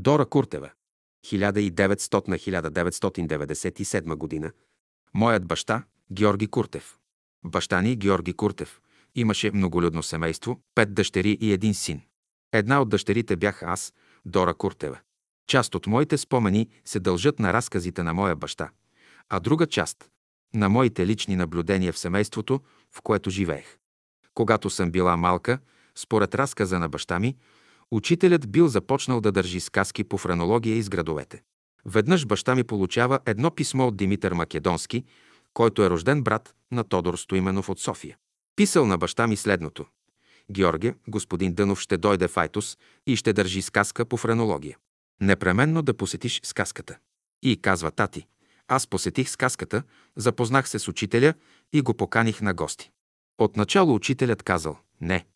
Дора Куртева 1900-1997 година. Моят баща Георги Куртев. Баща ни Георги Куртев имаше многолюдно семейство, пет дъщери и един син. Една от дъщерите бях аз, Дора Куртева. Част от моите спомени се дължат на разказите на моя баща, а друга част – на моите лични наблюдения в семейството, в което живеех. Когато съм била малка, според разказа на баща ми, учителят бил започнал да държи сказки по френология из градовете. Веднъж баща ми получава едно писмо от Димитър Македонски, който е рожден брат на Тодор Стоименов от София. Писал на баща ми следното. Георге, господин Дънов ще дойде в Айтос и ще държи сказка по френология. Непременно да посетиш сказката. И казва тати, аз посетих сказката, запознах се с учителя и го поканих на гости. Отначало учителят казал, не,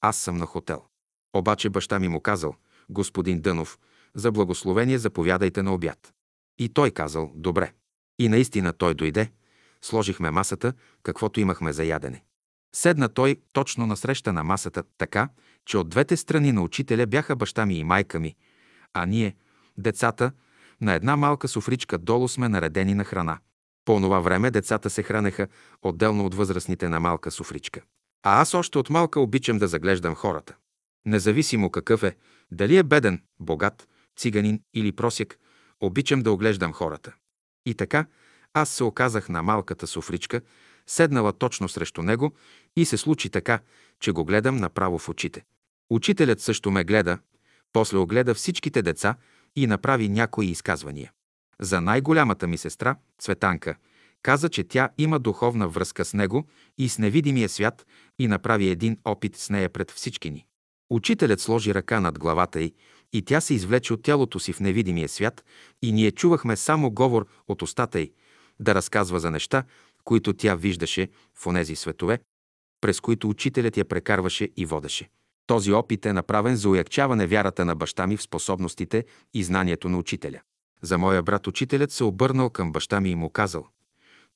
аз съм на хотел. Обаче баща ми му казал, господин Дънов, за благословение заповядайте на обяд. И той казал, добре. И наистина той дойде, сложихме масата, каквото имахме за ядене. Седна той точно насреща на масата, така, че от двете страни на учителя бяха баща ми и майка ми, а ние, децата, на една малка суфричка долу сме наредени на храна. По това време децата се хранеха отделно от възрастните на малка суфричка. А аз още от малка обичам да заглеждам хората. Независимо какъв е, дали е беден, богат, циганин или просяк, обичам да оглеждам хората. И така, аз се оказах на малката суфричка, седнала точно срещу него и се случи така, че го гледам направо в очите. Учителят също ме гледа, после огледа всичките деца и направи някои изказвания. За най-голямата ми сестра, Цветанка, каза, че тя има духовна връзка с него и с невидимия свят и направи един опит с нея пред всички ни. Учителят сложи ръка над главата й и тя се извлече от тялото си в невидимия свят и ние чувахме само говор от устата й, да разказва за неща, които тя виждаше в онези светове, през които учителят я прекарваше и водеше. Този опит е направен за уякчаване вярата на баща ми в способностите и знанието на учителя. За моя брат учителят се обърнал към баща ми и му казал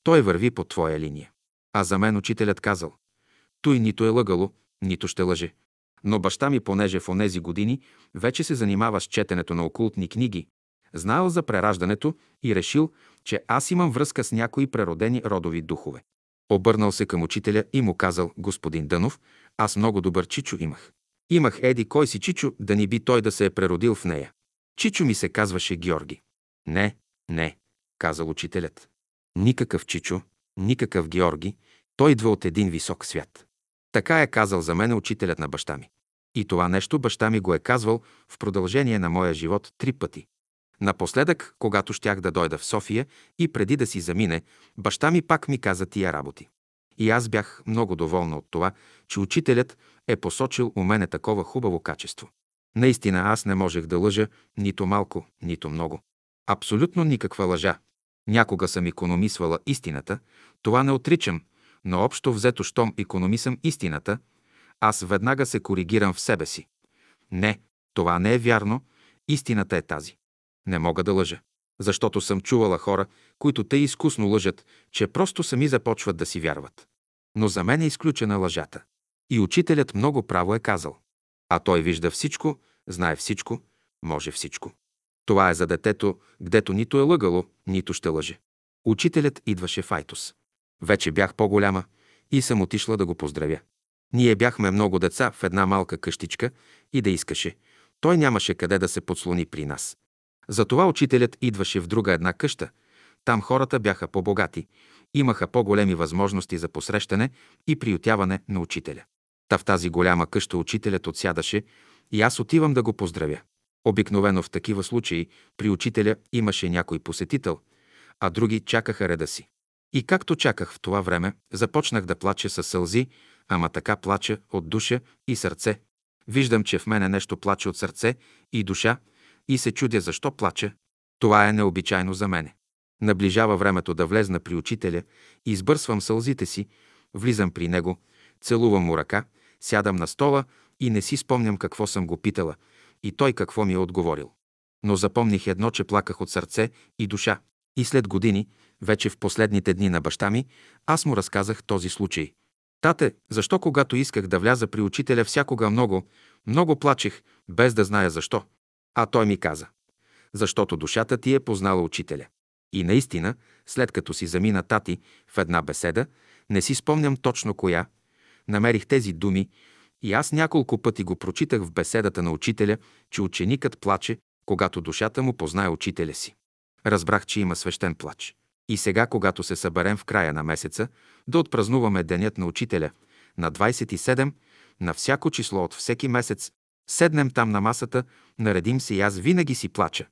«Той върви по твоя линия». А за мен учителят казал «Той нито е лъгало, нито ще лъже». Но баща ми, понеже в онези години вече се занимава с четенето на окултни книги, знаел за прераждането и решил, че аз имам връзка с някои преродени родови духове. Обърнал се към учителя и му казал, господин Дънов, аз много добър чичо имах. Имах еди кой си Чичо, да ни би той да се е преродил в нея. Чичо ми се казваше Георги. Не, не, казал учителят. Никакъв Чичо, никакъв Георги, той идва от един висок свят. Така е казал за мен учителят на баща ми. И това нещо баща ми го е казвал в продължение на моя живот три пъти. Напоследък, когато щях да дойда в София и преди да си замине, баща ми пак ми каза тия работи. И аз бях много доволна от това, че учителят е посочил у мене такова хубаво качество. Наистина аз не можех да лъжа нито малко, нито много. Абсолютно никаква лъжа. Някога съм економисвала истината, това не отричам, но общо взето, щом економисам истината, аз веднага се коригирам в себе си. Не, това не е вярно, истината е тази. Не мога да лъжа. Защото съм чувала хора, които те изкусно лъжат, че просто сами започват да си вярват. Но за мен е изключена лъжата. И учителят много право е казал. А той вижда всичко, знае всичко, може всичко. Това е за детето, гдето нито е лъгало, нито ще лъже. Учителят идваше в Айтос. Вече бях по-голяма и съм отишла да го поздравя. Ние бяхме много деца в една малка къщичка и да искаше. Той нямаше къде да се подслони при нас. Затова учителят идваше в друга една къща. Там хората бяха по-богати, имаха по-големи възможности за посрещане и приютяване на учителя. Та в тази голяма къща учителят отсядаше и аз отивам да го поздравя. Обикновено в такива случаи при учителя имаше някой посетител, а други чакаха реда си. И както чаках в това време, започнах да плача със сълзи, ама така плача от душа и сърце. Виждам, че в мене нещо плаче от сърце и душа и се чудя защо плача. Това е необичайно за мене. Наближава времето да влезна при учителя, избърсвам сълзите си, влизам при него, целувам му ръка, сядам на стола и не си спомням какво съм го питала и той какво ми е отговорил. Но запомних едно, че плаках от сърце и душа. И след години, вече в последните дни на баща ми, аз му разказах този случай. Тате, защо когато исках да вляза при учителя всякога много, много плачех, без да зная защо? А той ми каза. защото душата ти е познала учителя. И наистина, след като си замина тати в една беседа, не си спомням точно коя, намерих тези думи и аз няколко пъти го прочитах в беседата на учителя, че ученикът плаче, когато душата му познае учителя си. Разбрах, че има свещен плач. И сега, когато се съберем в края на месеца, да отпразнуваме Денят на учителя, на 27, на всяко число от всеки месец, седнем там на масата, наредим се и аз винаги си плача.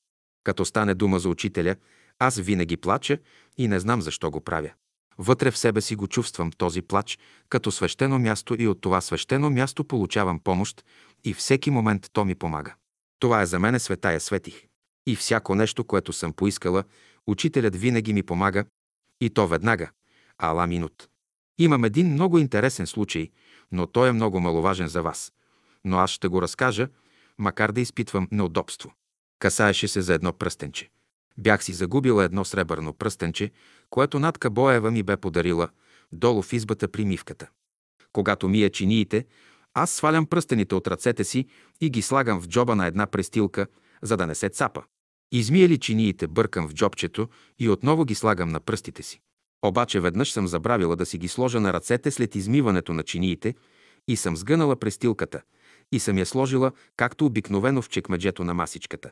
Като стане дума за учителя, аз винаги плача и не знам защо го правя. Вътре в себе си го чувствам този плач като свещено място и от това свещено място получавам помощ и всеки момент то ми помага. Това е за мене светая светих. И всяко нещо, което съм поискала, учителят винаги ми помага и то веднага. Ала минут. Имам един много интересен случай, но той е много маловажен за вас. Но аз ще го разкажа, макар да изпитвам неудобство. Касаеше се за едно пръстенче. Бях си загубила едно сребърно пръстенче, което Натка Боева ми бе подарила долу в избата при мивката. Когато мия чиниите, аз свалям пръстените от ръцете си и ги слагам в джоба на една престилка, за да не се цапа. Измия ли чиниите, бъркам в джобчето и отново ги слагам на пръстите си. Обаче веднъж съм забравила да си ги сложа на ръцете след измиването на чиниите и съм сгънала престилката и съм я сложила, както обикновено в чекмеджето на масичката.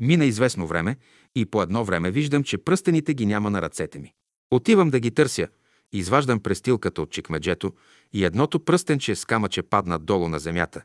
Мина известно време и по едно време виждам, че пръстените ги няма на ръцете ми. Отивам да ги търся, изваждам престилката от чекмеджето и едното пръстенче с камъче падна долу на земята.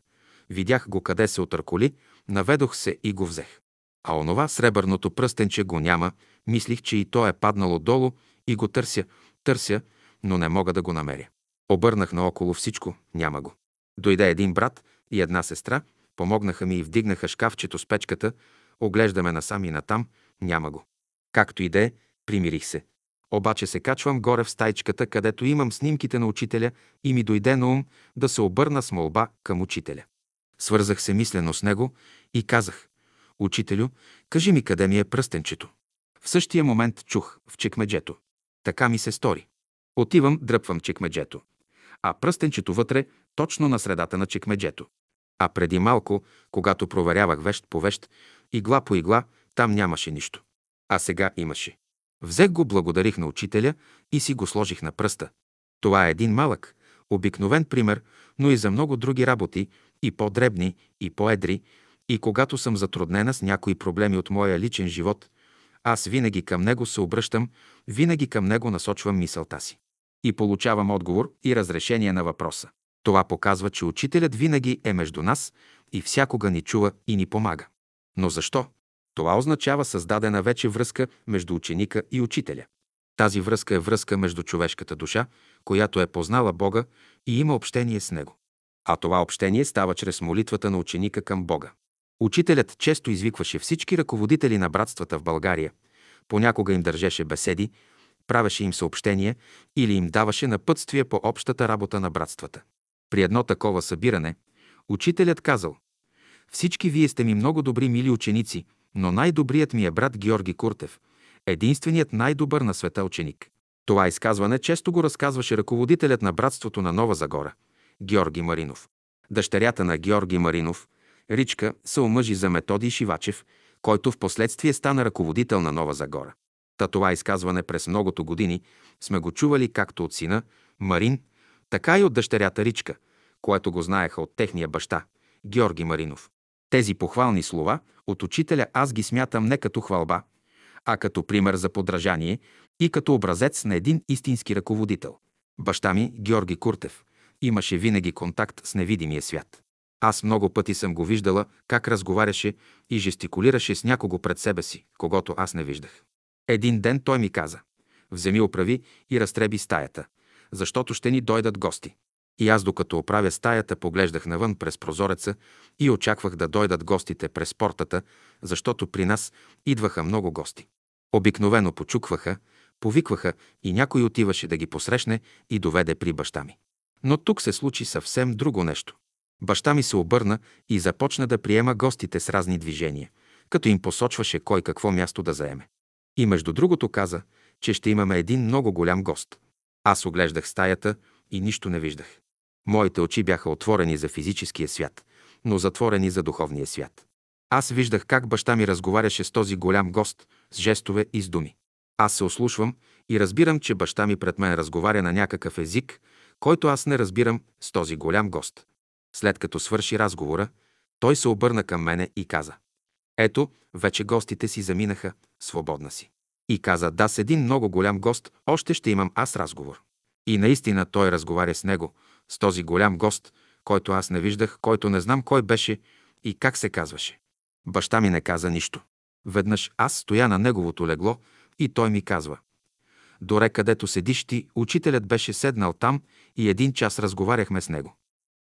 Видях го къде се отърколи, наведох се и го взех. А онова сребърното пръстенче го няма, мислих, че и то е паднало долу и го търся, търся, но не мога да го намеря. Обърнах наоколо всичко, няма го. Дойде един брат и една сестра, помогнаха ми и вдигнаха шкафчето с печката, оглеждаме насам и натам, няма го. Както и да е, примирих се. Обаче се качвам горе в стайчката, където имам снимките на учителя и ми дойде на ум да се обърна с молба към учителя. Свързах се мислено с него и казах, «Учителю, кажи ми къде ми е пръстенчето». В същия момент чух в чекмеджето. Така ми се стори. Отивам, дръпвам чекмеджето. А пръстенчето вътре, точно на средата на чекмеджето. А преди малко, когато проверявах вещ по вещ, игла по игла, там нямаше нищо. А сега имаше. Взех го, благодарих на учителя и си го сложих на пръста. Това е един малък, обикновен пример, но и за много други работи, и по-дребни, и по-едри, и когато съм затруднена с някои проблеми от моя личен живот, аз винаги към него се обръщам, винаги към него насочвам мисълта си. И получавам отговор и разрешение на въпроса. Това показва, че учителят винаги е между нас и всякога ни чува и ни помага. Но защо? Това означава създадена вече връзка между ученика и учителя. Тази връзка е връзка между човешката душа, която е познала Бога и има общение с Него. А това общение става чрез молитвата на ученика към Бога. Учителят често извикваше всички ръководители на братствата в България, понякога им държеше беседи, правеше им съобщения или им даваше напътствие по общата работа на братствата. При едно такова събиране, учителят казал «Всички вие сте ми много добри, мили ученици, но най-добрият ми е брат Георги Куртев, единственият най-добър на света ученик». Това изказване често го разказваше ръководителят на братството на Нова Загора, Георги Маринов. Дъщерята на Георги Маринов, Ричка, се омъжи за Методий Шивачев, който в последствие стана ръководител на Нова Загора. Та това изказване през многото години сме го чували както от сина Марин, така и от дъщерята Ричка, което го знаеха от техния баща, Георги Маринов. Тези похвални слова от учителя аз ги смятам не като хвалба, а като пример за подражание и като образец на един истински ръководител. Баща ми, Георги Куртев, имаше винаги контакт с невидимия свят. Аз много пъти съм го виждала как разговаряше и жестикулираше с някого пред себе си, когато аз не виждах. Един ден той ми каза, вземи оправи и разтреби стаята, защото ще ни дойдат гости. И аз, докато оправя стаята, поглеждах навън през прозореца и очаквах да дойдат гостите през портата, защото при нас идваха много гости. Обикновено почукваха, повикваха и някой отиваше да ги посрещне и доведе при баща ми. Но тук се случи съвсем друго нещо. Баща ми се обърна и започна да приема гостите с разни движения, като им посочваше кой какво място да заеме. И между другото каза, че ще имаме един много голям гост. Аз оглеждах стаята и нищо не виждах. Моите очи бяха отворени за физическия свят, но затворени за духовния свят. Аз виждах как баща ми разговаряше с този голям гост, с жестове и с думи. Аз се ослушвам и разбирам, че баща ми пред мен разговаря на някакъв език, който аз не разбирам с този голям гост. След като свърши разговора, той се обърна към мене и каза Ето, вече гостите си заминаха, свободна си. И каза, да, с един много голям гост още ще имам аз разговор. И наистина той разговаря с него, с този голям гост, който аз не виждах, който не знам кой беше и как се казваше. Баща ми не каза нищо. Веднъж аз стоя на неговото легло и той ми казва. Доре където седиш ти, учителят беше седнал там и един час разговаряхме с него.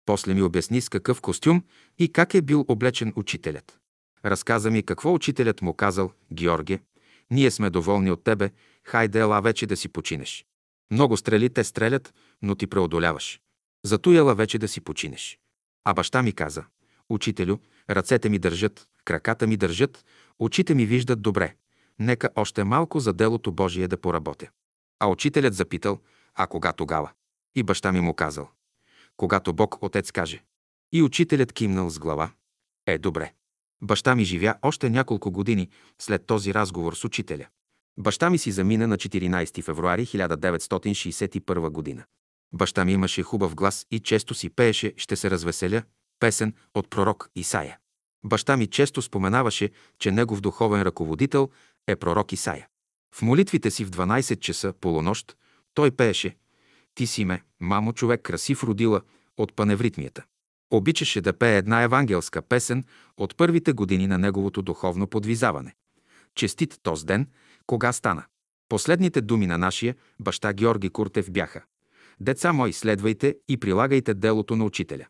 После ми обясни с какъв костюм и как е бил облечен учителят. Разказа ми какво учителят му казал, Георге, ние сме доволни от тебе, хайде ела вече да си починеш. Много стрели те стрелят, но ти преодоляваш. Зато ела вече да си починеш. А баща ми каза, учителю, ръцете ми държат, краката ми държат, очите ми виждат добре. Нека още малко за делото Божие да поработя. А учителят запитал, а кога тогава? И баща ми му казал, когато Бог Отец каже. И учителят кимнал с глава. Е, добре. Баща ми живя още няколко години след този разговор с учителя. Баща ми си замина на 14 февруари 1961 година. Баща ми имаше хубав глас и често си пееше «Ще се развеселя» песен от пророк Исаия. Баща ми често споменаваше, че негов духовен ръководител е пророк Исаия. В молитвите си в 12 часа полунощ той пееше «Ти си ме, мамо човек красив родила от паневритмията». Обичаше да пее една евангелска песен от първите години на неговото духовно подвизаване. Честит този ден, кога стана. Последните думи на нашия баща Георги Куртев бяха Деца мои, следвайте и прилагайте делото на учителя.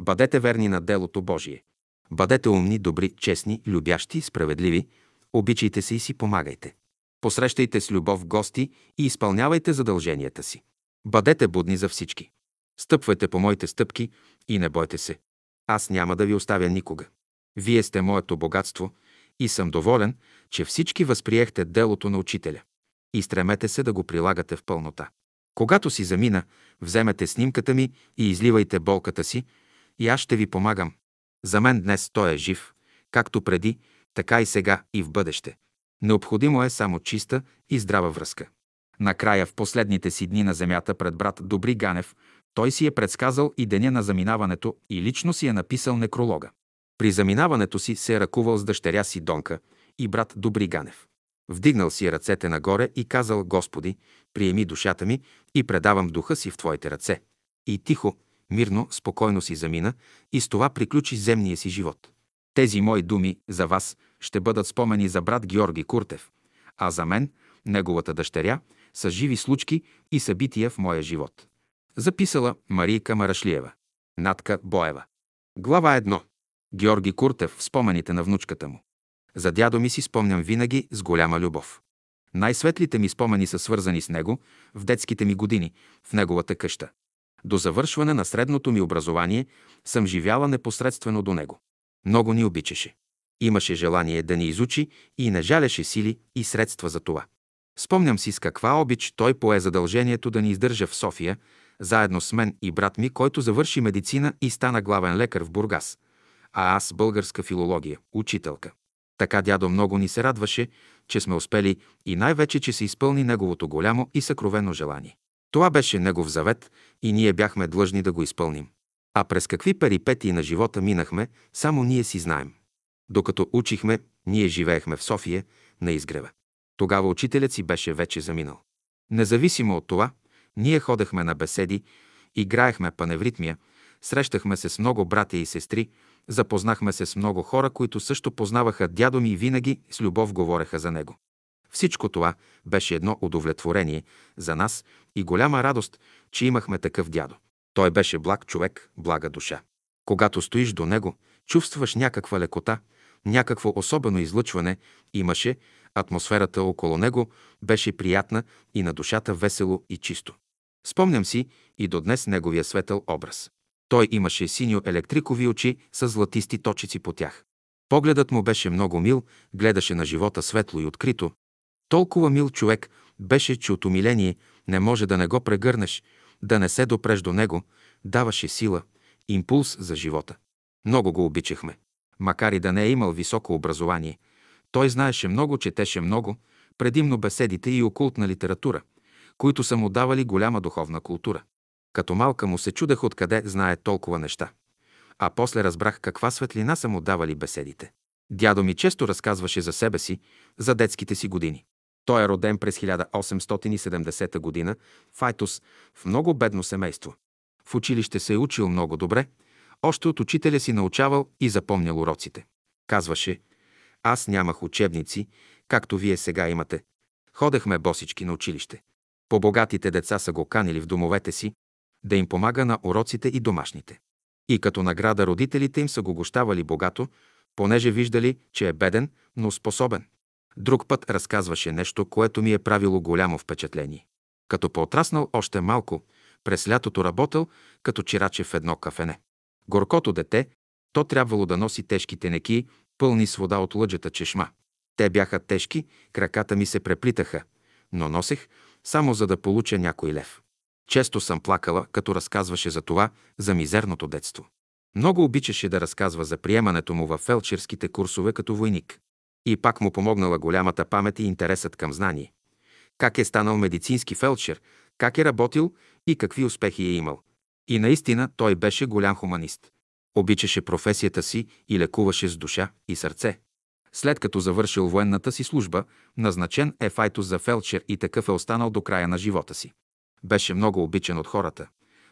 Бъдете верни на делото Божие. Бъдете умни, добри, честни, любящи, справедливи, обичайте се и си помагайте. Посрещайте с любов гости и изпълнявайте задълженията си. Бъдете будни за всички. Стъпвайте по моите стъпки и не бойте се. Аз няма да ви оставя никога. Вие сте моето богатство и съм доволен, че всички възприехте делото на учителя. И стремете се да го прилагате в пълнота. Когато си замина, вземете снимката ми и изливайте болката си, и аз ще ви помагам. За мен днес той е жив, както преди, така и сега и в бъдеще. Необходимо е само чиста и здрава връзка. Накрая в последните си дни на земята пред брат Добри Ганев, той си е предсказал и деня на заминаването и лично си е написал некролога. При заминаването си се е ръкувал с дъщеря си Донка и брат Добри Ганев. Вдигнал си ръцете нагоре и казал, Господи, приеми душата ми и предавам духа си в Твоите ръце. И тихо, мирно, спокойно си замина и с това приключи земния си живот. Тези мои думи за вас ще бъдат спомени за брат Георги Куртев, а за мен, неговата дъщеря, са живи случки и събития в моя живот. Записала Марийка Марашлиева. Натка Боева. Глава 1. Георги Куртев в спомените на внучката му. За дядо ми си спомням винаги с голяма любов. Най-светлите ми спомени са свързани с него в детските ми години, в неговата къща. До завършване на средното ми образование съм живяла непосредствено до него. Много ни обичаше. Имаше желание да ни изучи и не жаляше сили и средства за това. Спомням си с каква обич той пое задължението да ни издържа в София, заедно с мен и брат ми, който завърши медицина и стана главен лекар в Бургас, а аз българска филология, учителка. Така дядо много ни се радваше, че сме успели и най-вече, че се изпълни неговото голямо и съкровено желание. Това беше негов завет и ние бяхме длъжни да го изпълним. А през какви перипетии на живота минахме, само ние си знаем. Докато учихме, ние живеехме в София, на изгрева. Тогава учителят си беше вече заминал. Независимо от това, ние ходехме на беседи, играехме паневритмия, срещахме се с много братя и сестри, запознахме се с много хора, които също познаваха дядо ми и винаги с любов говореха за него. Всичко това беше едно удовлетворение за нас и голяма радост, че имахме такъв дядо. Той беше благ човек, блага душа. Когато стоиш до него, чувстваш някаква лекота, някакво особено излъчване имаше, атмосферата около него беше приятна и на душата весело и чисто. Спомням си и до днес неговия светъл образ. Той имаше синьо електрикови очи с златисти точици по тях. Погледът му беше много мил, гледаше на живота светло и открито. Толкова мил човек беше, че от умиление не може да не го прегърнеш, да не се допреш до него, даваше сила, импулс за живота. Много го обичахме. Макар и да не е имал високо образование, той знаеше много, четеше много, предимно беседите и окултна литература, които са му давали голяма духовна култура. Като малка му се чудех откъде знае толкова неща. А после разбрах каква светлина са му давали беседите. Дядо ми често разказваше за себе си, за детските си години. Той е роден през 1870 г. в Айтос, в много бедно семейство. В училище се е учил много добре, още от учителя си научавал и запомнял уроците. Казваше, аз нямах учебници, както вие сега имате. Ходехме босички на училище. По-богатите деца са го канили в домовете си, да им помага на уроците и домашните. И като награда родителите им са го гощавали богато, понеже виждали, че е беден, но способен. Друг път разказваше нещо, което ми е правило голямо впечатление. Като поотраснал още малко, през лятото работил като чираче в едно кафене. Горкото дете, то трябвало да носи тежките неки, пълни с вода от лъджата чешма. Те бяха тежки, краката ми се преплитаха, но носех само за да получа някой лев. Често съм плакала, като разказваше за това, за мизерното детство. Много обичаше да разказва за приемането му в фелчерските курсове като войник. И пак му помогнала голямата памет и интересът към знание. Как е станал медицински фелчер, как е работил и какви успехи е имал. И наистина той беше голям хуманист. Обичаше професията си и лекуваше с душа и сърце. След като завършил военната си служба, назначен е Файтус за фелчер и такъв е останал до края на живота си. Беше много обичан от хората.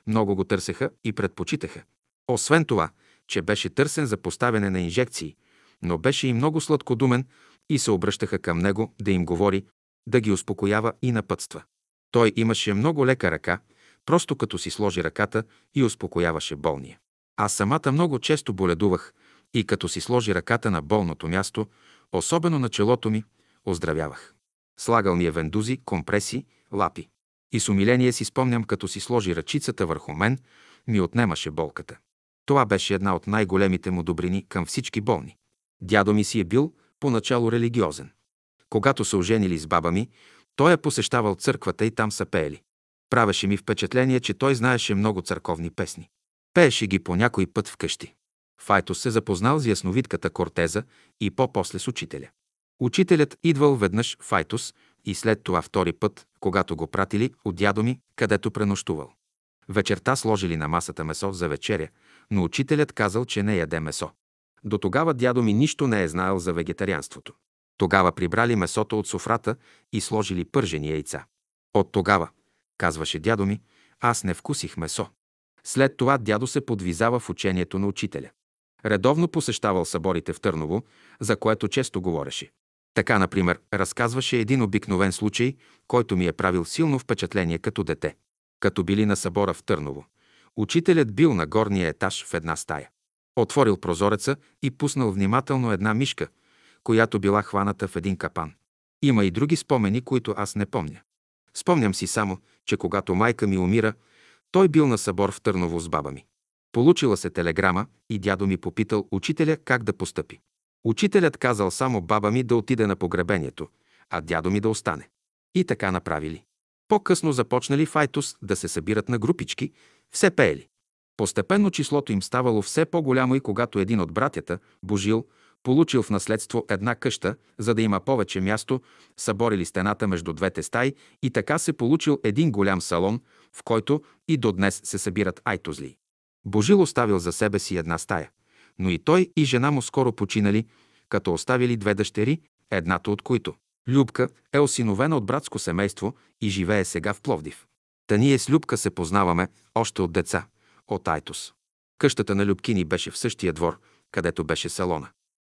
Много го търсеха и предпочитаха. Освен това, че беше търсен за поставяне на инжекции, но беше и много сладкодумен и се обръщаха към него да им говори, да ги успокоява и напътства. Той имаше много лека ръка, просто като си сложи ръката и успокояваше болния. Аз самата много често боледувах и като си сложи ръката на болното място, особено на челото ми, оздравявах. Слагал ми е вендузи, компреси, лапи. И с умиление си спомням, като си сложи ръчицата върху мен, ми отнемаше болката. Това беше една от най-големите му добрини към всички болни. Дядо ми си е бил поначало религиозен. Когато се оженили с баба ми, той е посещавал църквата и там са пеели. Правеше ми впечатление, че той знаеше много църковни песни. Пееше ги по някой път вкъщи. Файтос се запознал с ясновидката Кортеза и по-после с учителя. Учителят идвал веднъж Файтос и след това втори път, когато го пратили от дядо ми, където пренощувал. Вечерта сложили на масата месо за вечеря, но учителят казал, че не яде месо. До тогава дядо ми нищо не е знаел за вегетарианството. Тогава прибрали месото от софрата и сложили пържени яйца. От тогава, казваше дядо ми, аз не вкусих месо. След това дядо се подвизава в учението на учителя. Редовно посещавал съборите в Търново, за което често говореше. Така, например, разказваше един обикновен случай, който ми е правил силно впечатление като дете. Като били на събора в Търново, учителят бил на горния етаж в една стая. Отворил прозореца и пуснал внимателно една мишка, която била хваната в един капан. Има и други спомени, които аз не помня. Спомням си само, че когато майка ми умира, той бил на събор в Търново с баба ми. Получила се телеграма и дядо ми попитал учителя как да постъпи. Учителят казал само баба ми да отиде на погребението, а дядо ми да остане. И така направили. По-късно започнали в Айтос да се събират на групички, все пеели. Постепенно числото им ставало все по-голямо и когато един от братята, Божил, получил в наследство една къща, за да има повече място, съборили стената между двете стаи и така се получил един голям салон, в който и до днес се събират айтозли. Божил оставил за себе си една стая, но и той и жена му скоро починали, като оставили две дъщери, едната от които, Любка, е осиновена от братско семейство и живее сега в Пловдив. Та ние с Любка се познаваме още от деца, от Айтос. Къщата на Любкини беше в същия двор, където беше салона.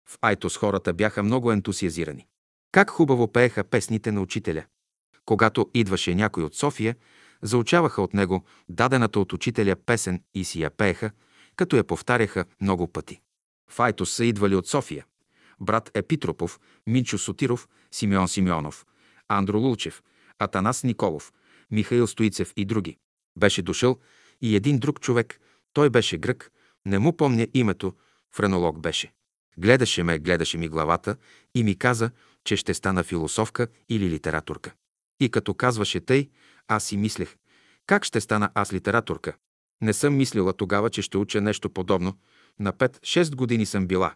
В Айтос хората бяха много ентусиазирани. Как хубаво пееха песните на учителя. Когато идваше някой от София, заучаваха от него дадената от учителя песен и си я пееха, като я повтаряха много пъти. В Айтос са идвали от София. Брат Епитропов, Минчо Сотиров, Симеон Симеонов, Андро Лулчев, Атанас Николов, Михаил Стоицев и други. Беше дошъл и един друг човек, той беше грък, не му помня името, френолог беше. Гледаше ме, гледаше ми главата и ми каза, че ще стана философка или литературка. И като казваше тъй, аз си мислех, как ще стана аз литературка? Не съм мислила тогава, че ще уча нещо подобно. На 5-6 години съм била.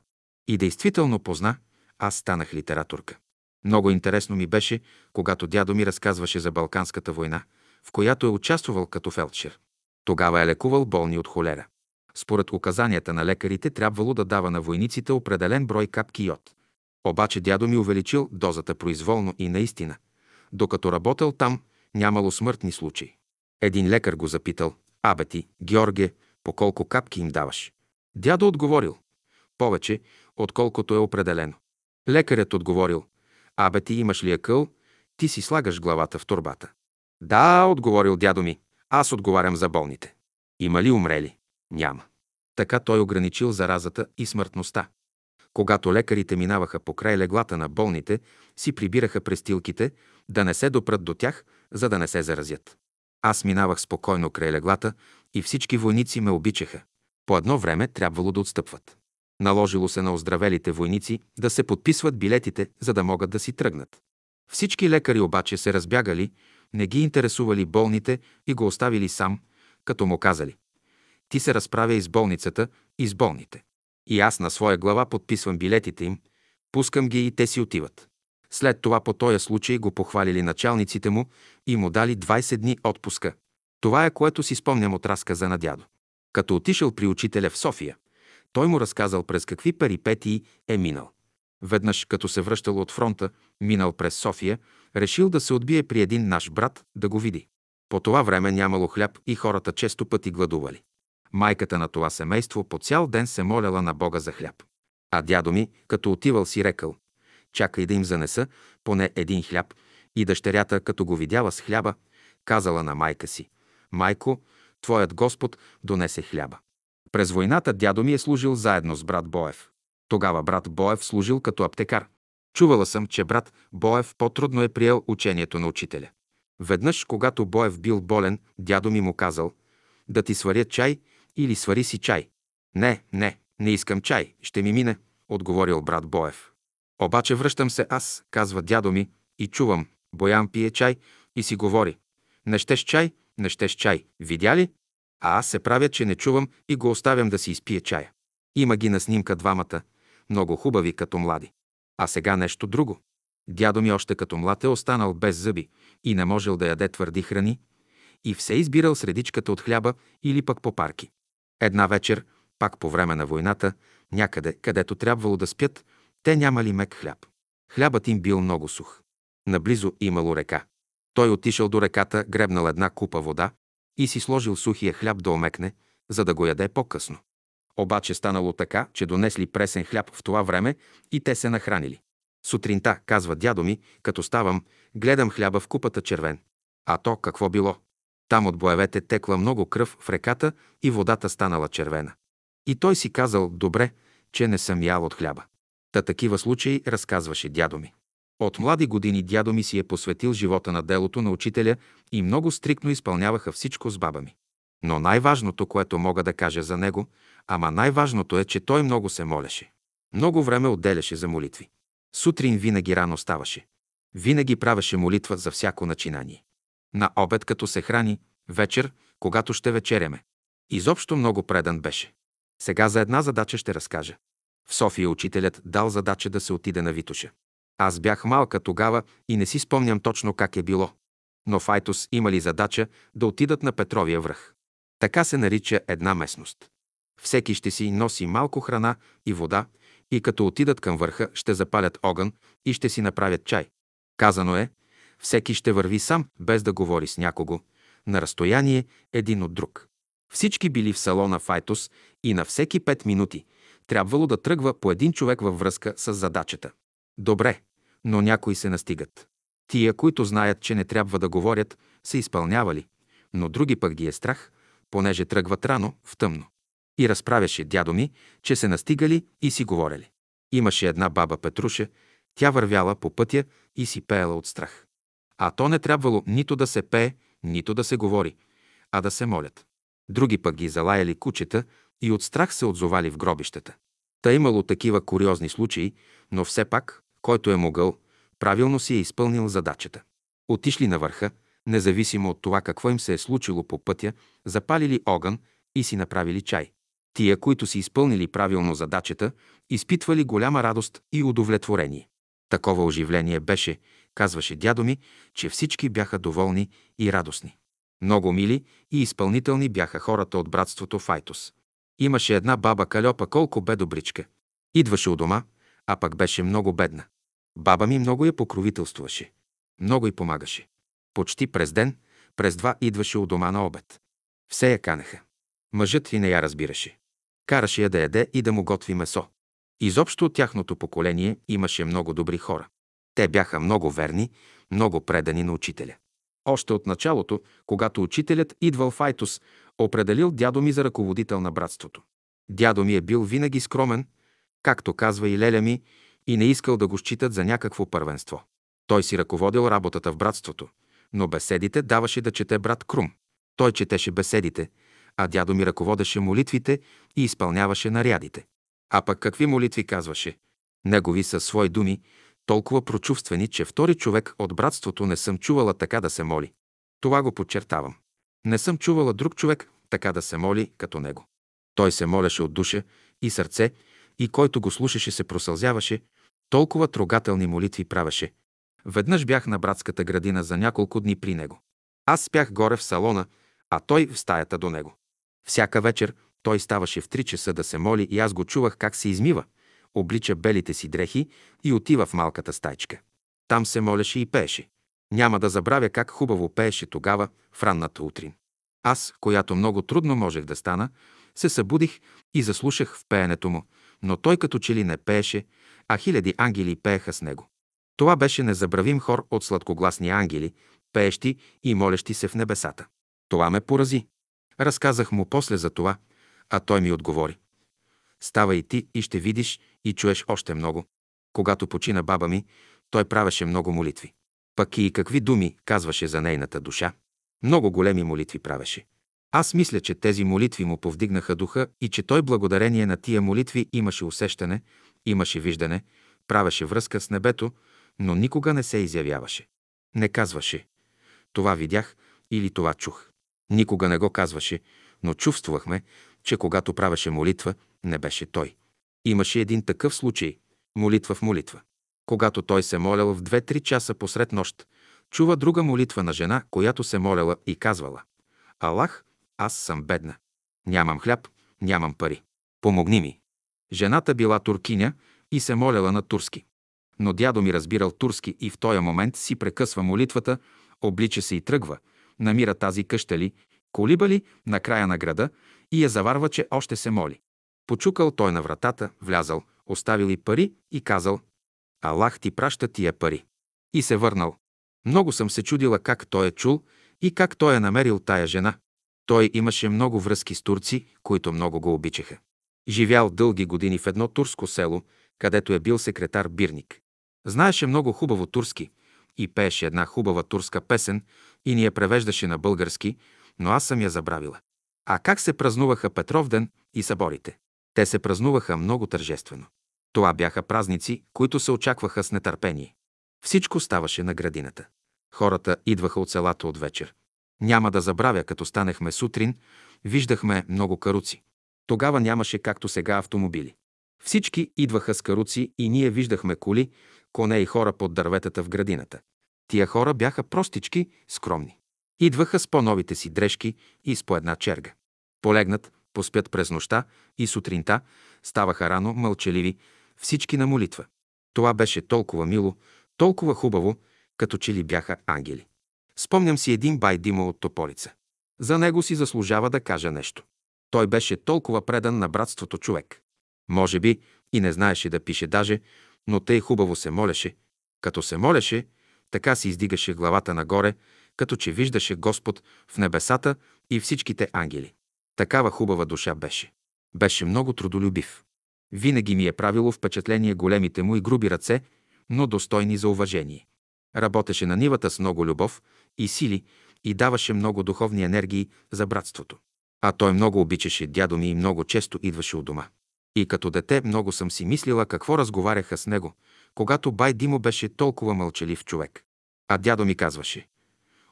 И действително позна, аз станах литературка. Много интересно ми беше, когато дядо ми разказваше за Балканската война, в която е участвал като фелдшер. Тогава е лекувал болни от холера. Според указанията на лекарите трябвало да дава на войниците определен брой капки йод. Обаче дядо ми увеличил дозата произволно и наистина. Докато работел там, нямало смъртни случаи. Един лекар го запитал, абе ти, Георге, по колко капки им даваш? Дядо отговорил, повече, отколкото е определено. Лекарят отговорил, абе ти имаш ли акъл, ти си слагаш главата в турбата. Да, отговорил дядо ми, аз отговарям за болните. Има ли умрели? Няма. Така той ограничил заразата и смъртността. Когато лекарите минаваха по край леглата на болните, си прибираха престилките, да не се допрат до тях, за да не се заразят. Аз минавах спокойно край леглата и всички войници ме обичаха. По едно време трябвало да отстъпват. Наложило се на оздравелите войници да се подписват билетите, за да могат да си тръгнат. Всички лекари обаче се разбягали, не ги интересували болните и го оставили сам, като му казали «Ти се разправя и с болницата, и с болните». И аз на своя глава подписвам билетите им, пускам ги и те си отиват. След това по този случай го похвалили началниците му и му дали 20 дни отпуска. Това е което си спомням от разказа на дядо. Като отишъл при учителя в София, той му разказал през какви перипетии е минал. Веднъж, като се връщал от фронта, минал през София, решил да се отбие при един наш брат да го види. По това време нямало хляб и хората често пъти гладували. Майката на това семейство по цял ден се моляла на Бога за хляб. А дядо ми, като отивал си рекал, чакай да им занеса поне един хляб, и дъщерята, като го видяла с хляба, казала на майка си, «Майко, твоят Господ донесе хляба». През войната дядо ми е служил заедно с брат Боев. Тогава брат Боев служил като аптекар. Чувала съм, че брат Боев по-трудно е приел учението на учителя. Веднъж, когато Боев бил болен, дядо ми му казал да ти сваря чай или свари си чай. Не, не, не искам чай, ще ми мине, отговорил брат Боев. Обаче връщам се аз, казва дядо ми, и чувам, Боян пие чай и си говори. Не щеш чай, не щеш чай, видя ли? А аз се правя, че не чувам и го оставям да си изпие чая. Има ги на снимка двамата, много хубави като млади. А сега нещо друго. Дядо ми още като млад е останал без зъби и не можел да яде твърди храни и все избирал средичката от хляба или пък по парки. Една вечер, пак по време на войната, някъде, където трябвало да спят, те нямали мек хляб. Хлябът им бил много сух. Наблизо имало река. Той отишъл до реката, гребнал една купа вода и си сложил сухия хляб да омекне, за да го яде по-късно. Обаче станало така, че донесли пресен хляб в това време и те се нахранили. Сутринта, казва дядо ми, като ставам, гледам хляба в купата червен. А то какво било? Там от боевете текла много кръв в реката и водата станала червена. И той си казал, добре, че не съм ял от хляба. Та такива случаи разказваше дядо ми. От млади години дядо ми си е посветил живота на делото на учителя и много стриктно изпълняваха всичко с баба ми. Но най-важното, което мога да кажа за него, ама най-важното е, че той много се молеше. Много време отделяше за молитви. Сутрин винаги рано ставаше. Винаги правеше молитва за всяко начинание. На обед, като се храни, вечер, когато ще вечеряме. Изобщо много предан беше. Сега за една задача ще разкажа. В София учителят дал задача да се отиде на Витуша. Аз бях малка тогава и не си спомням точно как е било. Но в Айтос имали задача да отидат на Петровия връх. Така се нарича една местност. Всеки ще си носи малко храна и вода и като отидат към върха, ще запалят огън и ще си направят чай. Казано е, всеки ще върви сам, без да говори с някого, на разстояние един от друг. Всички били в салона Файтос и на всеки пет минути трябвало да тръгва по един човек във връзка с задачата. Добре, но някои се настигат. Тия, които знаят, че не трябва да говорят, се изпълнявали, но други пък ги е страх, понеже тръгват рано, в тъмно. И разправяше дядо ми, че се настигали и си говорили. Имаше една баба Петруша, тя вървяла по пътя и си пеела от страх. А то не трябвало нито да се пее, нито да се говори, а да се молят. Други пък ги залаяли кучета и от страх се отзовали в гробищата. Та имало такива куриозни случаи, но все пак, който е могъл, правилно си е изпълнил задачата. Отишли на върха, независимо от това какво им се е случило по пътя, запалили огън и си направили чай. Тия, които си изпълнили правилно задачата, изпитвали голяма радост и удовлетворение. Такова оживление беше, казваше дядо ми, че всички бяха доволни и радостни. Много мили и изпълнителни бяха хората от братството Файтос. Имаше една баба Кальопа, колко бе добричка. Идваше у дома, а пък беше много бедна. Баба ми много я покровителствуваше. Много й помагаше. Почти през ден, през два идваше у дома на обед. Все я канеха. Мъжът и не я разбираше. Караше я да яде и да му готви месо. Изобщо от тяхното поколение имаше много добри хора. Те бяха много верни, много предани на учителя. Още от началото, когато учителят идвал в Айтос, определил дядо ми за ръководител на братството. Дядо ми е бил винаги скромен, както казва и леля ми, и не искал да го считат за някакво първенство. Той си ръководил работата в братството, но беседите даваше да чете брат Крум. Той четеше беседите, а дядо ми ръководеше молитвите и изпълняваше нарядите. А пък какви молитви казваше? Негови са свои думи, толкова прочувствени, че втори човек от братството не съм чувала така да се моли. Това го подчертавам. Не съм чувала друг човек така да се моли като него. Той се молеше от душа и сърце и който го слушаше се просълзяваше, толкова трогателни молитви правеше. Веднъж бях на братската градина за няколко дни при него. Аз спях горе в салона, а той в стаята до него. Всяка вечер той ставаше в три часа да се моли и аз го чувах как се измива, облича белите си дрехи и отива в малката стайчка. Там се молеше и пееше. Няма да забравя как хубаво пееше тогава, в ранната утрин. Аз, която много трудно можех да стана, се събудих и заслушах в пеенето му, но той като че ли не пееше, а хиляди ангели пееха с него. Това беше незабравим хор от сладкогласни ангели, пеещи и молещи се в небесата. Това ме порази. Разказах му после за това, а той ми отговори. Става и ти и ще видиш и чуеш още много. Когато почина баба ми, той правеше много молитви. Пък и какви думи казваше за нейната душа. Много големи молитви правеше. Аз мисля, че тези молитви му повдигнаха духа и че той благодарение на тия молитви имаше усещане, имаше виждане, правеше връзка с небето, но никога не се изявяваше. Не казваше «Това видях» или «Това чух». Никога не го казваше, но чувствахме, че когато правеше молитва, не беше той. Имаше един такъв случай – молитва в молитва. Когато той се молял в 2-3 часа посред нощ, чува друга молитва на жена, която се моляла и казвала «Аллах, аз съм бедна. Нямам хляб, нямам пари. Помогни ми». Жената била туркиня и се моляла на турски. Но дядо ми разбирал турски и в този момент си прекъсва молитвата, облича се и тръгва, намира тази къща ли, колиба ли на края на града и я заварва, че още се моли. Почукал той на вратата, влязал, оставил и пари и казал «Аллах ти праща тия пари». И се върнал. Много съм се чудила как той е чул и как той е намерил тая жена. Той имаше много връзки с турци, които много го обичаха. Живял дълги години в едно турско село, където е бил секретар Бирник. Знаеше много хубаво турски и пееше една хубава турска песен и ни я превеждаше на български, но аз съм я забравила. А как се празнуваха Петровден и съборите? Те се празнуваха много тържествено. Това бяха празници, които се очакваха с нетърпение. Всичко ставаше на градината. Хората идваха от селата от вечер. Няма да забравя, като станехме сутрин, виждахме много каруци. Тогава нямаше както сега автомобили. Всички идваха с каруци и ние виждахме коли, коне и хора под дърветата в градината. Тия хора бяха простички, скромни. Идваха с по-новите си дрежки и с по една черга. Полегнат, поспят през нощта и сутринта ставаха рано, мълчаливи, всички на молитва. Това беше толкова мило, толкова хубаво, като че ли бяха ангели. Спомням си един бай Димо от Тополица. За него си заслужава да кажа нещо. Той беше толкова предан на братството човек. Може би и не знаеше да пише даже, но тъй хубаво се молеше. Като се молеше, така си издигаше главата нагоре, като че виждаше Господ в небесата и всичките ангели. Такава хубава душа беше. Беше много трудолюбив. Винаги ми е правило впечатление големите му и груби ръце, но достойни за уважение. Работеше на нивата с много любов и сили и даваше много духовни енергии за братството. А той много обичаше дядо ми и много често идваше от дома. И като дете много съм си мислила какво разговаряха с него, когато бай Димо беше толкова мълчалив човек. А дядо ми казваше,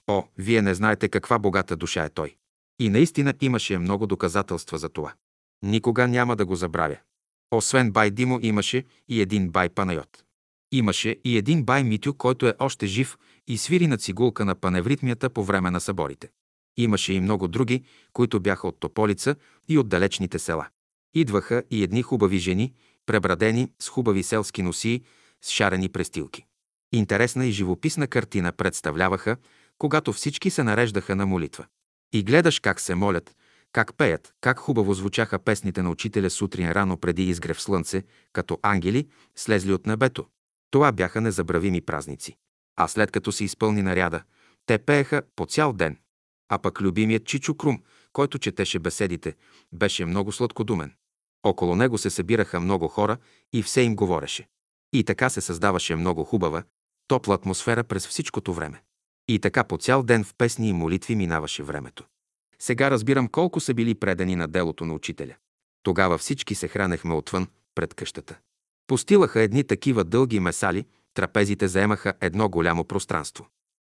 О, вие не знаете каква богата душа е той. И наистина имаше много доказателства за това. Никога няма да го забравя. Освен бай Димо имаше и един бай Панайот. Имаше и един бай Митю, който е още жив и свири на цигулка на паневритмията по време на съборите. Имаше и много други, които бяха от Тополица и от далечните села. Идваха и едни хубави жени, пребрадени с хубави селски носии, с шарени престилки. Интересна и живописна картина представляваха, когато всички се нареждаха на молитва. И гледаш как се молят, как пеят, как хубаво звучаха песните на учителя сутрин рано преди изгрев слънце, като ангели, слезли от небето. Това бяха незабравими празници. А след като се изпълни наряда, те пееха по цял ден. А пък любимият Чичо Крум, който четеше беседите, беше много сладкодумен. Около него се събираха много хора и все им говореше. И така се създаваше много хубава, топла атмосфера през всичкото време. И така по цял ден в песни и молитви минаваше времето. Сега разбирам колко са били предани на делото на учителя. Тогава всички се хранехме отвън, пред къщата. Постилаха едни такива дълги месали, трапезите заемаха едно голямо пространство.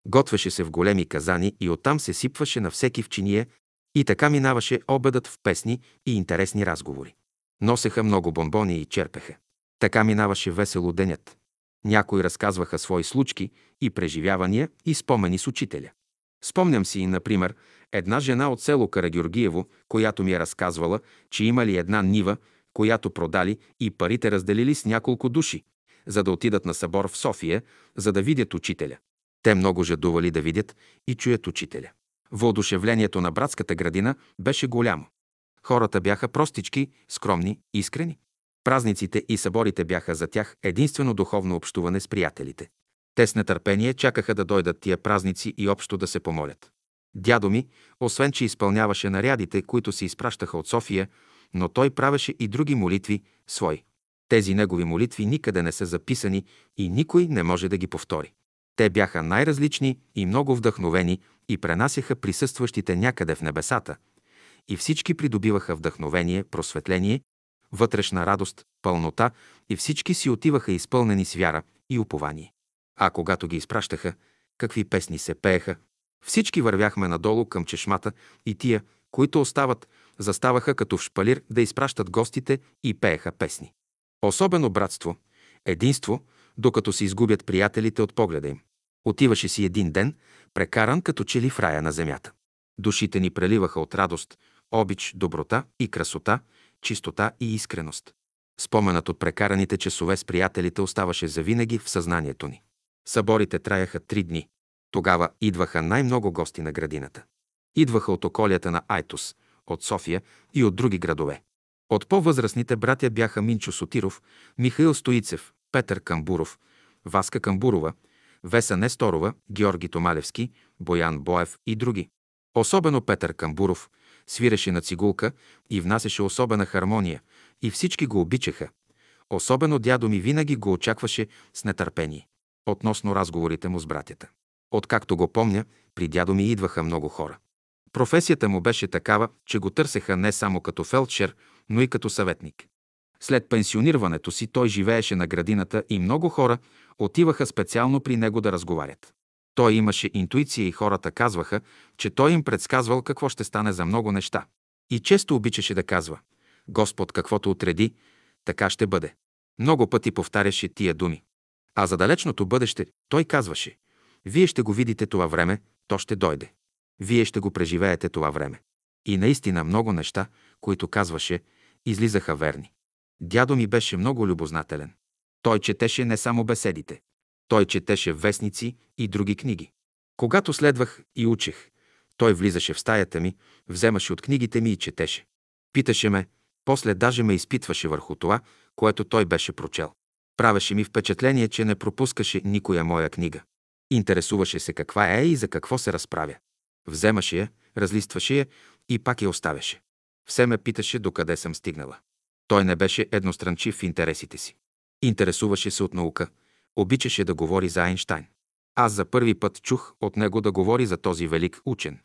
Готвеше се в големи казани и оттам се сипваше на всеки в чиние и така минаваше обедът в песни и интересни разговори. Носеха много бомбони и черпеха. Така минаваше весело денят. Някои разказваха свои случки и преживявания и спомени с учителя. Спомням си, например, една жена от село Карагюргиево, която ми е разказвала, че имали една нива, която продали и парите разделили с няколко души, за да отидат на събор в София, за да видят учителя. Те много жадували да видят и чуят учителя. Въодушевлението на братската градина беше голямо. Хората бяха простички, скромни, искрени. Празниците и съборите бяха за тях единствено духовно общуване с приятелите. Те с нетърпение чакаха да дойдат тия празници и общо да се помолят. Дядо ми, освен че изпълняваше нарядите, които се изпращаха от София, но той правеше и други молитви свои. Тези негови молитви никъде не са записани и никой не може да ги повтори. Те бяха най-различни и много вдъхновени и пренасяха присъстващите някъде в небесата. И всички придобиваха вдъхновение, просветление, вътрешна радост, пълнота и всички си отиваха изпълнени с вяра и упование. А когато ги изпращаха, какви песни се пееха, всички вървяхме надолу към чешмата и тия, които остават, заставаха като в шпалир да изпращат гостите и пееха песни. Особено братство, единство, докато се изгубят приятелите от погледа им. Отиваше си един ден, прекаран като че ли в рая на земята. Душите ни преливаха от радост, обич, доброта и красота, чистота и искреност. Споменът от прекараните часове с приятелите оставаше завинаги в съзнанието ни. Съборите траяха три дни. Тогава идваха най-много гости на градината. Идваха от околията на Айтос, от София и от други градове. От по-възрастните братя бяха Минчо Сотиров, Михаил Стоицев, Петър Камбуров, Васка Камбурова, Веса Несторова, Георги Томалевски, Боян Боев и други. Особено Петър Камбуров свиреше на цигулка и внасяше особена хармония и всички го обичаха. Особено дядо ми винаги го очакваше с нетърпение. Относно разговорите му с братята. Откакто го помня, при дядо ми идваха много хора. Професията му беше такава, че го търсеха не само като фелдшер, но и като съветник. След пенсионирането си той живееше на градината и много хора отиваха специално при него да разговарят. Той имаше интуиция и хората казваха, че той им предсказвал какво ще стане за много неща. И често обичаше да казва «Господ каквото отреди, така ще бъде». Много пъти повтаряше тия думи. А за далечното бъдеще той казваше «Вие ще го видите това време, то ще дойде. Вие ще го преживеете това време». И наистина много неща, които казваше, излизаха верни. Дядо ми беше много любознателен. Той четеше не само беседите. Той четеше вестници и други книги. Когато следвах и учех, той влизаше в стаята ми, вземаше от книгите ми и четеше. Питаше ме, после даже ме изпитваше върху това, което той беше прочел. Правеше ми впечатление, че не пропускаше никоя моя книга. Интересуваше се каква е и за какво се разправя. Вземаше я, разлистваше я и пак я оставяше. Все ме питаше докъде съм стигнала. Той не беше едностранчив в интересите си. Интересуваше се от наука, обичаше да говори за Айнштайн. Аз за първи път чух от него да говори за този велик учен.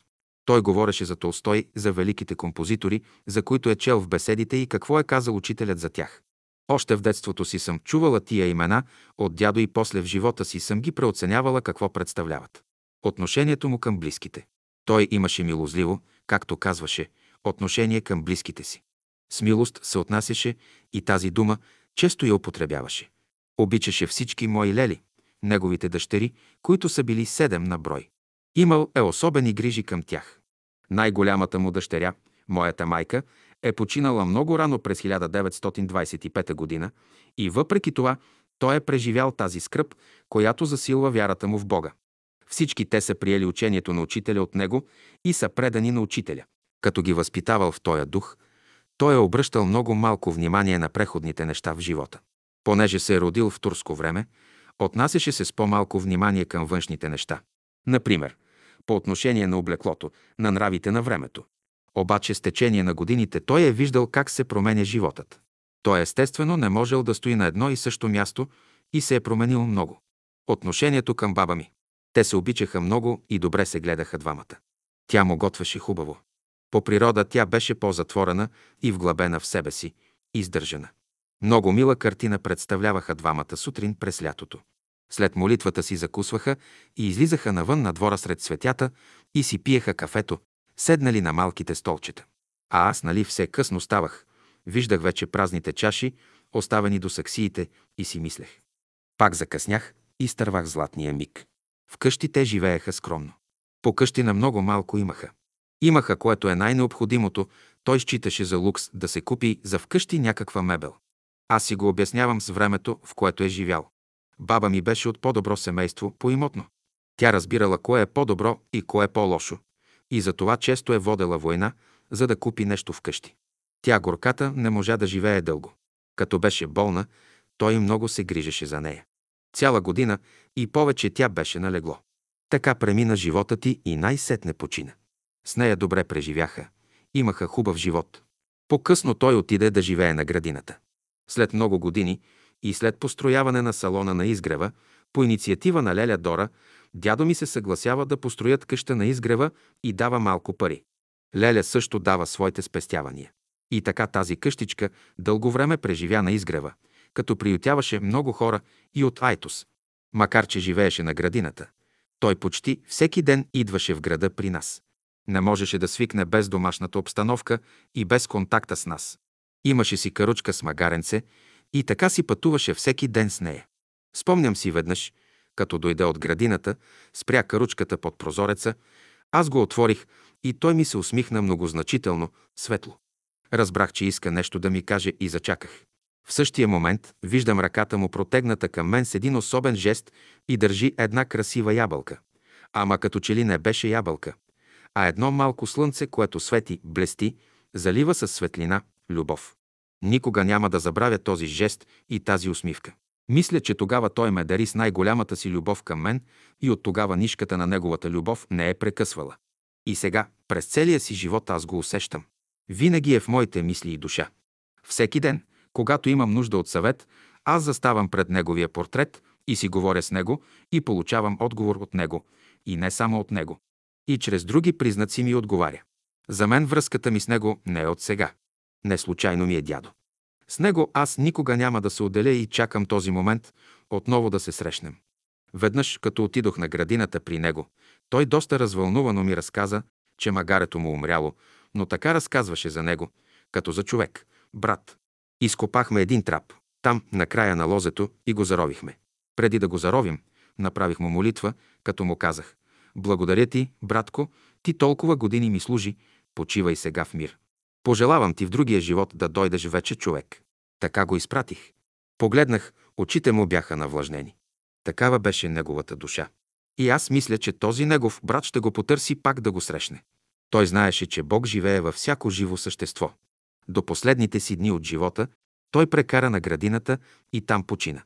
Той говореше за Толстой, за великите композитори, за които е чел в беседите и какво е казал учителят за тях. Още в детството си съм чувала тия имена от дядо и после в живота си съм ги преоценявала какво представляват. Отношението му към близките. Той имаше милозливо, както казваше, отношение към близките си. С милост се отнасяше и тази дума често я употребяваше. Обичаше всички мои лели, неговите дъщери, които са били седем на брой. Имал е особени грижи към тях. Най-голямата му дъщеря, моята майка, е починала много рано през 1925 година и въпреки това той е преживял тази скръп, която засилва вярата му в Бога. Всички те са приели учението на учителя от него и са предани на учителя. Като ги възпитавал в този дух, той е обръщал много малко внимание на преходните неща в живота. Понеже се е родил в турско време, отнасяше се с по-малко внимание към външните неща. Например, по отношение на облеклото, на нравите на времето. Обаче с течение на годините той е виждал как се променя животът. Той естествено не можел да стои на едно и също място и се е променил много. Отношението към баба ми. Те се обичаха много и добре се гледаха двамата. Тя му готвеше хубаво. По природа тя беше по-затворена и вглъбена в себе си, издържана. Много мила картина представляваха двамата сутрин през лятото. След молитвата си закусваха и излизаха навън на двора сред светята и си пиеха кафето, седнали на малките столчета. А аз, нали, все късно ставах. Виждах вече празните чаши, оставени до саксиите и си мислех. Пак закъснях и изтървах златния миг. Вкъщи те живееха скромно. По къщи на много малко имаха. Имаха, което е най-необходимото, той считаше за лукс да се купи за вкъщи някаква мебел. Аз си го обяснявам с времето, в което е живял. Баба ми беше от по-добро семейство, по-имотно. Тя разбирала кое е по-добро и кое е по-лошо. И за това често е водела война, за да купи нещо вкъщи. Тя горката не можа да живее дълго. Като беше болна, той много се грижеше за нея. Цяла година и повече тя беше налегло. Така премина живота ти и най-сетне почина. С нея добре преживяха. Имаха хубав живот. По-късно той отиде да живее на градината. След много години и след построяване на салона на изгрева, по инициатива на Леля Дора, дядо ми се съгласява да построят къща на изгрева и дава малко пари. Леля също дава своите спестявания. И така тази къщичка дълго време преживя на изгрева, като приютяваше много хора и от Айтос. Макар, че живееше на градината, той почти всеки ден идваше в града при нас. Не можеше да свикне без домашната обстановка и без контакта с нас. Имаше си каручка с магаренце и така си пътуваше всеки ден с нея. Спомням си веднъж, като дойде от градината, спря каручката под прозореца, аз го отворих и той ми се усмихна многозначително, светло. Разбрах, че иска нещо да ми каже и зачаках. В същия момент виждам ръката му протегната към мен с един особен жест и държи една красива ябълка. Ама като че ли не беше ябълка, а едно малко слънце, което свети, блести, залива със светлина, любов. Никога няма да забравя този жест и тази усмивка. Мисля, че тогава той ме дари с най-голямата си любов към мен и от тогава нишката на неговата любов не е прекъсвала. И сега, през целия си живот аз го усещам. Винаги е в моите мисли и душа. Всеки ден, когато имам нужда от съвет, аз заставам пред неговия портрет и си говоря с него и получавам отговор от него, и не само от него. И чрез други признаци ми отговаря. За мен връзката ми с него не е от сега. Не случайно ми е дядо. С него аз никога няма да се отделя и чакам този момент отново да се срещнем. Веднъж, като отидох на градината при него, той доста развълнувано ми разказа, че магарето му умряло, но така разказваше за него, като за човек, брат. Изкопахме един трап, там, на края на лозето, и го заровихме. Преди да го заровим, направих му молитва, като му казах «Благодаря ти, братко, ти толкова години ми служи, почивай сега в мир. Пожелавам ти в другия живот да дойдеш вече човек». Така го изпратих. Погледнах, очите му бяха навлажнени. Такава беше неговата душа. И аз мисля, че този негов брат ще го потърси пак да го срещне. Той знаеше, че Бог живее във всяко живо същество. До последните си дни от живота той прекара на градината и там почина.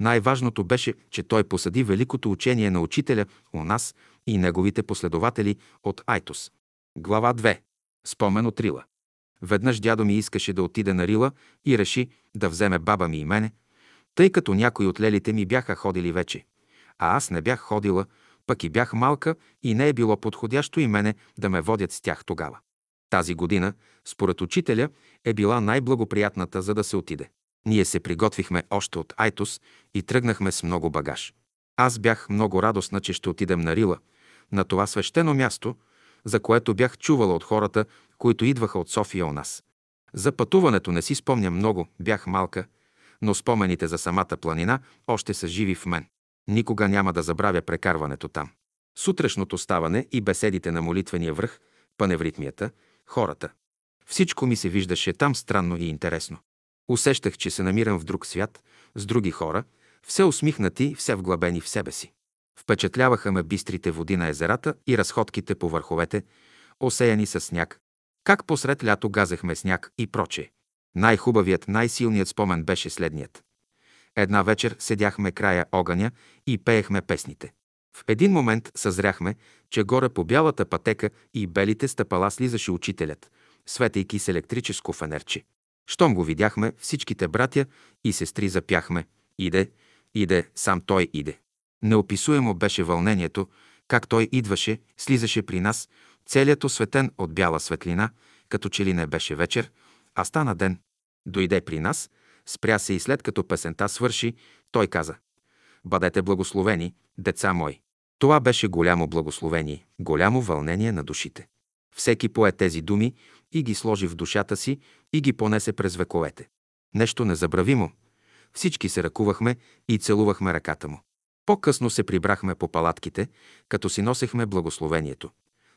Най-важното беше, че той посади великото учение на учителя у нас и неговите последователи от Айтос. Глава 2. Спомен от Рила. Веднъж дядо ми искаше да отиде на Рила и реши да вземе баба ми и мене, тъй като някои от лелите ми бяха ходили вече. А аз не бях ходила, пък и бях малка и не е било подходящо и мене да ме водят с тях тогава. Тази година, според учителя, е била най-благоприятната, за да се отиде. Ние се приготвихме още от Айтос и тръгнахме с много багаж. Аз бях много радостна, че ще отидем на Рила, на това свещено място, за което бях чувала от хората, които идваха от София у нас. За пътуването не си спомням много, бях малка, но спомените за самата планина още са живи в мен. Никога няма да забравя прекарването там. Сутрешното ставане и беседите на молитвения връх, паневритмията, хората. Всичко ми се виждаше там странно и интересно. Усещах, че се намирам в друг свят, с други хора, все усмихнати, все вглъбени в себе си. Впечатляваха ме бистрите води на езерата и разходките по върховете, осеяни с сняг. Как посред лято газехме сняг и проче. Най-хубавият, най-силният спомен беше следният. Една вечер седяхме края огъня и пеехме песните. В един момент съзряхме, че горе по бялата пътека и белите стъпала слизаше учителят, светейки с електрическо фенерче. Щом го видяхме, всичките братя и сестри запяхме. Иде, иде, сам той иде. Неописуемо беше вълнението, как той идваше, слизаше при нас, целият осветен от бяла светлина, като че ли не беше вечер, а стана ден. Дойде при нас, спря се и след като песента свърши, той каза «Бъдете благословени, деца мои». Това беше голямо благословение, голямо вълнение на душите. Всеки пое тези думи и ги сложи в душата си и ги понесе през вековете. Нещо незабравимо. Всички се ръкувахме и целувахме ръката му. По-късно се прибрахме по палатките, като си носехме благословението.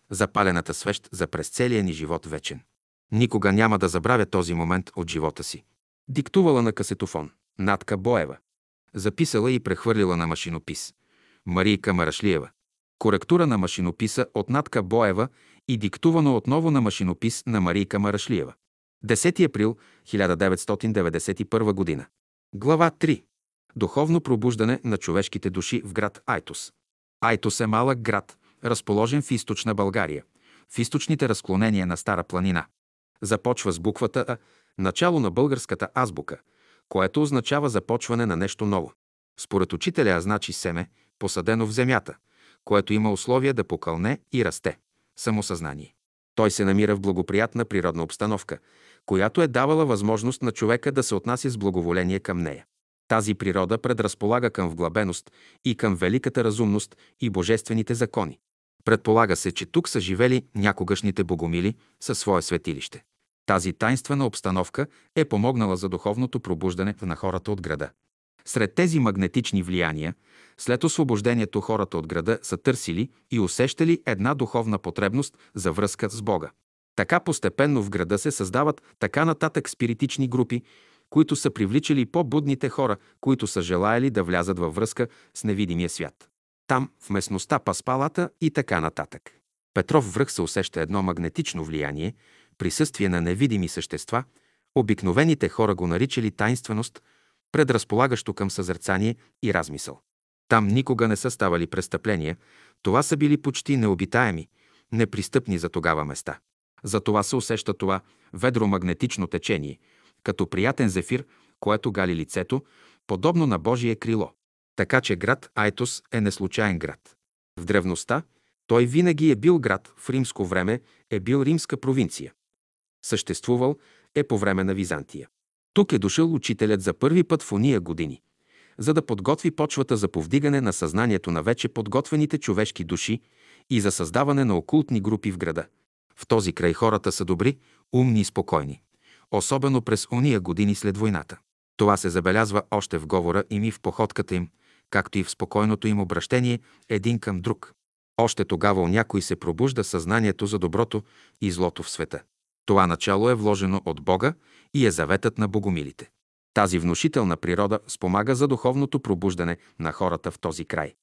Запалената свещ за през целия ни живот вечен. Никога няма да забравя този момент от живота си. Диктувала на касетофон. Натка Боева. Записала и прехвърлила на машинопис. Марийка Марашлиева. Коректура на машинописа от Натка Боева и диктувано отново на машинопис на Марийка Марашлиева. 10 април 1991 година. Глава 3. Духовно пробуждане на човешките души в град Айтос. Айтос е малък град, разположен в източна България, в източните разклонения на Стара планина. Започва с буквата А, начало на българската азбука, което означава започване на нещо ново. Според учителя А значи семе, посадено в земята, което има условия да покълне и расте. Самосъзнание. Той се намира в благоприятна природна обстановка, която е давала възможност на човека да се отнася с благоволение към нея. Тази природа предразполага към вглъбеност и към великата разумност и божествените закони. Предполага се, че тук са живели някогашните богомили със свое светилище. Тази тайнствена обстановка е помогнала за духовното пробуждане на хората от града. Сред тези магнетични влияния, след освобождението хората от града са търсили и усещали една духовна потребност за връзка с Бога. Така постепенно в града се създават така нататък спиритични групи, които са привличали по-будните хора, които са желаяли да влязат във връзка с невидимия свят. Там, в местността Паспалата и така нататък. Петров връх се усеща едно магнетично влияние, присъствие на невидими същества, обикновените хора го наричали тайнственост, предразполагащо към съзерцание и размисъл. Там никога не са ставали престъпления, това са били почти необитаеми, непристъпни за тогава места. За това се усеща това ведромагнетично течение, като приятен зефир, което гали лицето, подобно на Божие крило. Така че град Айтос е неслучайен град. В древността той винаги е бил град, в римско време е бил римска провинция. Съществувал е по време на Византия. Тук е дошъл учителят за първи път в уния години, за да подготви почвата за повдигане на съзнанието на вече подготвените човешки души и за създаване на окултни групи в града. В този край хората са добри, умни и спокойни, особено през уния години след войната. Това се забелязва още в говора им и в походката им, както и в спокойното им обращение един към друг. Още тогава у някой се пробужда съзнанието за доброто и злото в света. Това начало е вложено от Бога и е заветът на богомилите. Тази внушителна природа спомага за духовното пробуждане на хората в този край.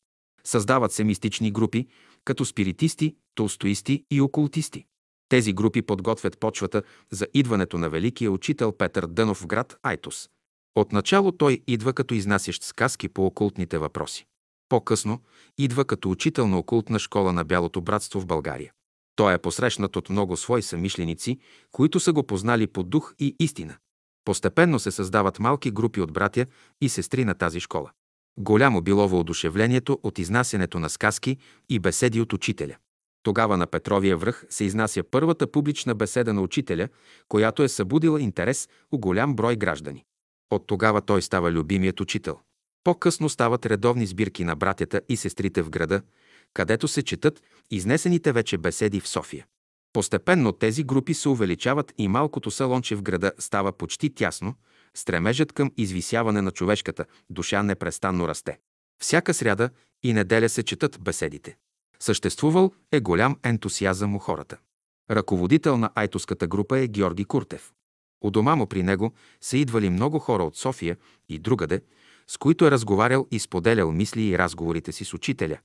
Създават се мистични групи, като спиритисти, толстоисти и окултисти. Тези групи подготвят почвата за идването на великия учител Петър Дънов в град Айтос. Отначало той идва като изнасящ сказки по окултните въпроси. По-късно идва като учител на окултна школа на Бялото братство в България. Той е посрещнат от много свои самишленици, които са го познали по дух и истина. Постепенно се създават малки групи от братя и сестри на тази школа. Голямо било въодушевлението от изнасянето на сказки и беседи от учителя. Тогава на Петровия връх се изнася първата публична беседа на учителя, която е събудила интерес у голям брой граждани. От тогава той става любимият учител. По-късно стават редовни сбирки на братята и сестрите в града, където се четат изнесените вече беседи в София. Постепенно тези групи се увеличават и малкото салонче в града става почти тясно, стремежът към извисяване на човешката душа непрестанно расте. Всяка сряда и неделя се четат беседите. Съществувал е голям ентусиазъм у хората. Ръководител на айтоската група е Георги Куртев. У дома му при него са идвали много хора от София и другаде, с които е разговарял и споделял мисли и разговорите си с учителя.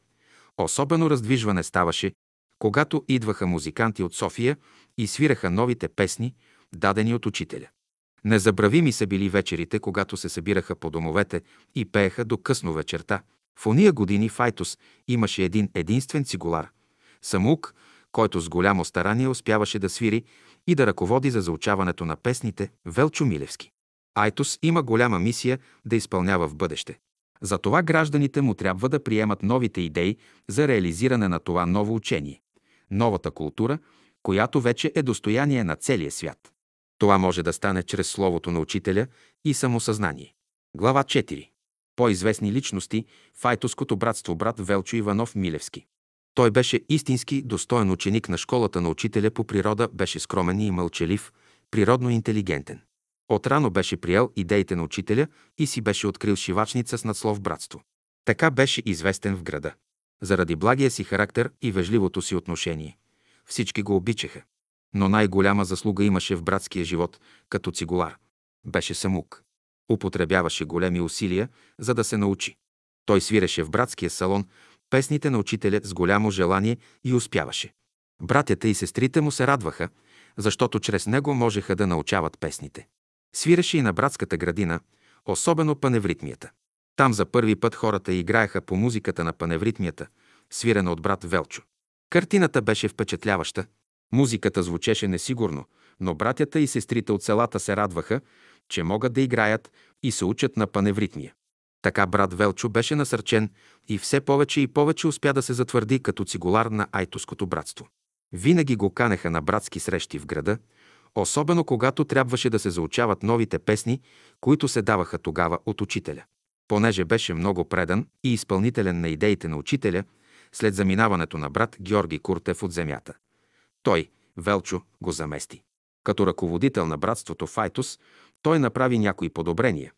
Особено раздвижване ставаше, когато идваха музиканти от София и свираха новите песни, дадени от учителя. Незабравими са били вечерите, когато се събираха по домовете и пееха до късно вечерта. В ония години в Айтос имаше един единствен цигулар – самук, който с голямо старание успяваше да свири и да ръководи за заучаването на песните Велчо Милевски. Айтос има голяма мисия да изпълнява в бъдеще. Затова гражданите му трябва да приемат новите идеи за реализиране на това ново учение, новата култура, която вече е достояние на целия свят. Това може да стане чрез словото на учителя и самосъзнание. Глава 4. По-известни личности в братство брат Велчо Иванов Милевски. Той беше истински достоен ученик на школата на учителя по природа, беше скромен и мълчалив, природно интелигентен. Отрано беше приел идеите на учителя и си беше открил шивачница с надслов братство. Така беше известен в града. Заради благия си характер и вежливото си отношение. Всички го обичаха. Но най-голяма заслуга имаше в братския живот като цигулар. Беше самук. Употребяваше големи усилия, за да се научи. Той свиреше в братския салон песните на учителя с голямо желание и успяваше. Братята и сестрите му се радваха, защото чрез него можеха да научават песните. Свиреше и на братската градина, особено паневритмията. Там за първи път хората играеха по музиката на паневритмията, свирена от брат Велчо. Картината беше впечатляваща. Музиката звучеше несигурно, но братята и сестрите от селата се радваха, че могат да играят и се учат на паневритмия. Така брат Велчо беше насърчен и все повече и повече успя да се затвърди като цигулар на Айтоското братство. Винаги го канеха на братски срещи в града, особено когато трябваше да се заучават новите песни, които се даваха тогава от учителя. Понеже беше много предан и изпълнителен на идеите на учителя, след заминаването на брат Георги Куртев от земята. Той, Велчо, го замести. Като ръководител на братството Файтус, той направи някои подобрения,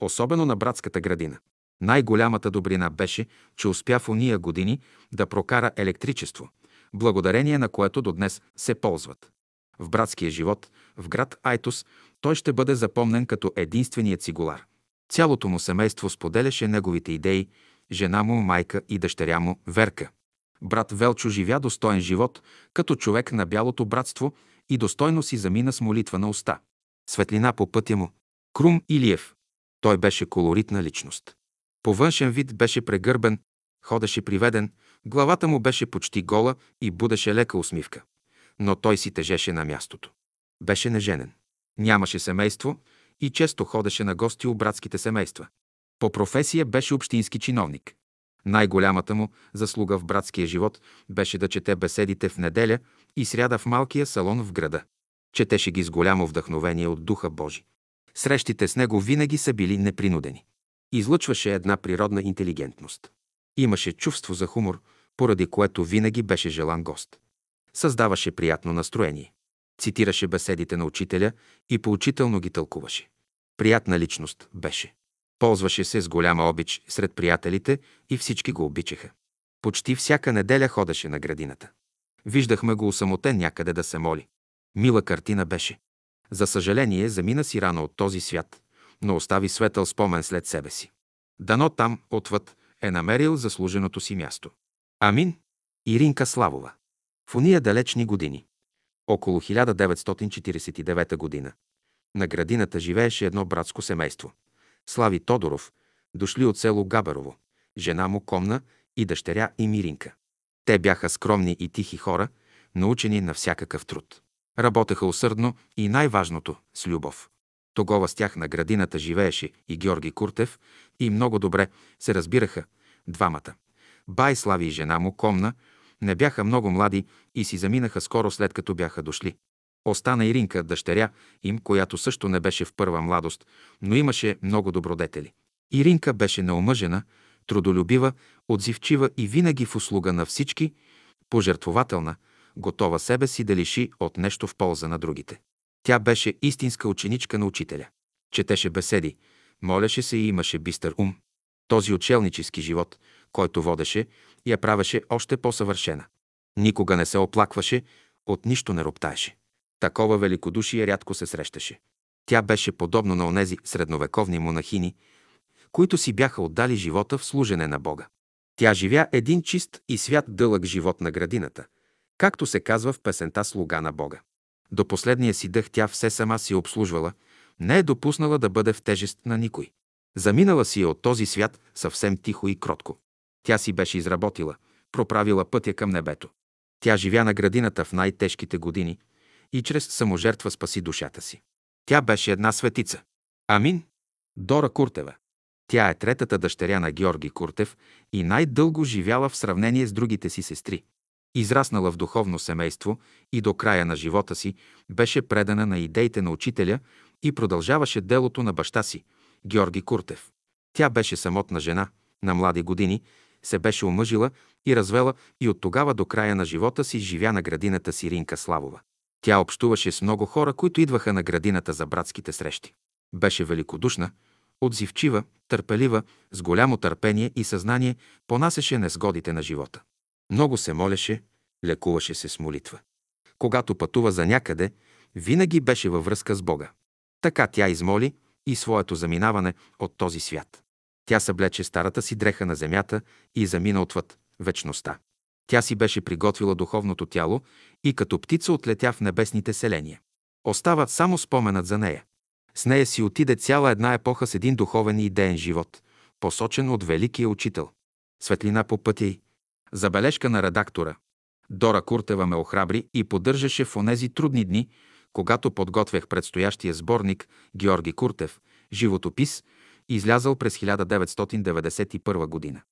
особено на братската градина. Най-голямата добрина беше, че успя в уния години да прокара електричество, благодарение на което до днес се ползват. В братския живот, в град Айтос, той ще бъде запомнен като единственият цигулар. Цялото му семейство споделяше неговите идеи, жена му, майка и дъщеря му Верка. Брат Велчо живя достоен живот, като човек на бялото братство и достойно си замина с молитва на уста. Светлина по пътя му. Крум Илиев. Той беше колоритна личност. По външен вид беше прегърбен, ходеше приведен, главата му беше почти гола и будеше лека усмивка но той си тежеше на мястото. Беше неженен. Нямаше семейство и често ходеше на гости у братските семейства. По професия беше общински чиновник. Най-голямата му заслуга в братския живот беше да чете беседите в неделя и сряда в малкия салон в града. Четеше ги с голямо вдъхновение от Духа Божи. Срещите с него винаги са били непринудени. Излъчваше една природна интелигентност. Имаше чувство за хумор, поради което винаги беше желан гост създаваше приятно настроение. Цитираше беседите на учителя и поучително ги тълкуваше. Приятна личност беше. Ползваше се с голяма обич сред приятелите и всички го обичаха. Почти всяка неделя ходеше на градината. Виждахме го усамотен някъде да се моли. Мила картина беше. За съжаление, замина си рано от този свят, но остави светъл спомен след себе си. Дано там, отвъд, е намерил заслуженото си място. Амин. Иринка Славова. В уния далечни години, около 1949 година, на градината живееше едно братско семейство. Слави Тодоров, дошли от село Габерово, жена му Комна и дъщеря и Миринка. Те бяха скромни и тихи хора, научени на всякакъв труд. Работеха усърдно и най-важното – с любов. Тогава с тях на градината живееше и Георги Куртев и много добре се разбираха двамата. Бай Слави и жена му Комна – не бяха много млади и си заминаха скоро след като бяха дошли. Остана Иринка, дъщеря им, която също не беше в първа младост, но имаше много добродетели. Иринка беше неомъжена, трудолюбива, отзивчива и винаги в услуга на всички, пожертвователна, готова себе си да лиши от нещо в полза на другите. Тя беше истинска ученичка на учителя. Четеше беседи, молеше се и имаше бистър ум. Този учелнически живот, който водеше, я правеше още по-съвършена. Никога не се оплакваше, от нищо не роптаеше. Такова великодушие рядко се срещаше. Тя беше подобно на онези средновековни монахини, които си бяха отдали живота в служене на Бога. Тя живя един чист и свят дълъг живот на градината, както се казва в песента «Слуга на Бога». До последния си дъх тя все сама си обслужвала, не е допуснала да бъде в тежест на никой. Заминала си е от този свят съвсем тихо и кротко. Тя си беше изработила, проправила пътя към небето. Тя живя на градината в най-тежките години и чрез саможертва спаси душата си. Тя беше една светица. Амин. Дора Куртева. Тя е третата дъщеря на Георги Куртев и най-дълго живяла в сравнение с другите си сестри. Израснала в духовно семейство и до края на живота си беше предана на идеите на учителя и продължаваше делото на баща си, Георги Куртев. Тя беше самотна жена, на млади години, се беше омъжила и развела и от тогава до края на живота си живя на градината си Ринка Славова. Тя общуваше с много хора, които идваха на градината за братските срещи. Беше великодушна, отзивчива, търпелива, с голямо търпение и съзнание понасеше незгодите на живота. Много се молеше, лекуваше се с молитва. Когато пътува за някъде, винаги беше във връзка с Бога. Така тя измоли и своето заминаване от този свят. Тя съблече старата си дреха на земята и замина отвъд вечността. Тя си беше приготвила духовното тяло и като птица отлетя в небесните селения. Остава само споменът за нея. С нея си отиде цяла една епоха с един духовен и идеен живот, посочен от великия учител. Светлина по пътя й. Забележка на редактора. Дора Куртева ме охрабри и поддържаше в онези трудни дни, когато подготвях предстоящия сборник Георги Куртев, животопис, излязъл през 1991 година.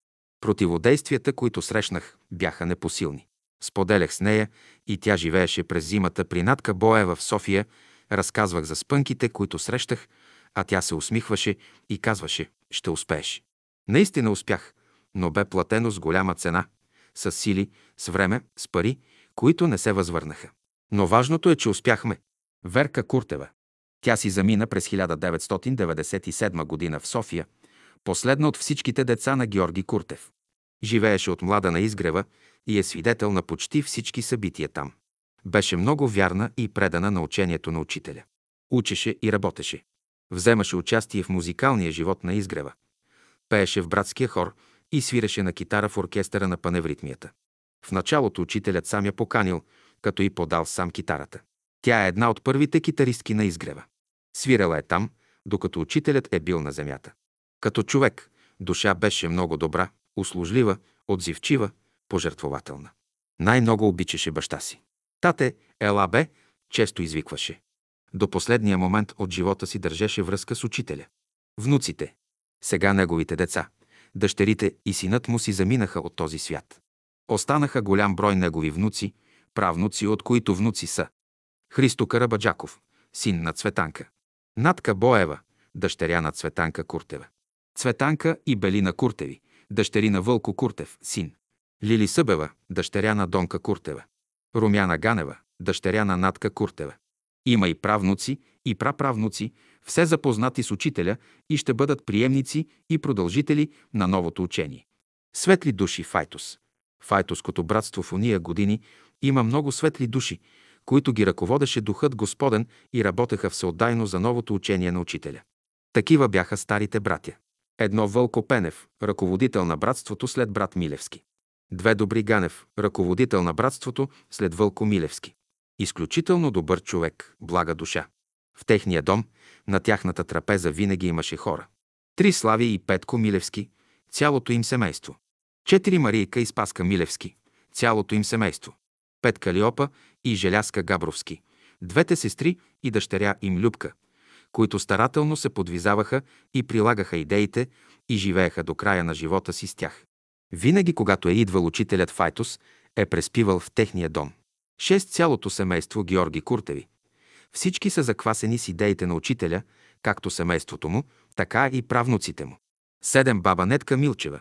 Противодействията, които срещнах, бяха непосилни. Споделях с нея и тя живееше през зимата при Натка Боева в София, разказвах за спънките, които срещах, а тя се усмихваше и казваше «Ще успееш». Наистина успях, но бе платено с голяма цена, с сили, с време, с пари, които не се възвърнаха. Но важното е, че успяхме. Верка Куртева. Тя си замина през 1997 година в София, последна от всичките деца на Георги Куртев. Живееше от млада на изгрева и е свидетел на почти всички събития там. Беше много вярна и предана на учението на учителя. Учеше и работеше. Вземаше участие в музикалния живот на изгрева. Пееше в братския хор и свиреше на китара в оркестъра на паневритмията. В началото учителят сам я поканил, като и подал сам китарата. Тя е една от първите китаристки на изгрева. Свирала е там, докато учителят е бил на земята. Като човек, душа беше много добра, услужлива, отзивчива, пожертвователна. Най-много обичаше баща си. Тате, ела бе, често извикваше. До последния момент от живота си държеше връзка с учителя. Внуците, сега неговите деца, дъщерите и синът му си заминаха от този свят. Останаха голям брой негови внуци, правнуци, от които внуци са Христо Карабаджаков, син на Цветанка, Натка Боева, дъщеря на Цветанка Куртева, Цветанка и Белина Куртеви, дъщери на Вълко Куртев, син, Лили Събева, дъщеря на Донка Куртева, Румяна Ганева, дъщеря на Натка Куртева. Има и правнуци, и праправнуци, все запознати с учителя и ще бъдат приемници и продължители на новото учение. Светли души Файтос. Файтоското братство в уния години има много светли души, които ги ръководеше Духът Господен и работеха всеотдайно за новото учение на учителя. Такива бяха старите братя. Едно Вълко Пенев, ръководител на братството след брат Милевски. Две Добри Ганев, ръководител на братството след Вълко Милевски. Изключително добър човек, блага душа. В техния дом, на тяхната трапеза винаги имаше хора. Три Слави и Петко Милевски, цялото им семейство. Четири Марийка и Спаска Милевски, цялото им семейство. Пет Калиопа и Желяска Габровски, двете сестри и дъщеря им Любка, които старателно се подвизаваха и прилагаха идеите и живееха до края на живота си с тях. Винаги, когато е идвал учителят Файтус, е преспивал в техния дом. Шест цялото семейство Георги Куртеви. Всички са заквасени с идеите на учителя, както семейството му, така и правнуците му. Седем баба Нетка Милчева.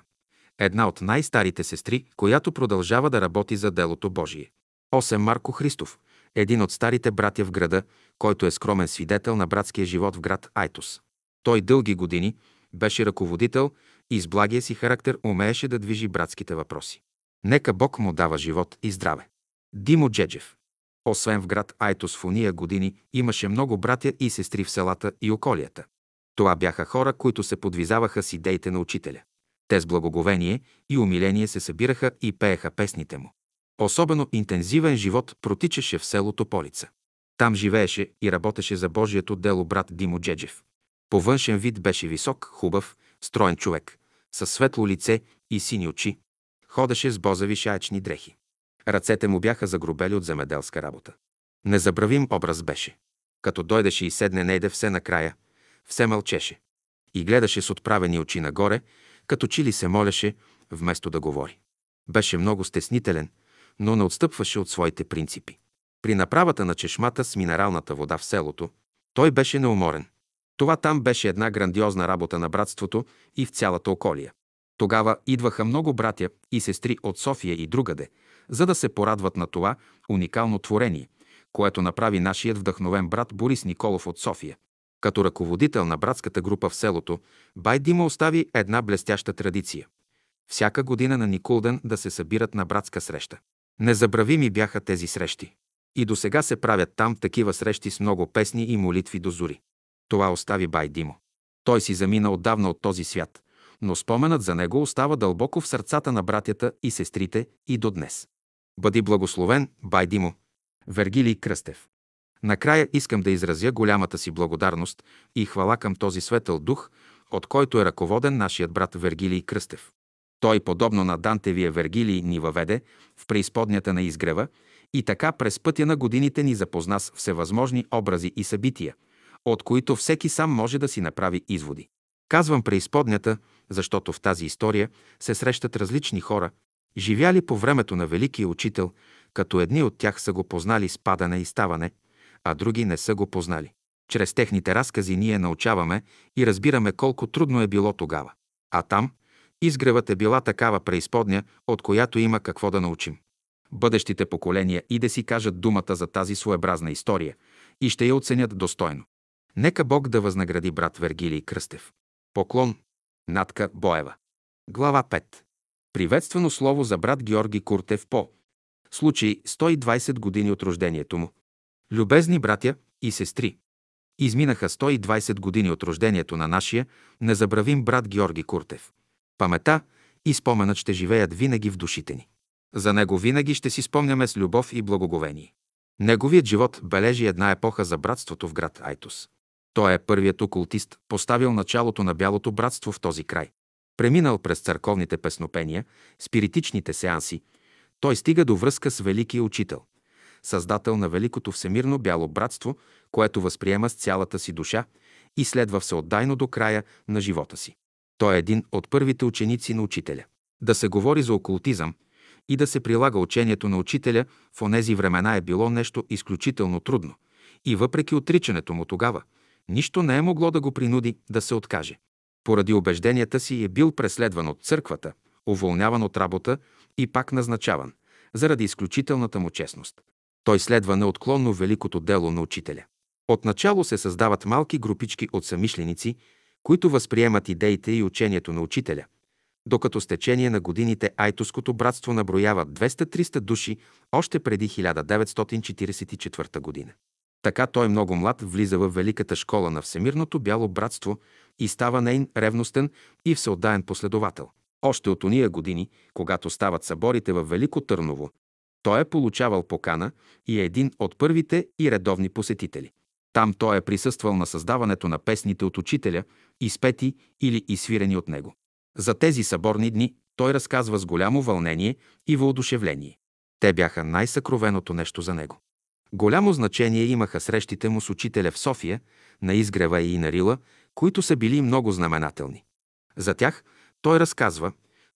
Една от най-старите сестри, която продължава да работи за делото Божие. 8. Марко Христов, един от старите братя в града, който е скромен свидетел на братския живот в град Айтос. Той дълги години беше ръководител и с благия си характер умееше да движи братските въпроси. Нека Бог му дава живот и здраве. Димо Джеджев. Освен в град Айтос в уния години имаше много братя и сестри в селата и околията. Това бяха хора, които се подвизаваха с идеите на учителя. Те с благоговение и умиление се събираха и пееха песните му. Особено интензивен живот протичаше в селото Полица. Там живееше и работеше за Божието дело брат Димо Джеджев. По външен вид беше висок, хубав, строен човек, със светло лице и сини очи. Ходеше с бозави шаечни дрехи. Ръцете му бяха загрубели от земеделска работа. Незабравим образ беше. Като дойдеше и седне нейде все накрая, все мълчеше. И гледаше с отправени очи нагоре, като че ли се молеше, вместо да говори. Беше много стеснителен, но не отстъпваше от своите принципи. При направата на чешмата с минералната вода в селото, той беше неуморен. Това там беше една грандиозна работа на братството и в цялата околия. Тогава идваха много братя и сестри от София и другаде, за да се порадват на това уникално творение, което направи нашият вдъхновен брат Борис Николов от София. Като ръководител на братската група в селото, Бай Дима остави една блестяща традиция. Всяка година на Никулден да се събират на братска среща. Незабравими бяха тези срещи. И до сега се правят там такива срещи с много песни и молитви до зори. Това остави Бай Димо. Той си замина отдавна от този свят, но споменът за него остава дълбоко в сърцата на братята и сестрите и до днес. Бъди благословен, Бай Димо. Вергилий Кръстев. Накрая искам да изразя голямата си благодарност и хвала към този светъл дух, от който е ръководен нашият брат Вергилий Кръстев. Той, подобно на Дантевия Вергилий, ни въведе в преизподнята на изгрева и така през пътя на годините ни запозна с всевъзможни образи и събития, от които всеки сам може да си направи изводи. Казвам преизподнята, защото в тази история се срещат различни хора, живяли по времето на Великия Учител, като едни от тях са го познали с падане и ставане, а други не са го познали. Чрез техните разкази ние научаваме и разбираме колко трудно е било тогава. А там, изгревът е била такава преизподня, от която има какво да научим. Бъдещите поколения и да си кажат думата за тази своеобразна история и ще я оценят достойно. Нека Бог да възнагради брат Вергилий Кръстев. Поклон. Натка Боева. Глава 5. Приветствено слово за брат Георги Куртев по случай 120 години от рождението му. Любезни братя и сестри, изминаха 120 години от рождението на нашия незабравим брат Георги Куртев. Памета и споменът ще живеят винаги в душите ни. За него винаги ще си спомняме с любов и благоговение. Неговият живот бележи една епоха за братството в град Айтос. Той е първият окултист, поставил началото на бялото братство в този край. Преминал през църковните песнопения, спиритичните сеанси, той стига до връзка с Великия Учител, създател на Великото Всемирно Бяло Братство, което възприема с цялата си душа и следва всеотдайно до края на живота си. Той е един от първите ученици на учителя. Да се говори за окултизъм и да се прилага учението на учителя в онези времена е било нещо изключително трудно. И въпреки отричането му тогава, нищо не е могло да го принуди да се откаже. Поради убежденията си е бил преследван от църквата, уволняван от работа и пак назначаван, заради изключителната му честност. Той следва неотклонно великото дело на учителя. Отначало се създават малки групички от самишленици, които възприемат идеите и учението на учителя, докато с течение на годините Айтоското братство наброява 200-300 души още преди 1944 година. Така той много млад влиза в великата школа на Всемирното бяло братство и става нейн ревностен и всеотдаен последовател. Още от ония години, когато стават съборите в Велико Търново, той е получавал покана и е един от първите и редовни посетители. Там той е присъствал на създаването на песните от учителя, изпети или изсвирени от него. За тези съборни дни той разказва с голямо вълнение и въодушевление. Те бяха най-съкровеното нещо за него. Голямо значение имаха срещите му с учителя в София, на Изгрева и на Рила, които са били много знаменателни. За тях той разказва,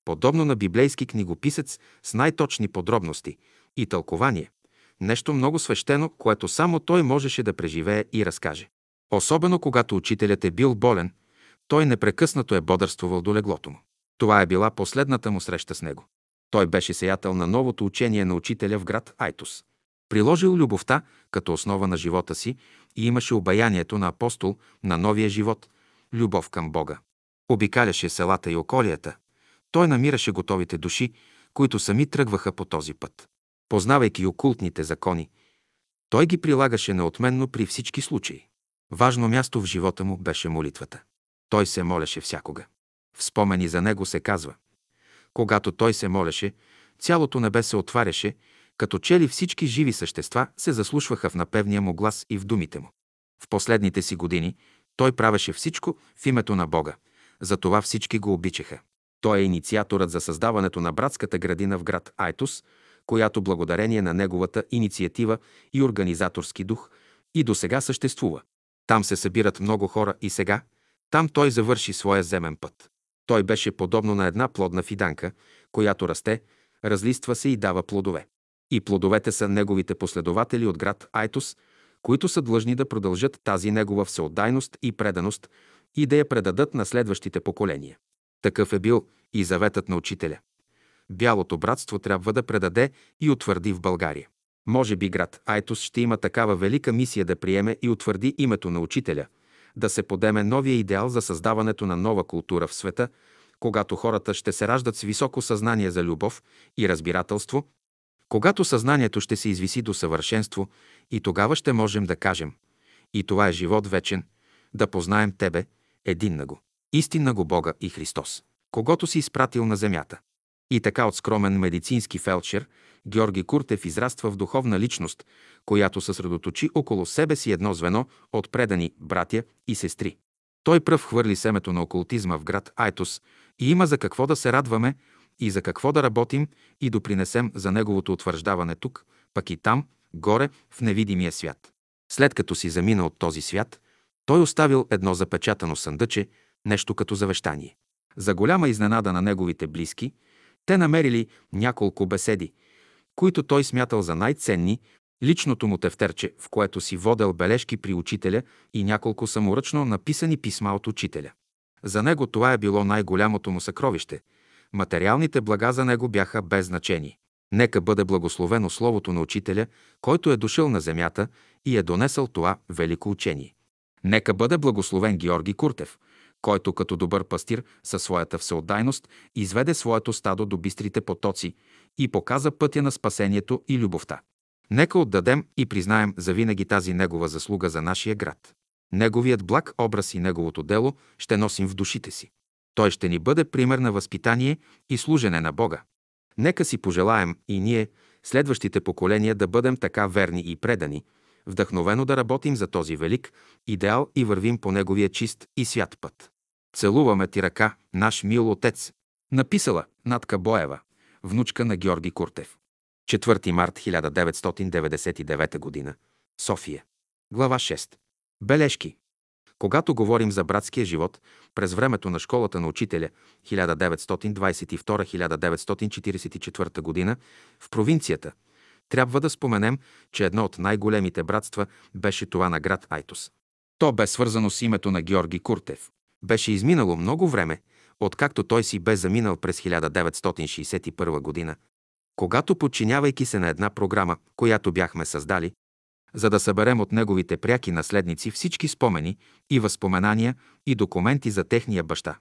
подобно на библейски книгописец с най-точни подробности и тълкование, нещо много свещено, което само той можеше да преживее и разкаже. Особено когато учителят е бил болен, той непрекъснато е бодърствувал до леглото му. Това е била последната му среща с него. Той беше сеятел на новото учение на учителя в град Айтос. Приложил любовта като основа на живота си и имаше обаянието на апостол на новия живот – любов към Бога. Обикаляше селата и околията. Той намираше готовите души, които сами тръгваха по този път. Познавайки окултните закони, той ги прилагаше неотменно при всички случаи. Важно място в живота му беше молитвата. Той се молеше всякога. В спомени за него се казва. Когато той се молеше, цялото небе се отваряше, като че ли всички живи същества се заслушваха в напевния му глас и в думите му. В последните си години той правеше всичко в името на Бога. Затова всички го обичаха. Той е инициаторът за създаването на братската градина в град Айтос, която благодарение на неговата инициатива и организаторски дух и до сега съществува. Там се събират много хора и сега, там той завърши своя земен път. Той беше подобно на една плодна фиданка, която расте, разлиства се и дава плодове. И плодовете са неговите последователи от град Айтос, които са длъжни да продължат тази негова всеотдайност и преданост и да я предадат на следващите поколения. Такъв е бил и заветът на учителя. Бялото братство трябва да предаде и утвърди в България. Може би град Айтос ще има такава велика мисия да приеме и утвърди името на учителя, да се подеме новия идеал за създаването на нова култура в света, когато хората ще се раждат с високо съзнание за любов и разбирателство, когато съзнанието ще се извиси до съвършенство и тогава ще можем да кажем и това е живот вечен, да познаем Тебе, един на го, истинна го Бога и Христос, когато си изпратил на земята. И така от скромен медицински фелчер Георги Куртев израства в духовна личност, която съсредоточи около себе си едно звено от предани братя и сестри. Той пръв хвърли семето на окултизма в град Айтос и има за какво да се радваме и за какво да работим и допринесем за неговото утвърждаване тук, пък и там, горе, в невидимия свят. След като си замина от този свят, той оставил едно запечатано съндъче, нещо като завещание. За голяма изненада на неговите близки, те намерили няколко беседи, които той смятал за най-ценни, личното му тефтерче, в което си водел бележки при учителя и няколко саморъчно написани писма от учителя. За него това е било най-голямото му съкровище. Материалните блага за него бяха без значение. Нека бъде благословено словото на учителя, който е дошъл на земята и е донесъл това велико учение. Нека бъде благословен Георги Куртев, който като добър пастир със своята всеотдайност изведе своето стадо до бистрите потоци и показа пътя на спасението и любовта. Нека отдадем и признаем завинаги тази негова заслуга за нашия град. Неговият благ образ и неговото дело ще носим в душите си. Той ще ни бъде пример на възпитание и служене на Бога. Нека си пожелаем и ние, следващите поколения, да бъдем така верни и предани, вдъхновено да работим за този велик идеал и вървим по неговия чист и свят път. Целуваме ти ръка, наш мил отец. Написала Натка Боева, внучка на Георги Куртев. 4 март 1999 г. София. Глава 6. Бележки. Когато говорим за братския живот през времето на школата на учителя 1922-1944 г. в провинцията, трябва да споменем, че едно от най-големите братства беше това на град Айтос. То бе свързано с името на Георги Куртев. Беше изминало много време, откакто той си бе заминал през 1961 година, когато, подчинявайки се на една програма, която бяхме създали, за да съберем от неговите пряки наследници всички спомени и възпоменания и документи за техния баща,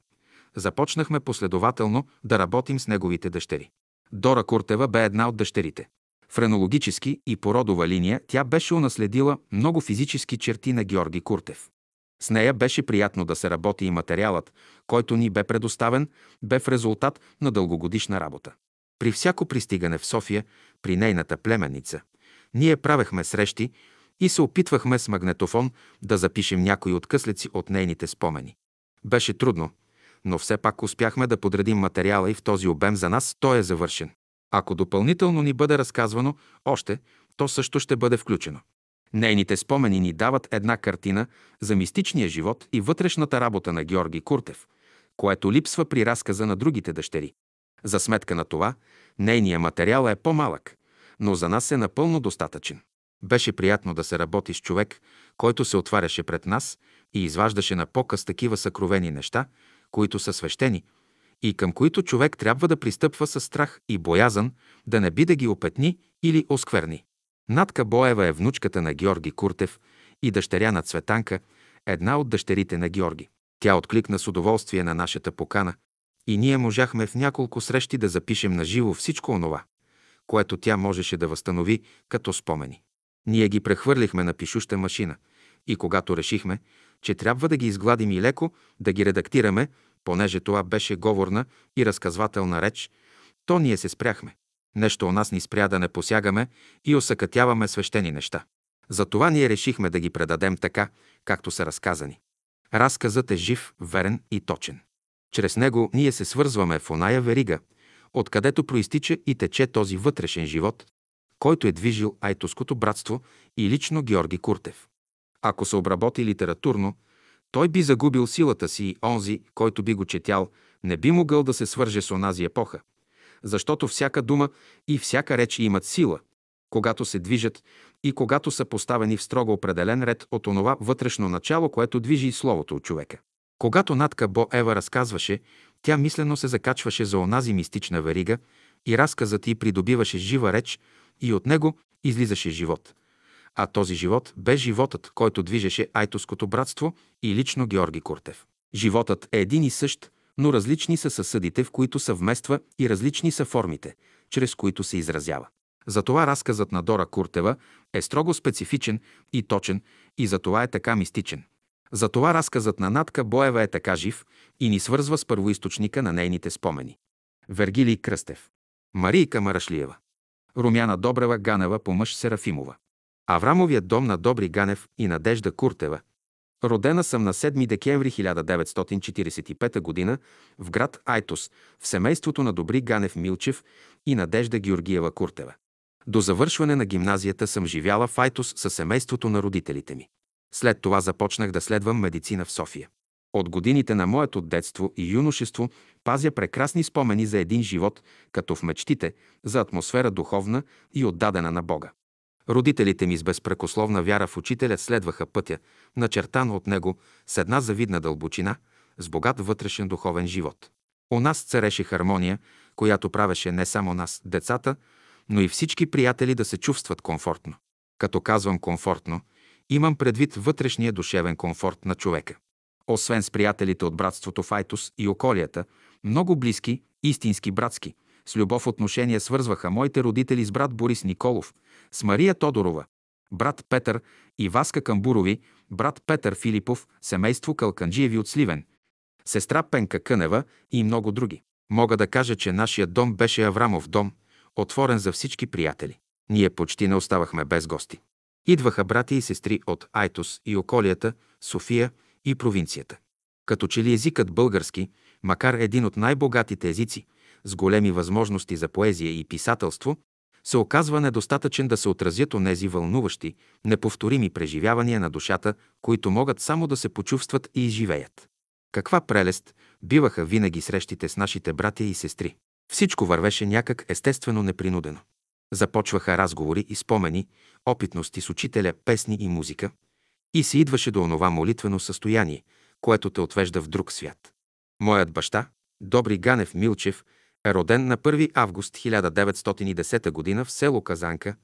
започнахме последователно да работим с неговите дъщери. Дора Куртева бе една от дъщерите. В ренологически и породова линия тя беше унаследила много физически черти на Георги Куртев. С нея беше приятно да се работи и материалът, който ни бе предоставен, бе в резултат на дългогодишна работа. При всяко пристигане в София, при нейната племенница, ние правехме срещи и се опитвахме с магнетофон да запишем някои откъслеци от нейните спомени. Беше трудно, но все пак успяхме да подредим материала и в този обем за нас той е завършен. Ако допълнително ни бъде разказвано още, то също ще бъде включено. Нейните спомени ни дават една картина за мистичния живот и вътрешната работа на Георги Куртев, което липсва при разказа на другите дъщери. За сметка на това, нейният материал е по-малък, но за нас е напълно достатъчен. Беше приятно да се работи с човек, който се отваряше пред нас и изваждаше на показ такива съкровени неща, които са свещени и към които човек трябва да пристъпва с страх и боязън, да не би да ги опетни или оскверни. Натка Боева е внучката на Георги Куртев и дъщеря на Цветанка, една от дъщерите на Георги. Тя откликна с удоволствие на нашата покана и ние можахме в няколко срещи да запишем на живо всичко онова, което тя можеше да възстанови като спомени. Ние ги прехвърлихме на пишуща машина и когато решихме, че трябва да ги изгладим и леко, да ги редактираме, понеже това беше говорна и разказвателна реч, то ние се спряхме. Нещо у нас ни спря да не посягаме и осъкътяваме свещени неща. Затова ние решихме да ги предадем така, както са разказани. Разказът е жив, верен и точен. Чрез него ние се свързваме в оная верига, откъдето проистича и тече този вътрешен живот, който е движил Айтоското братство и лично Георги Куртев. Ако се обработи литературно, той би загубил силата си и онзи, който би го четял, не би могъл да се свърже с онази епоха, защото всяка дума и всяка реч имат сила, когато се движат и когато са поставени в строго определен ред от онова вътрешно начало, което движи и словото от човека. Когато Натка Бо Ева разказваше, тя мислено се закачваше за онази мистична верига и разказът й придобиваше жива реч и от него излизаше живот. А този живот бе животът, който движеше Айтоското братство и лично Георги Куртев. Животът е един и същ, но различни са съсъдите, в които съвмества и различни са формите, чрез които се изразява. Затова разказът на Дора Куртева е строго специфичен и точен и затова е така мистичен. Затова разказът на Натка Боева е така жив и ни свързва с първоисточника на нейните спомени. Вергилий Кръстев. Марийка Марашлиева. Румяна Добрева Ганева по мъж Серафимова. Аврамовият дом на Добри Ганев и Надежда Куртева. Родена съм на 7 декември 1945 г. в град Айтос, в семейството на Добри Ганев Милчев и Надежда Георгиева Куртева. До завършване на гимназията съм живяла в Айтос със семейството на родителите ми. След това започнах да следвам медицина в София. От годините на моето детство и юношество пазя прекрасни спомени за един живот, като в мечтите, за атмосфера духовна и отдадена на Бога. Родителите ми с безпрекословна вяра в учителя следваха пътя, начертан от него с една завидна дълбочина, с богат вътрешен духовен живот. У нас цареше хармония, която правеше не само нас, децата, но и всички приятели да се чувстват комфортно. Като казвам комфортно, имам предвид вътрешния душевен комфорт на човека. Освен с приятелите от братството Файтус и околията, много близки, истински братски, с любов отношения свързваха моите родители с брат Борис Николов, с Мария Тодорова, брат Петър и Васка Камбурови, брат Петър Филипов, семейство Калканджиеви от Сливен, сестра Пенка Кънева и много други. Мога да кажа, че нашия дом беше Аврамов дом, отворен за всички приятели. Ние почти не оставахме без гости. Идваха брати и сестри от Айтос и околията, София и провинцията. Като че ли езикът български, макар един от най-богатите езици, с големи възможности за поезия и писателство, се оказва недостатъчен да се отразят онези вълнуващи, неповторими преживявания на душата, които могат само да се почувстват и изживеят. Каква прелест биваха винаги срещите с нашите братя и сестри. Всичко вървеше някак естествено непринудено. Започваха разговори и спомени, опитности с учителя, песни и музика, и се идваше до онова молитвено състояние, което те отвежда в друг свят. Моят баща, Добри Ганев Милчев, е роден на 1 август 1910 г. в село Казанка,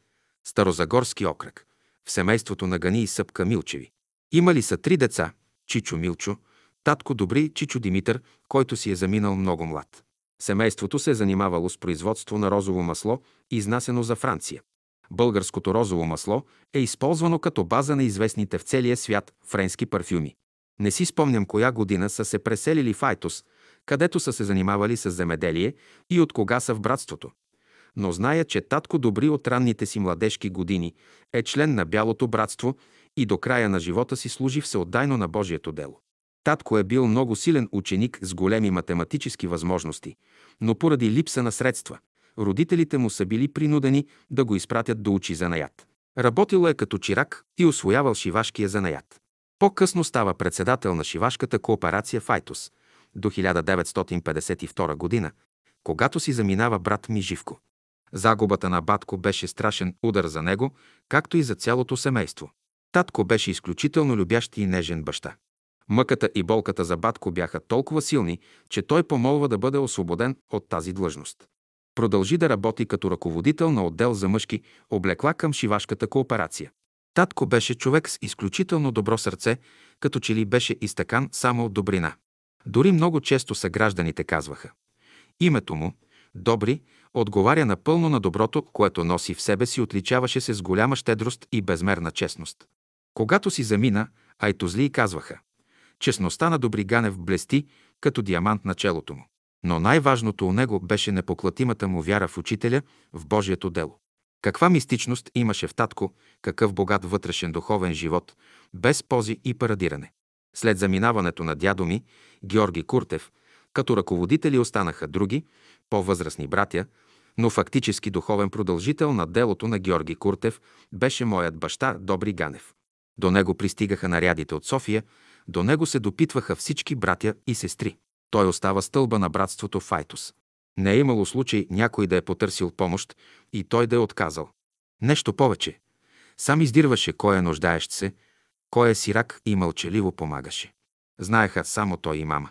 Старозагорски окръг, в семейството на Гани и Съпка Милчеви. Имали са три деца – Чичо Милчо, татко Добри Чичо Димитър, който си е заминал много млад. Семейството се е занимавало с производство на розово масло, изнасено за Франция. Българското розово масло е използвано като база на известните в целия свят френски парфюми. Не си спомням коя година са се преселили в Айтос, където са се занимавали с земеделие и от кога са в братството. Но зная, че татко Добри от ранните си младежки години е член на Бялото братство и до края на живота си служи всеотдайно на Божието дело. Татко е бил много силен ученик с големи математически възможности, но поради липса на средства, родителите му са били принудени да го изпратят да учи занаят. Работил е като чирак и освоявал шивашкия занаят. По-късно става председател на шивашката кооперация Файтус до 1952 година, когато си заминава брат ми Живко. Загубата на батко беше страшен удар за него, както и за цялото семейство. Татко беше изключително любящ и нежен баща. Мъката и болката за батко бяха толкова силни, че той помолва да бъде освободен от тази длъжност. Продължи да работи като ръководител на отдел за мъжки облекла към шивашката кооперация. Татко беше човек с изключително добро сърце, като че ли беше изтъкан само от добрина. Дори много често съгражданите казваха. Името му, Добри, отговаря напълно на доброто, което носи в себе си, отличаваше се с голяма щедрост и безмерна честност. Когато си замина, айтозлии казваха. Честността на Добри Ганев блести като диамант на челото му. Но най-важното у него беше непоклатимата му вяра в учителя, в Божието дело. Каква мистичност имаше в татко, какъв богат вътрешен духовен живот, без пози и парадиране. След заминаването на дядо ми, Георги Куртев, като ръководители останаха други, по-възрастни братя, но фактически духовен продължител на делото на Георги Куртев беше моят баща Добри Ганев. До него пристигаха нарядите от София, до него се допитваха всички братя и сестри. Той остава стълба на братството Файтус. Не е имало случай някой да е потърсил помощ и той да е отказал. Нещо повече. Сам издирваше кой е нуждаещ се, кой е сирак и мълчаливо помагаше. Знаеха само той и мама.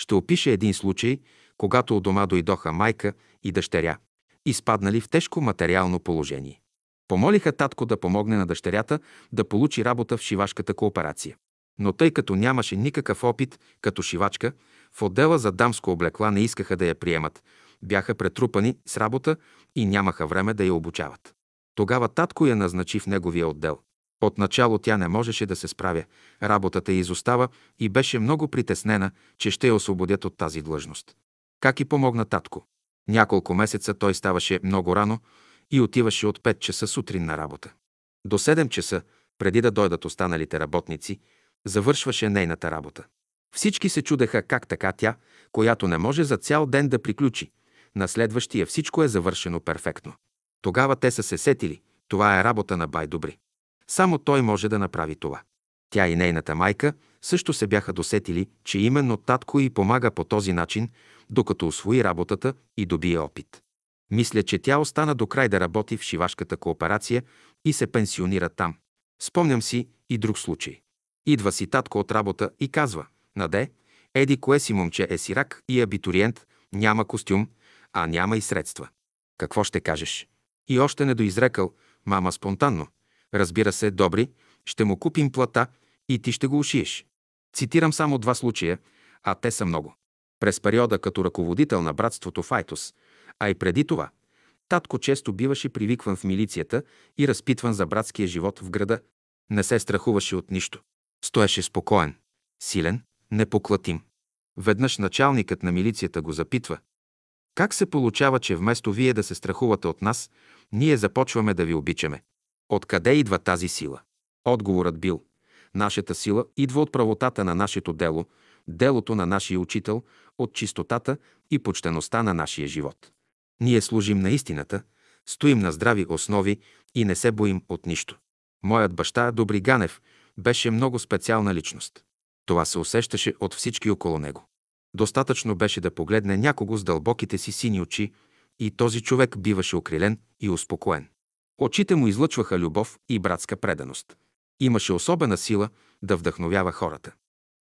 Ще опише един случай, когато у дома дойдоха майка и дъщеря, изпаднали в тежко материално положение. Помолиха татко да помогне на дъщерята да получи работа в шивашката кооперация. Но тъй като нямаше никакъв опит като шивачка, в отдела за дамско облекла не искаха да я приемат, бяха претрупани с работа и нямаха време да я обучават. Тогава татко я назначи в неговия отдел. Отначало тя не можеше да се справя, работата й изостава и беше много притеснена, че ще я освободят от тази длъжност. Как и помогна татко? Няколко месеца той ставаше много рано и отиваше от 5 часа сутрин на работа. До 7 часа, преди да дойдат останалите работници, завършваше нейната работа. Всички се чудеха как така тя, която не може за цял ден да приключи. На следващия всичко е завършено перфектно. Тогава те са се сетили. Това е работа на Бай Добри. Само той може да направи това. Тя и нейната майка също се бяха досетили, че именно татко й помага по този начин, докато освои работата и добие опит. Мисля, че тя остана до край да работи в шивашката кооперация и се пенсионира там. Спомням си и друг случай. Идва си татко от работа и казва, Наде, еди кое си момче е сирак и абитуриент, няма костюм, а няма и средства. Какво ще кажеш? И още не доизрекал, мама спонтанно. Разбира се, добри, ще му купим плата и ти ще го ушиеш. Цитирам само два случая, а те са много. През периода като ръководител на братството Файтос, а и преди това, татко често биваше привикван в милицията и разпитван за братския живот в града. Не се страхуваше от нищо. Стоеше спокоен, силен, непоклатим. Веднъж началникът на милицията го запитва. Как се получава, че вместо вие да се страхувате от нас, ние започваме да ви обичаме? Откъде идва тази сила? Отговорът бил Нашата сила идва от правотата на нашето дело, делото на нашия учител, от чистотата и почтеността на нашия живот. Ние служим на истината, стоим на здрави основи и не се боим от нищо. Моят баща, Добри Ганев, беше много специална личност. Това се усещаше от всички около него. Достатъчно беше да погледне някого с дълбоките си сини очи и този човек биваше окрилен и успокоен. Очите му излъчваха любов и братска преданост. Имаше особена сила да вдъхновява хората.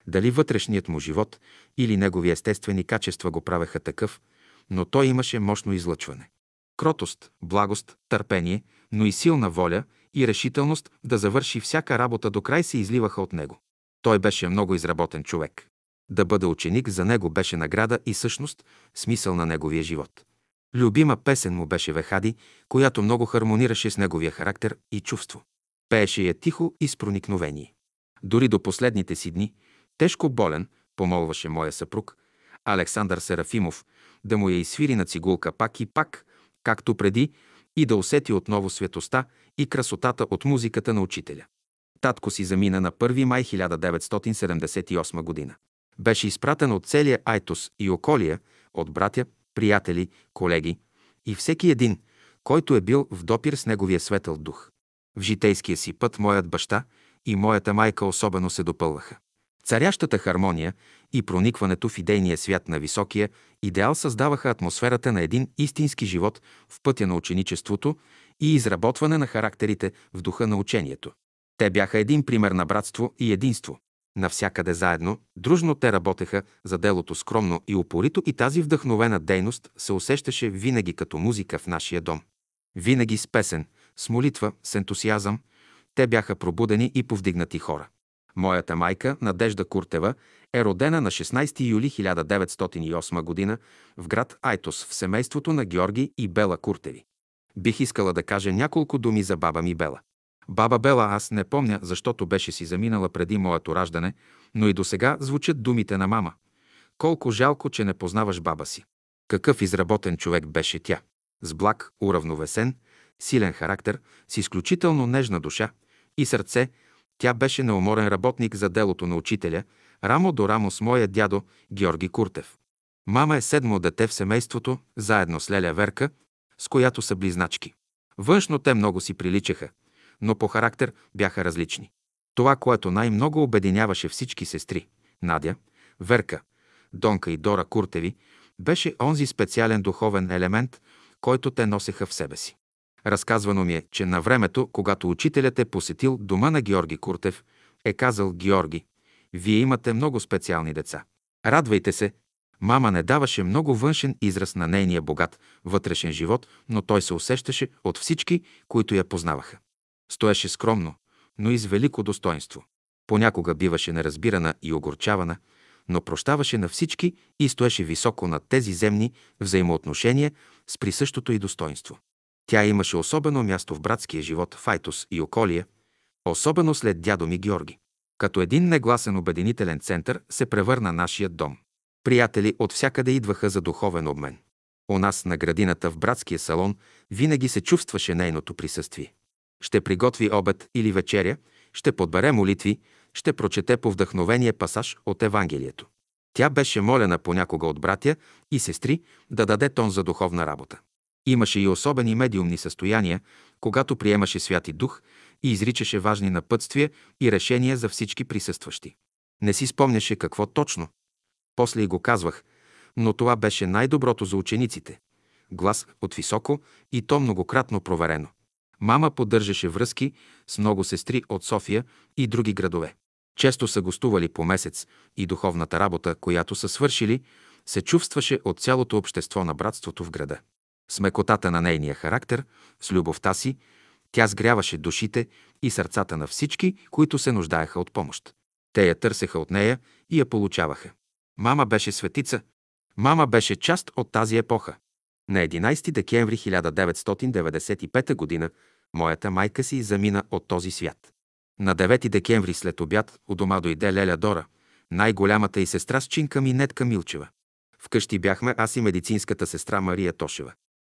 Дали вътрешният му живот или негови естествени качества го правеха такъв, но той имаше мощно излъчване. Кротост, благост, търпение, но и силна воля и решителност да завърши всяка работа до край се изливаха от него. Той беше много изработен човек. Да бъде ученик за него беше награда и същност, смисъл на неговия живот. Любима песен му беше Вехади, която много хармонираше с неговия характер и чувство. Пееше я тихо и с проникновение. Дори до последните си дни, тежко болен, помолваше моя съпруг, Александър Серафимов, да му я изсвири на цигулка пак и пак, както преди, и да усети отново светоста и красотата от музиката на учителя. Татко си замина на 1 май 1978 година. Беше изпратен от целия Айтос и околия, от братя, приятели, колеги и всеки един, който е бил в допир с неговия светъл дух. В житейския си път моят баща и моята майка особено се допълваха. Царящата хармония и проникването в идейния свят на високия идеал създаваха атмосферата на един истински живот в пътя на ученичеството и изработване на характерите в духа на учението. Те бяха един пример на братство и единство. Навсякъде заедно, дружно те работеха за делото скромно и упорито и тази вдъхновена дейност се усещаше винаги като музика в нашия дом. Винаги с песен, с молитва, с ентусиазъм, те бяха пробудени и повдигнати хора. Моята майка, Надежда Куртева, е родена на 16 юли 1908 г. в град Айтос в семейството на Георги и Бела Куртеви. Бих искала да кажа няколко думи за баба ми Бела. Баба Бела аз не помня, защото беше си заминала преди моето раждане, но и до сега звучат думите на мама. Колко жалко, че не познаваш баба си. Какъв изработен човек беше тя. С благ, уравновесен, силен характер, с изключително нежна душа и сърце, тя беше неуморен работник за делото на учителя, рамо до рамо с моя дядо Георги Куртев. Мама е седмо дете в семейството, заедно с Леля Верка, с която са близначки. Външно те много си приличаха, но по характер бяха различни. Това, което най-много обединяваше всички сестри – Надя, Верка, Донка и Дора Куртеви, беше онзи специален духовен елемент, който те носеха в себе си. Разказвано ми е, че на времето, когато учителят е посетил дома на Георги Куртев, е казал Георги, вие имате много специални деца. Радвайте се. Мама не даваше много външен израз на нейния богат вътрешен живот, но той се усещаше от всички, които я познаваха. Стоеше скромно, но и с велико достоинство. Понякога биваше неразбирана и огорчавана, но прощаваше на всички и стоеше високо над тези земни взаимоотношения с присъщото и достоинство. Тя имаше особено място в братския живот в Айтос и околия, особено след дядо ми Георги. Като един негласен обединителен център се превърна нашият дом. Приятели от всякъде идваха за духовен обмен. У нас на градината в братския салон винаги се чувстваше нейното присъствие. Ще приготви обед или вечеря, ще подбере молитви, ще прочете по вдъхновение пасаж от Евангелието. Тя беше молена понякога от братя и сестри да даде тон за духовна работа. Имаше и особени медиумни състояния, когато приемаше Святи Дух и изричаше важни напътствия и решения за всички присъстващи. Не си спомняше какво точно. После и го казвах, но това беше най-доброто за учениците. Глас от високо и то многократно проверено. Мама поддържаше връзки с много сестри от София и други градове. Често са гостували по месец и духовната работа, която са свършили, се чувстваше от цялото общество на братството в града. С мекотата на нейния характер, с любовта си, тя сгряваше душите и сърцата на всички, които се нуждаеха от помощ. Те я търсеха от нея и я получаваха. Мама беше светица. Мама беше част от тази епоха. На 11 декември 1995 г. моята майка си замина от този свят. На 9 декември след обяд у дома дойде Леля Дора, най-голямата и сестра с чинка ми Нетка Милчева. Вкъщи бяхме аз и медицинската сестра Мария Тошева.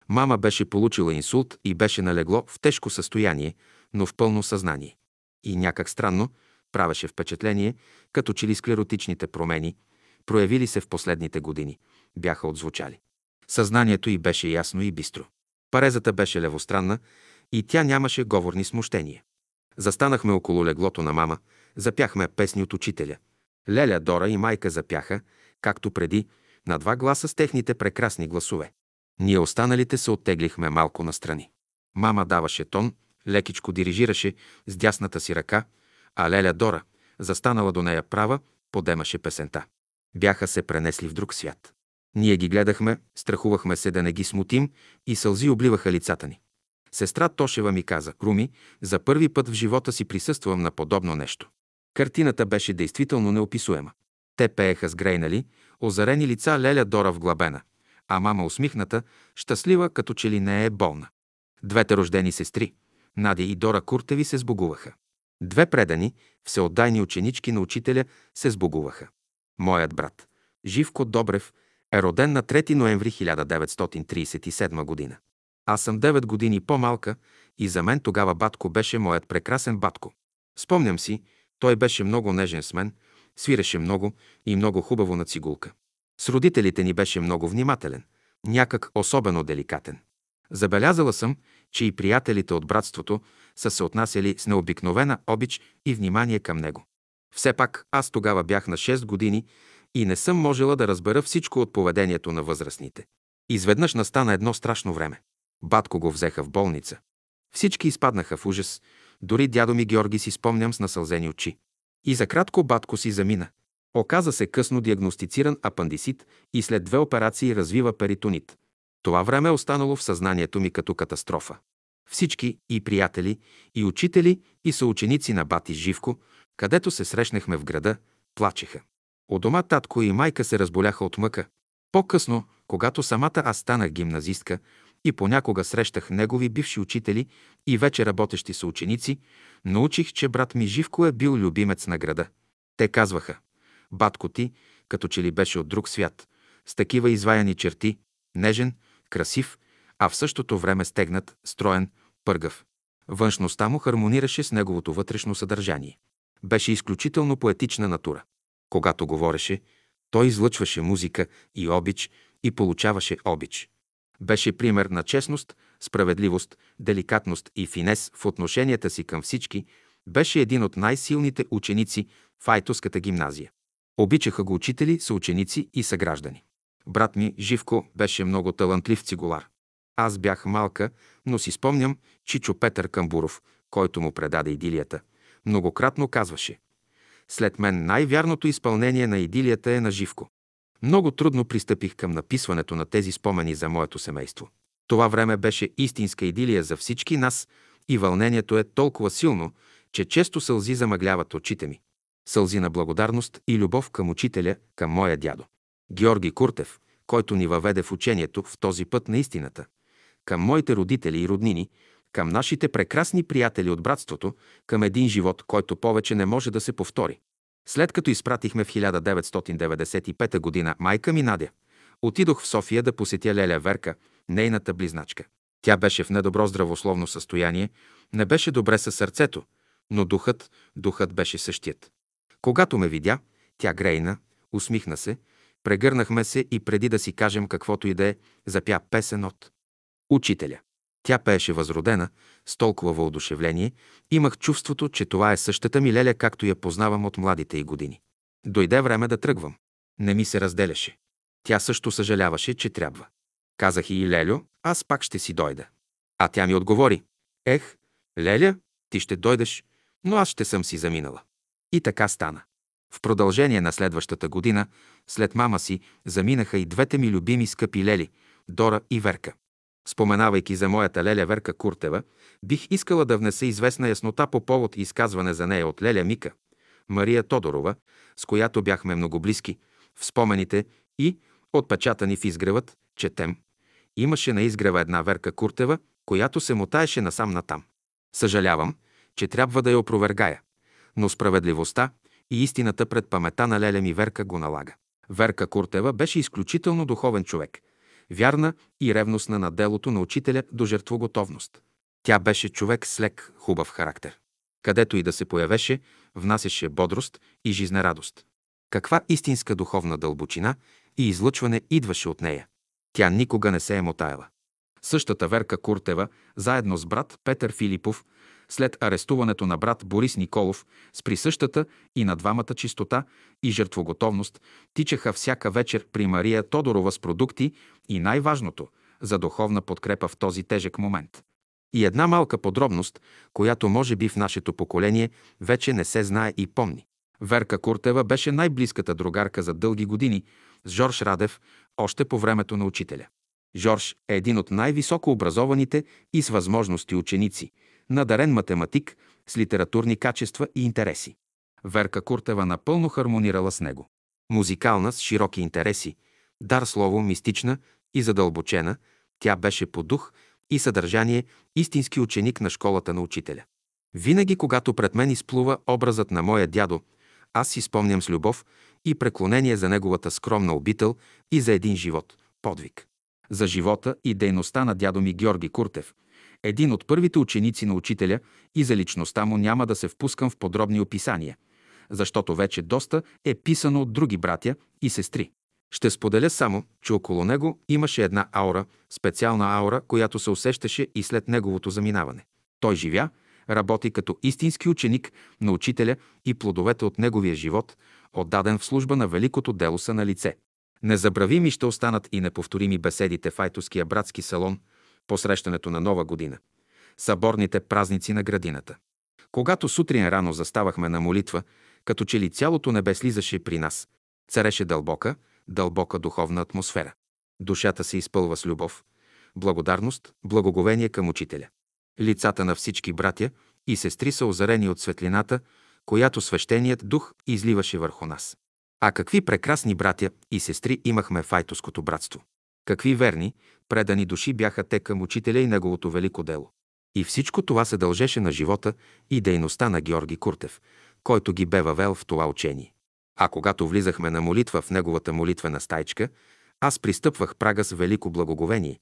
Мама беше получила инсулт и беше налегло в тежко състояние, но в пълно съзнание. И някак странно, правеше впечатление, като че ли склеротичните промени, проявили се в последните години, бяха отзвучали. Съзнанието й беше ясно и бистро. Парезата беше левостранна и тя нямаше говорни смущения. Застанахме около леглото на мама, запяхме песни от учителя. Леля, Дора и майка запяха, както преди, на два гласа с техните прекрасни гласове. Ние останалите се оттеглихме малко настрани. Мама даваше тон, лекичко дирижираше с дясната си ръка, а Леля Дора, застанала до нея права, подемаше песента. Бяха се пренесли в друг свят. Ние ги гледахме, страхувахме се да не ги смутим и сълзи обливаха лицата ни. Сестра Тошева ми каза, Руми, за първи път в живота си присъствам на подобно нещо. Картината беше действително неописуема. Те пееха с грейнали, озарени лица Леля Дора в глабена, а мама усмихната, щастлива, като че ли не е болна. Двете рождени сестри, Надя и Дора Куртеви, се сбогуваха. Две предани, всеотдайни ученички на учителя, се сбогуваха. Моят брат, Живко Добрев, е роден на 3 ноември 1937 година. Аз съм 9 години по-малка и за мен тогава батко беше моят прекрасен батко. Спомням си, той беше много нежен с мен, свиреше много и много хубаво на цигулка. С родителите ни беше много внимателен, някак особено деликатен. Забелязала съм, че и приятелите от братството са се отнасяли с необикновена обич и внимание към него. Все пак аз тогава бях на 6 години и не съм можела да разбера всичко от поведението на възрастните. Изведнъж настана едно страшно време. Батко го взеха в болница. Всички изпаднаха в ужас, дори дядо ми Георги си спомням с насълзени очи. И за кратко батко си замина. Оказа се късно диагностициран апандисит и след две операции развива перитонит. Това време е останало в съзнанието ми като катастрофа. Всички и приятели, и учители, и съученици на бати Живко, където се срещнахме в града, плачеха. У дома татко и майка се разболяха от мъка. По-късно, когато самата аз станах гимназистка и понякога срещах негови бивши учители и вече работещи са ученици, научих, че брат ми Живко е бил любимец на града. Те казваха, батко ти, като че ли беше от друг свят, с такива изваяни черти, нежен, красив, а в същото време стегнат, строен, пъргав. Външността му хармонираше с неговото вътрешно съдържание. Беше изключително поетична натура. Когато говореше, той излъчваше музика и обич и получаваше обич. Беше пример на честност, справедливост, деликатност и финес в отношенията си към всички, беше един от най-силните ученици в Айтоската гимназия. Обичаха го учители, съученици и съграждани. Брат ми, Живко, беше много талантлив цигулар. Аз бях малка, но си спомням Чичо Петър Камбуров, който му предаде идилията. Многократно казваше След мен най-вярното изпълнение на идилията е на Живко. Много трудно пристъпих към написването на тези спомени за моето семейство. Това време беше истинска идилия за всички нас и вълнението е толкова силно, че често сълзи замъгляват очите ми. Сълзи на благодарност и любов към учителя, към моя дядо. Георги Куртев, който ни въведе в учението в този път на истината. Към моите родители и роднини, към нашите прекрасни приятели от братството, към един живот, който повече не може да се повтори. След като изпратихме в 1995 година майка ми Надя, отидох в София да посетя Леля Верка, нейната близначка. Тя беше в недобро здравословно състояние, не беше добре със сърцето, но духът, духът беше същият. Когато ме видя, тя грейна, усмихна се, прегърнахме се и преди да си кажем каквото и да е, запя песен от учителя. Тя пееше възродена, с толкова въодушевление, имах чувството, че това е същата ми леля, както я познавам от младите й години. Дойде време да тръгвам. Не ми се разделяше. Тя също съжаляваше, че трябва. Казах и Лелю, аз пак ще си дойда. А тя ми отговори. Ех, Леля, ти ще дойдеш, но аз ще съм си заминала. И така стана. В продължение на следващата година, след мама си, заминаха и двете ми любими скъпи лели – Дора и Верка. Споменавайки за моята леля Верка Куртева, бих искала да внеса известна яснота по повод изказване за нея от леля Мика, Мария Тодорова, с която бяхме много близки, в спомените и, отпечатани в изгревът, четем. Имаше на изгрева една Верка Куртева, която се мотаеше насам-натам. Съжалявам, че трябва да я опровергая, но справедливостта и истината пред памета на леля ми Верка го налага. Верка Куртева беше изключително духовен човек – вярна и ревностна на делото на учителя до жертвоготовност. Тя беше човек с лек, хубав характер. Където и да се появеше, внасяше бодрост и жизнерадост. Каква истинска духовна дълбочина и излъчване идваше от нея. Тя никога не се е мотаяла. Същата Верка Куртева, заедно с брат Петър Филипов, след арестуването на брат Борис Николов, с присъщата и на двамата чистота и жертвоготовност, тичаха всяка вечер при Мария Тодорова с продукти и най-важното – за духовна подкрепа в този тежък момент. И една малка подробност, която може би в нашето поколение вече не се знае и помни. Верка Куртева беше най-близката другарка за дълги години с Жорж Радев още по времето на учителя. Жорж е един от най-високо образованите и с възможности ученици, надарен математик с литературни качества и интереси. Верка Куртева напълно хармонирала с него. Музикална, с широки интереси, дар слово, мистична и задълбочена, тя беше по дух и съдържание истински ученик на школата на учителя. Винаги, когато пред мен изплува образът на моя дядо, аз си спомням с любов и преклонение за неговата скромна обител и за един живот, подвиг. За живота и дейността на дядо ми Георги Куртев, един от първите ученици на учителя и за личността му няма да се впускам в подробни описания, защото вече доста е писано от други братя и сестри. Ще споделя само, че около него имаше една аура, специална аура, която се усещаше и след неговото заминаване. Той живя, работи като истински ученик на учителя и плодовете от неговия живот, отдаден в служба на великото дело са на лице. Незабравими ще останат и неповторими беседите в Айтоския братски салон, посрещането на Нова година, съборните празници на градината. Когато сутрин рано заставахме на молитва, като че ли цялото небе слизаше при нас. Цареше дълбока, дълбока духовна атмосфера. Душата се изпълва с любов, благодарност, благоговение към учителя. Лицата на всички братя и сестри са озарени от светлината, която свещеният дух изливаше върху нас. А какви прекрасни братя и сестри имахме в Айтоското братство! Какви верни, предани души бяха те към учителя и неговото велико дело. И всичко това се дължеше на живота и дейността на Георги Куртев, който ги бе въвел в това учение. А когато влизахме на молитва в неговата молитвена стайчка, аз пристъпвах прага с велико благоговение,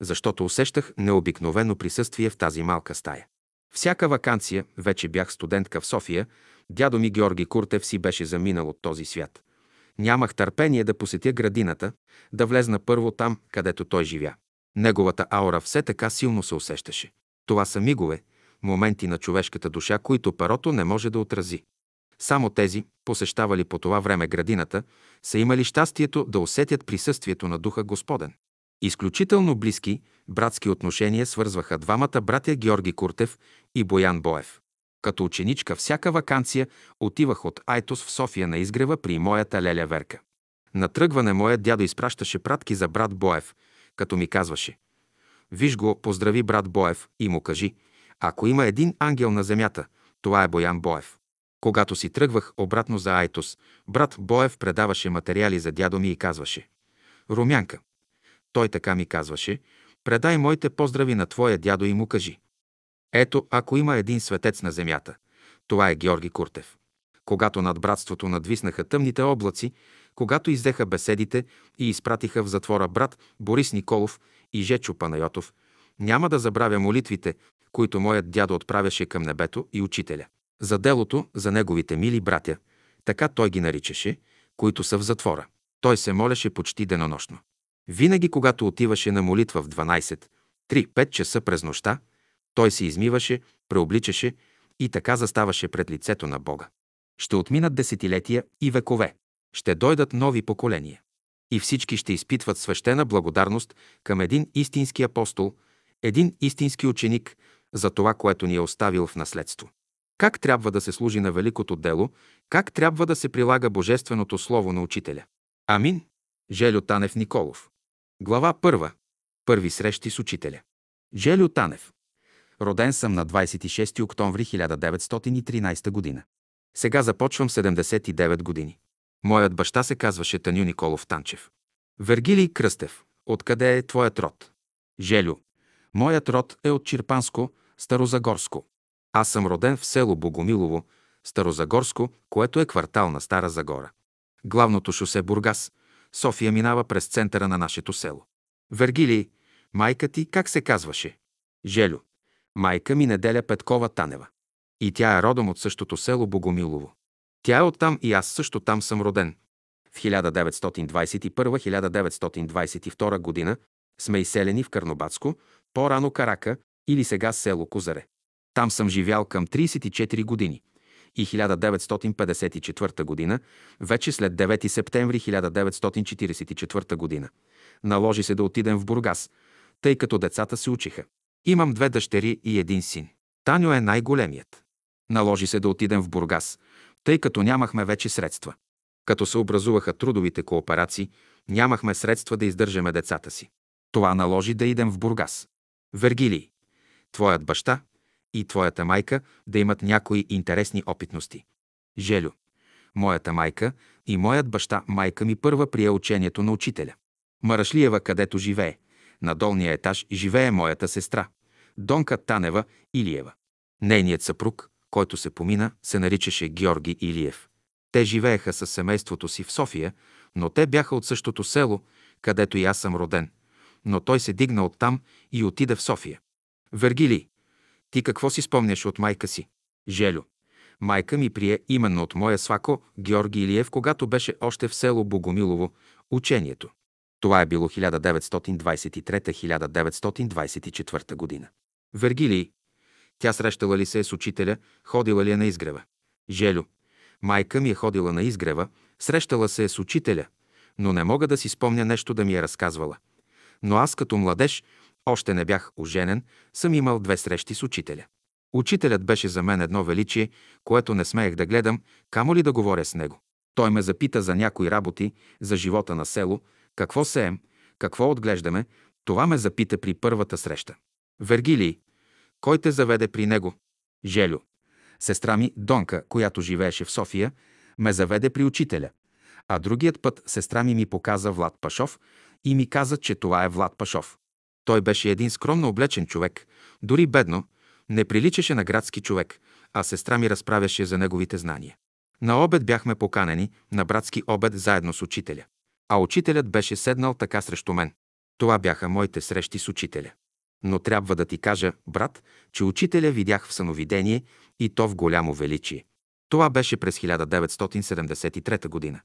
защото усещах необикновено присъствие в тази малка стая. Всяка вакансия, вече бях студентка в София, дядо ми Георги Куртев си беше заминал от този свят. Нямах търпение да посетя градината, да влезна първо там, където той живя. Неговата аура все така силно се усещаше. Това са мигове, моменти на човешката душа, които перото не може да отрази. Само тези, посещавали по това време градината, са имали щастието да усетят присъствието на Духа Господен. Изключително близки, братски отношения свързваха двамата братя Георги Куртев и Боян Боев. Като ученичка всяка вакансия отивах от Айтос в София на изгрева при моята леля Верка. На тръгване моят дядо изпращаше пратки за брат Боев, като ми казваше «Виж го, поздрави брат Боев и му кажи, ако има един ангел на земята, това е Боян Боев». Когато си тръгвах обратно за Айтос, брат Боев предаваше материали за дядо ми и казваше «Румянка». Той така ми казваше «Предай моите поздрави на твоя дядо и му кажи». Ето, ако има един светец на земята, това е Георги Куртев. Когато над братството надвиснаха тъмните облаци, когато издеха беседите и изпратиха в затвора брат Борис Николов и Жечо Панайотов, няма да забравя молитвите, които моят дядо отправяше към небето и учителя. За делото, за неговите мили братя, така той ги наричаше, които са в затвора. Той се молеше почти денонощно. Винаги, когато отиваше на молитва в 12, 3-5 часа през нощта, той се измиваше, преобличаше и така заставаше пред лицето на Бога. Ще отминат десетилетия и векове. Ще дойдат нови поколения. И всички ще изпитват свещена благодарност към един истински апостол, един истински ученик за това, което ни е оставил в наследство. Как трябва да се служи на великото дело, как трябва да се прилага Божественото Слово на Учителя. Амин. Желю Танев Николов. Глава 1. Първи срещи с Учителя. Желю Танев. Роден съм на 26 октомври 1913 година. Сега започвам 79 години. Моят баща се казваше Таню Николов Танчев. Вергилий Кръстев. Откъде е твоят род? Желю. Моят род е от Чирпанско, Старозагорско. Аз съм роден в село Богомилово, Старозагорско, което е квартал на Стара Загора. Главното шосе Бургас, София минава през центъра на нашето село. Вергилий, майка ти как се казваше? Желю. Майка ми Неделя Петкова Танева. И тя е родом от същото село Богомилово. Тя е оттам и аз също там съм роден. В 1921-1922 година сме изселени в Карнобатско, по-рано Карака или сега село Козаре. Там съм живял към 34 години и 1954 година, вече след 9 септември 1944 година. Наложи се да отидем в Бургас, тъй като децата се учиха. Имам две дъщери и един син. Таню е най-големият. Наложи се да отидем в Бургас, тъй като нямахме вече средства. Като се образуваха трудовите кооперации, нямахме средства да издържаме децата си. Това наложи да идем в Бургас. Вергилий, твоят баща и твоята майка да имат някои интересни опитности. Желю, моята майка и моят баща, майка ми първа прие учението на учителя. Марашлиева, където живее, на долния етаж живее моята сестра, Донка Танева Илиева. Нейният съпруг, който се помина, се наричаше Георги Илиев. Те живееха със семейството си в София, но те бяха от същото село, където и аз съм роден. Но той се дигна оттам и отиде в София. Вергили, ти какво си спомняш от майка си? Желю. Майка ми прие именно от моя свако Георги Илиев, когато беше още в село Богомилово, учението. Това е било 1923-1924 година. Вергилий. Тя срещала ли се с учителя, ходила ли е на изгрева? Желю. Майка ми е ходила на изгрева, срещала се е с учителя, но не мога да си спомня нещо да ми е разказвала. Но аз като младеж, още не бях оженен, съм имал две срещи с учителя. Учителят беше за мен едно величие, което не смеех да гледам, камо ли да говоря с него. Той ме запита за някои работи, за живота на село, какво сеем, какво отглеждаме, това ме запита при първата среща. Вергилий, кой те заведе при него? Желю. Сестра ми, Донка, която живееше в София, ме заведе при учителя. А другият път сестра ми ми показа Влад Пашов и ми каза, че това е Влад Пашов. Той беше един скромно облечен човек, дори бедно, не приличаше на градски човек, а сестра ми разправяше за неговите знания. На обед бяхме поканени, на братски обед заедно с учителя. А учителят беше седнал така срещу мен. Това бяха моите срещи с учителя. Но трябва да ти кажа, брат, че учителя видях в съновидение и то в голямо величие. Това беше през 1973 година.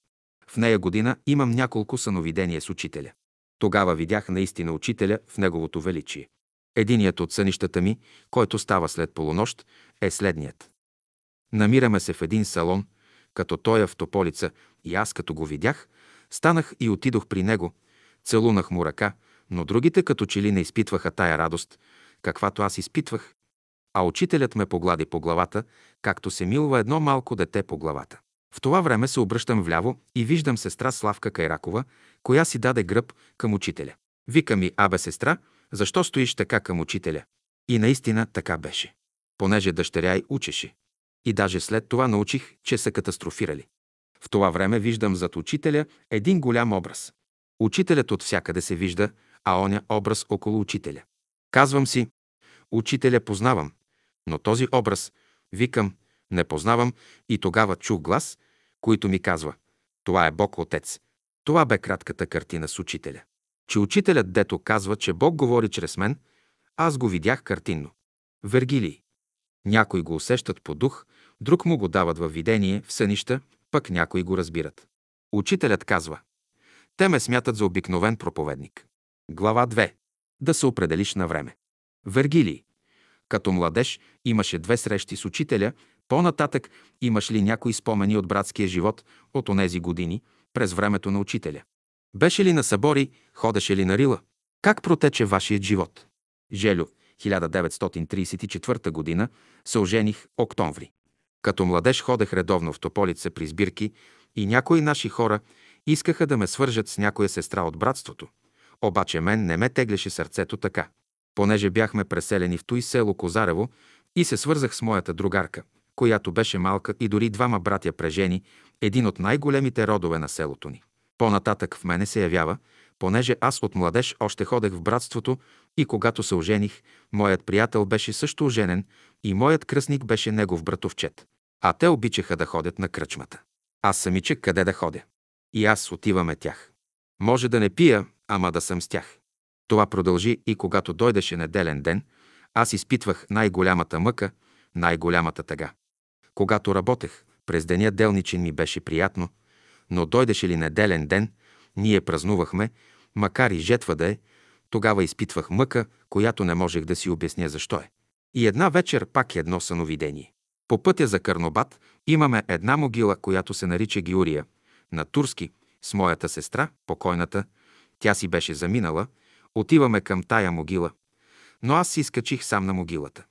В нея година имам няколко съновидения с учителя. Тогава видях наистина учителя в неговото величие. Единият от сънищата ми, който става след полунощ, е следният. Намираме се в един салон, като той е в Тополица, и аз като го видях, станах и отидох при него, целунах му ръка, но другите като че ли не изпитваха тая радост, каквато аз изпитвах, а учителят ме поглади по главата, както се милва едно малко дете по главата. В това време се обръщам вляво и виждам сестра Славка Кайракова, коя си даде гръб към учителя. Вика ми, абе сестра, защо стоиш така към учителя? И наистина така беше. Понеже дъщеря й учеше. И даже след това научих, че са катастрофирали. В това време виждам зад учителя един голям образ. Учителят от всякъде се вижда, а оня образ около учителя. Казвам си, учителя познавам, но този образ, викам, не познавам и тогава чух глас, който ми казва, това е Бог Отец. Това бе кратката картина с учителя. Че учителят, дето казва, че Бог говори чрез мен, аз го видях картинно. Вергилий. Някои го усещат по дух, друг му го дават във видение, в сънища, пък някои го разбират. Учителят казва. Те ме смятат за обикновен проповедник. Глава 2. Да се определиш на време. Вергилий. Като младеж имаше две срещи с учителя, по-нататък имаш ли някои спомени от братския живот от онези години, през времето на учителя? Беше ли на събори, ходеше ли на Рила? Как протече вашият живот? Желю, 1934 година, се ожених октомври. Като младеж ходех редовно в Тополица при сбирки и някои наши хора искаха да ме свържат с някоя сестра от братството. Обаче мен не ме теглеше сърцето така. Понеже бяхме преселени в той село Козарево и се свързах с моята другарка, която беше малка и дори двама братя прежени, един от най-големите родове на селото ни. По-нататък в мене се явява, понеже аз от младеж още ходех в братството и когато се ожених, моят приятел беше също оженен и моят кръстник беше негов братовчет. А те обичаха да ходят на кръчмата. Аз самичък къде да ходя. И аз отиваме тях. Може да не пия, ама да съм с тях. Това продължи и когато дойдеше неделен ден, аз изпитвах най-голямата мъка, най-голямата тъга. Когато работех, през деня делничен ми беше приятно, но дойдеше ли неделен ден, ние празнувахме, макар и жетва да е, тогава изпитвах мъка, която не можех да си обясня защо е. И една вечер пак едно съновидение. По пътя за Карнобат имаме една могила, която се нарича Гиурия, на турски, с моята сестра, покойната. Тя си беше заминала. Отиваме към тая могила. Но аз си изкачих сам на могилата.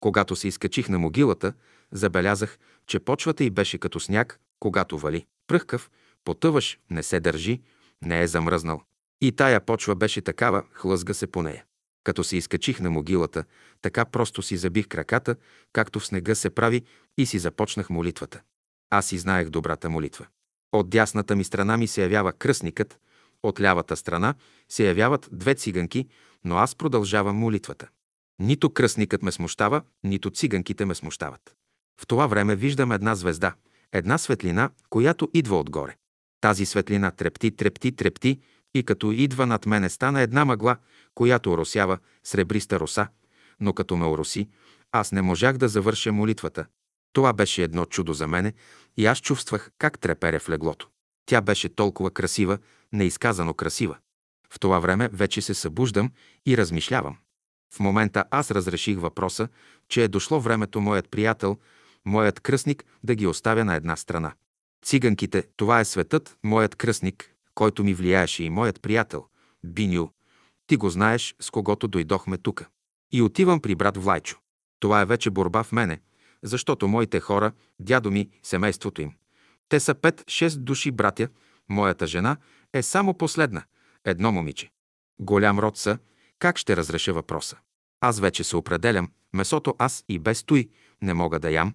Когато се изкачих на могилата, забелязах, че почвата й беше като сняг, когато вали. Пръхкав, потъваш, не се държи, не е замръзнал. И тая почва беше такава, хлъзга се по нея. Като се изкачих на могилата, така просто си забих краката, както в снега се прави, и си започнах молитвата. Аз си знаех добрата молитва. От дясната ми страна ми се явява кръстникът, от лявата страна се явяват две циганки, но аз продължавам молитвата. Нито кръстникът ме смущава, нито циганките ме смущават. В това време виждам една звезда, една светлина, която идва отгоре. Тази светлина трепти, трепти, трепти и като идва над мене стана една мъгла, която оросява сребриста роса, но като ме ороси, аз не можах да завърша молитвата. Това беше едно чудо за мене и аз чувствах как трепере в леглото. Тя беше толкова красива, неизказано красива. В това време вече се събуждам и размишлявам. В момента аз разреших въпроса, че е дошло времето моят приятел, моят кръстник, да ги оставя на една страна. Циганките, това е светът, моят кръстник, който ми влияеше и моят приятел, Биню. Ти го знаеш, с когото дойдохме тука. И отивам при брат Влайчо. Това е вече борба в мене, защото моите хора, дядо ми, семейството им, те са пет-шест души братя, моята жена е само последна, едно момиче. Голям род са, как ще разреша въпроса? Аз вече се определям, месото аз и без той не мога да ям,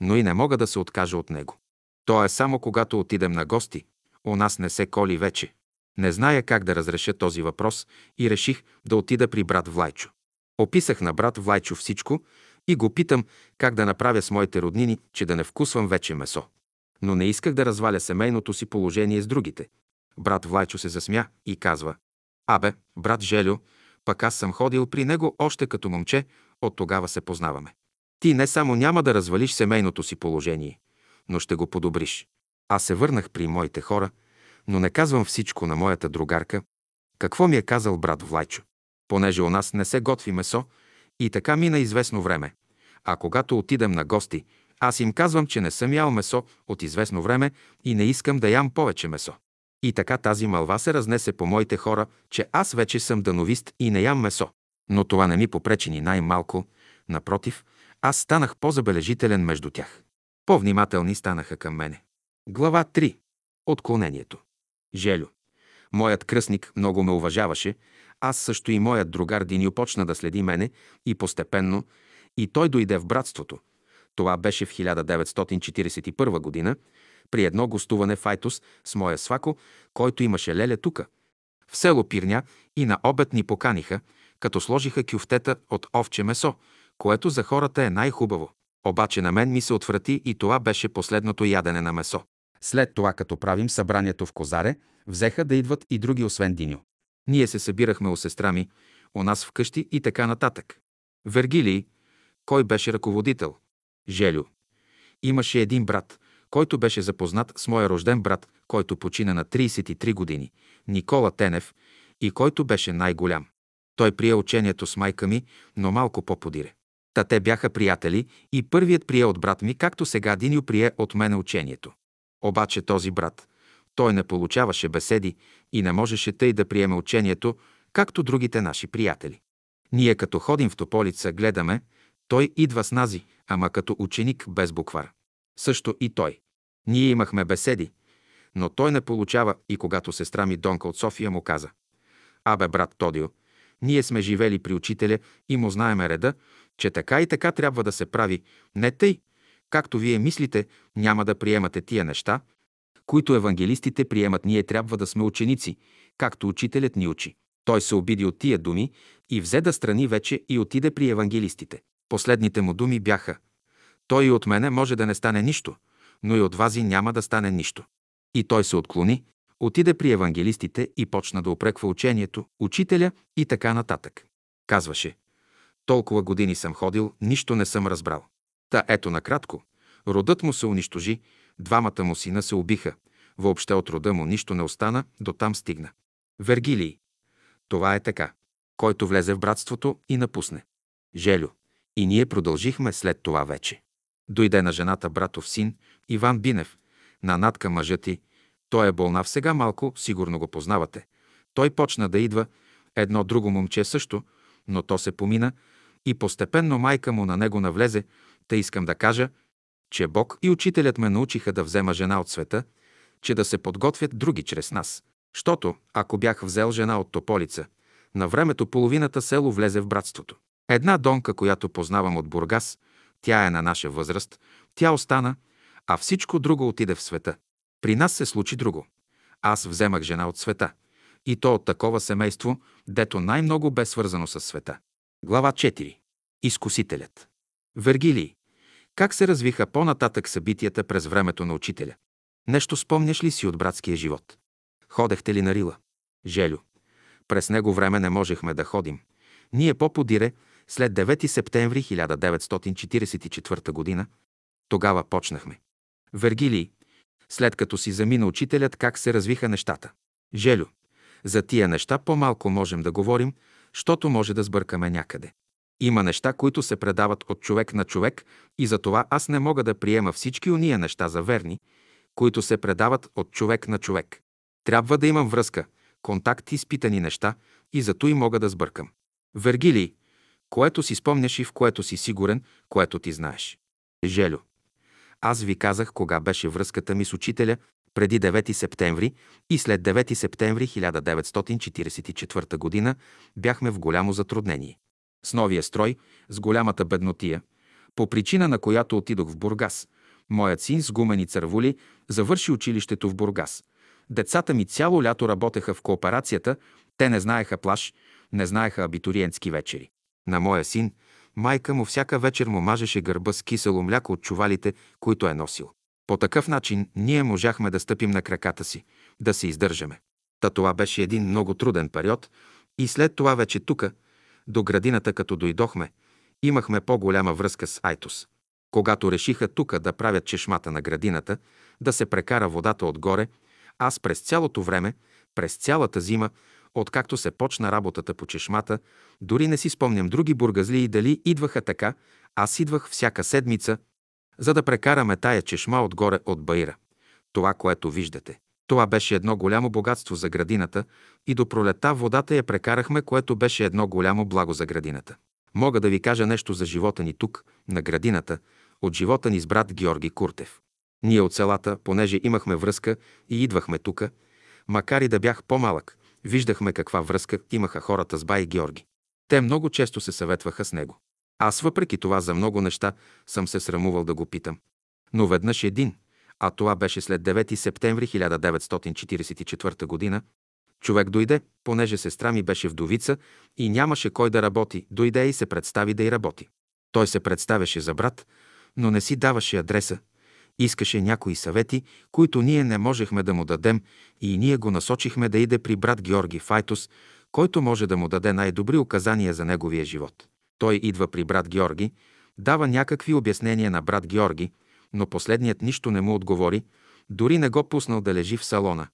но и не мога да се откажа от него. То е само когато отидем на гости. У нас не се коли вече. Не зная как да разреша този въпрос и реших да отида при брат Влайчо. Описах на брат Влайчо всичко и го питам как да направя с моите роднини, че да не вкусвам вече месо. Но не исках да разваля семейното си положение с другите. Брат Влайчо се засмя и казва, Абе, брат Желю, пък аз съм ходил при него още като момче, от тогава се познаваме. Ти не само няма да развалиш семейното си положение, но ще го подобриш. Аз се върнах при моите хора, но не казвам всичко на моята другарка. Какво ми е казал брат Влайчо? Понеже у нас не се готви месо, и така мина известно време. А когато отидем на гости, аз им казвам, че не съм ял месо от известно време и не искам да ям повече месо. И така тази мълва се разнесе по моите хора, че аз вече съм дановист и не ям месо. Но това не ми попречи ни най-малко. Напротив, аз станах по-забележителен между тях. По-внимателни станаха към мене. Глава 3. Отклонението. Желю. Моят кръстник много ме уважаваше, аз също и моят другар Диньо почна да следи мене и постепенно и той дойде в братството. Това беше в 1941 година, при едно гостуване в Айтос с моя свако, който имаше леля тука. В село Пирня и на обед ни поканиха, като сложиха кюфтета от овче месо, което за хората е най-хубаво. Обаче на мен ми се отврати и това беше последното ядене на месо. След това, като правим събранието в Козаре, взеха да идват и други освен Диньо. Ние се събирахме у сестра ми, у нас вкъщи и така нататък. Вергилий, кой беше ръководител? Желю. Имаше един брат, който беше запознат с моя рожден брат, който почина на 33 години, Никола Тенев, и който беше най-голям. Той прие учението с майка ми, но малко по-подире. Та те бяха приятели и първият прие от брат ми, както сега Диньо прие от мене учението. Обаче този брат, той не получаваше беседи и не можеше тъй да приеме учението, както другите наши приятели. Ние като ходим в Тополица, гледаме, той идва с нази, ама като ученик без буквар. Също и той. Ние имахме беседи, но той не получава и когато сестра ми Донка от София му каза «Абе, брат Тодио, ние сме живели при учителя и му знаеме реда, че така и така трябва да се прави, не тъй, както вие мислите, няма да приемате тия неща, които евангелистите приемат, ние трябва да сме ученици, както учителят ни учи. Той се обиди от тия думи и взе да страни вече и отиде при евангелистите. Последните му думи бяха «Той и от мене може да не стане нищо, но и от вази няма да стане нищо». И той се отклони, отиде при евангелистите и почна да опреква учението, учителя и така нататък. Казваше «Толкова години съм ходил, нищо не съм разбрал». Та ето накратко, родът му се унищожи, Двамата му сина се убиха. Въобще от рода му нищо не остана, до там стигна. Вергилий. Това е така. Който влезе в братството и напусне. Желю. И ние продължихме след това вече. Дойде на жената братов син, Иван Бинев, на надка мъжа ти. Той е болнав сега малко, сигурно го познавате. Той почна да идва, едно друго момче също, но то се помина и постепенно майка му на него навлезе, та искам да кажа, че Бог и учителят ме научиха да взема жена от света, че да се подготвят други чрез нас. Щото, ако бях взел жена от Тополица, на времето половината село влезе в братството. Една донка, която познавам от Бургас, тя е на наша възраст, тя остана, а всичко друго отиде в света. При нас се случи друго. Аз вземах жена от света. И то от такова семейство, дето най-много бе свързано с света. Глава 4. Изкусителят. Вергилий. Как се развиха по-нататък събитията през времето на учителя? Нещо спомняш ли си от братския живот? Ходехте ли на Рила? Желю. През него време не можехме да ходим. Ние по-подире, след 9 септември 1944 г., тогава почнахме. Вергилий, след като си замина учителят, как се развиха нещата? Желю, за тия неща по-малко можем да говорим, защото може да сбъркаме някъде. Има неща, които се предават от човек на човек и затова аз не мога да приема всички уния неща за верни, които се предават от човек на човек. Трябва да имам връзка, контакт и изпитани неща и зато и мога да сбъркам. Вергилий, което си спомняш и в което си сигурен, което ти знаеш. Желю. Аз ви казах кога беше връзката ми с учителя преди 9 септември и след 9 септември 1944 г. бяхме в голямо затруднение. С новия строй, с голямата беднотия, по причина на която отидох в Бургас. Моят син с гумени цървули завърши училището в Бургас. Децата ми цяло лято работеха в кооперацията, те не знаеха плаш, не знаеха абитуриентски вечери. На моя син, майка му всяка вечер му мажеше гърба с кисело мляко от чувалите, които е носил. По такъв начин ние можахме да стъпим на краката си, да се издържаме. Та това беше един много труден период и след това вече тука, до градината като дойдохме, имахме по-голяма връзка с Айтос. Когато решиха тука да правят чешмата на градината, да се прекара водата отгоре, аз през цялото време, през цялата зима, откакто се почна работата по чешмата, дори не си спомням други бургазлии дали идваха така, аз идвах всяка седмица, за да прекараме тая чешма отгоре от Баира. Това, което виждате. Това беше едно голямо богатство за градината и до пролета водата я прекарахме, което беше едно голямо благо за градината. Мога да ви кажа нещо за живота ни тук, на градината, от живота ни с брат Георги Куртев. Ние от селата, понеже имахме връзка и идвахме тука, макар и да бях по-малък, виждахме каква връзка имаха хората с бай Георги. Те много често се съветваха с него. Аз въпреки това за много неща съм се срамувал да го питам. Но веднъж един, а това беше след 9 септември 1944 г., човек дойде, понеже сестра ми беше вдовица и нямаше кой да работи, дойде и се представи да й работи. Той се представяше за брат, но не си даваше адреса. Искаше някои съвети, които ние не можехме да му дадем и ние го насочихме да иде при брат Георги Файтус, който може да му даде най-добри указания за неговия живот. Той идва при брат Георги, дава някакви обяснения на брат Георги, но последният нищо не му отговори, дори не го пуснал да лежи в салона,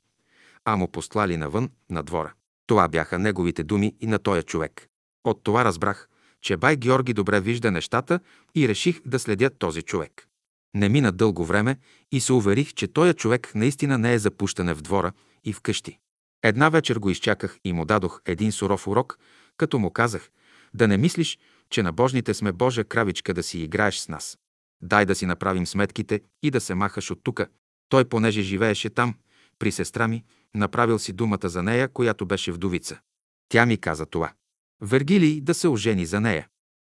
а му послали навън, на двора. Това бяха неговите думи и на този човек. От това разбрах, че бай Георги добре вижда нещата и реших да следя този човек. Не мина дълго време и се уверих, че този човек наистина не е запущане в двора и в къщи. Една вечер го изчаках и му дадох един суров урок, като му казах да не мислиш, че на Божните сме Божа кравичка да си играеш с нас. Дай да си направим сметките и да се махаш от тука. Той, понеже живееше там, при сестра ми, направил си думата за нея, която беше вдовица. Тя ми каза това. Вергилий да се ожени за нея.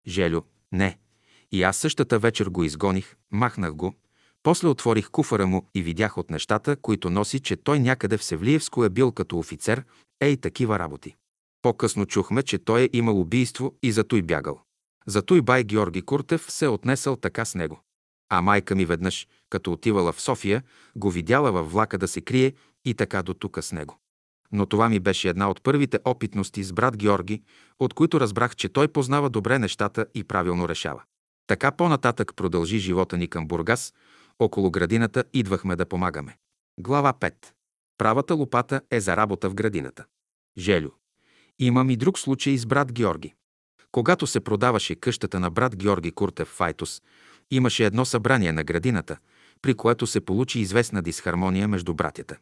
Желю, не. И аз същата вечер го изгоних, махнах го, после отворих куфара му и видях от нещата, които носи, че той някъде в Севлиевско е бил като офицер, ей такива работи. По-късно чухме, че той е имал убийство и зато и бягал. Зато и бай Георги Куртев се е отнесъл така с него. А майка ми веднъж, като отивала в София, го видяла във влака да се крие и така до тука с него. Но това ми беше една от първите опитности с брат Георги, от които разбрах, че той познава добре нещата и правилно решава. Така по-нататък продължи живота ни към Бургас, около градината идвахме да помагаме. Глава 5. Правата лопата е за работа в градината. Желю. Имам и друг случай с брат Георги. Когато се продаваше къщата на брат Георги Куртев Файтус, имаше едно събрание на градината, при което се получи известна дисхармония между братята.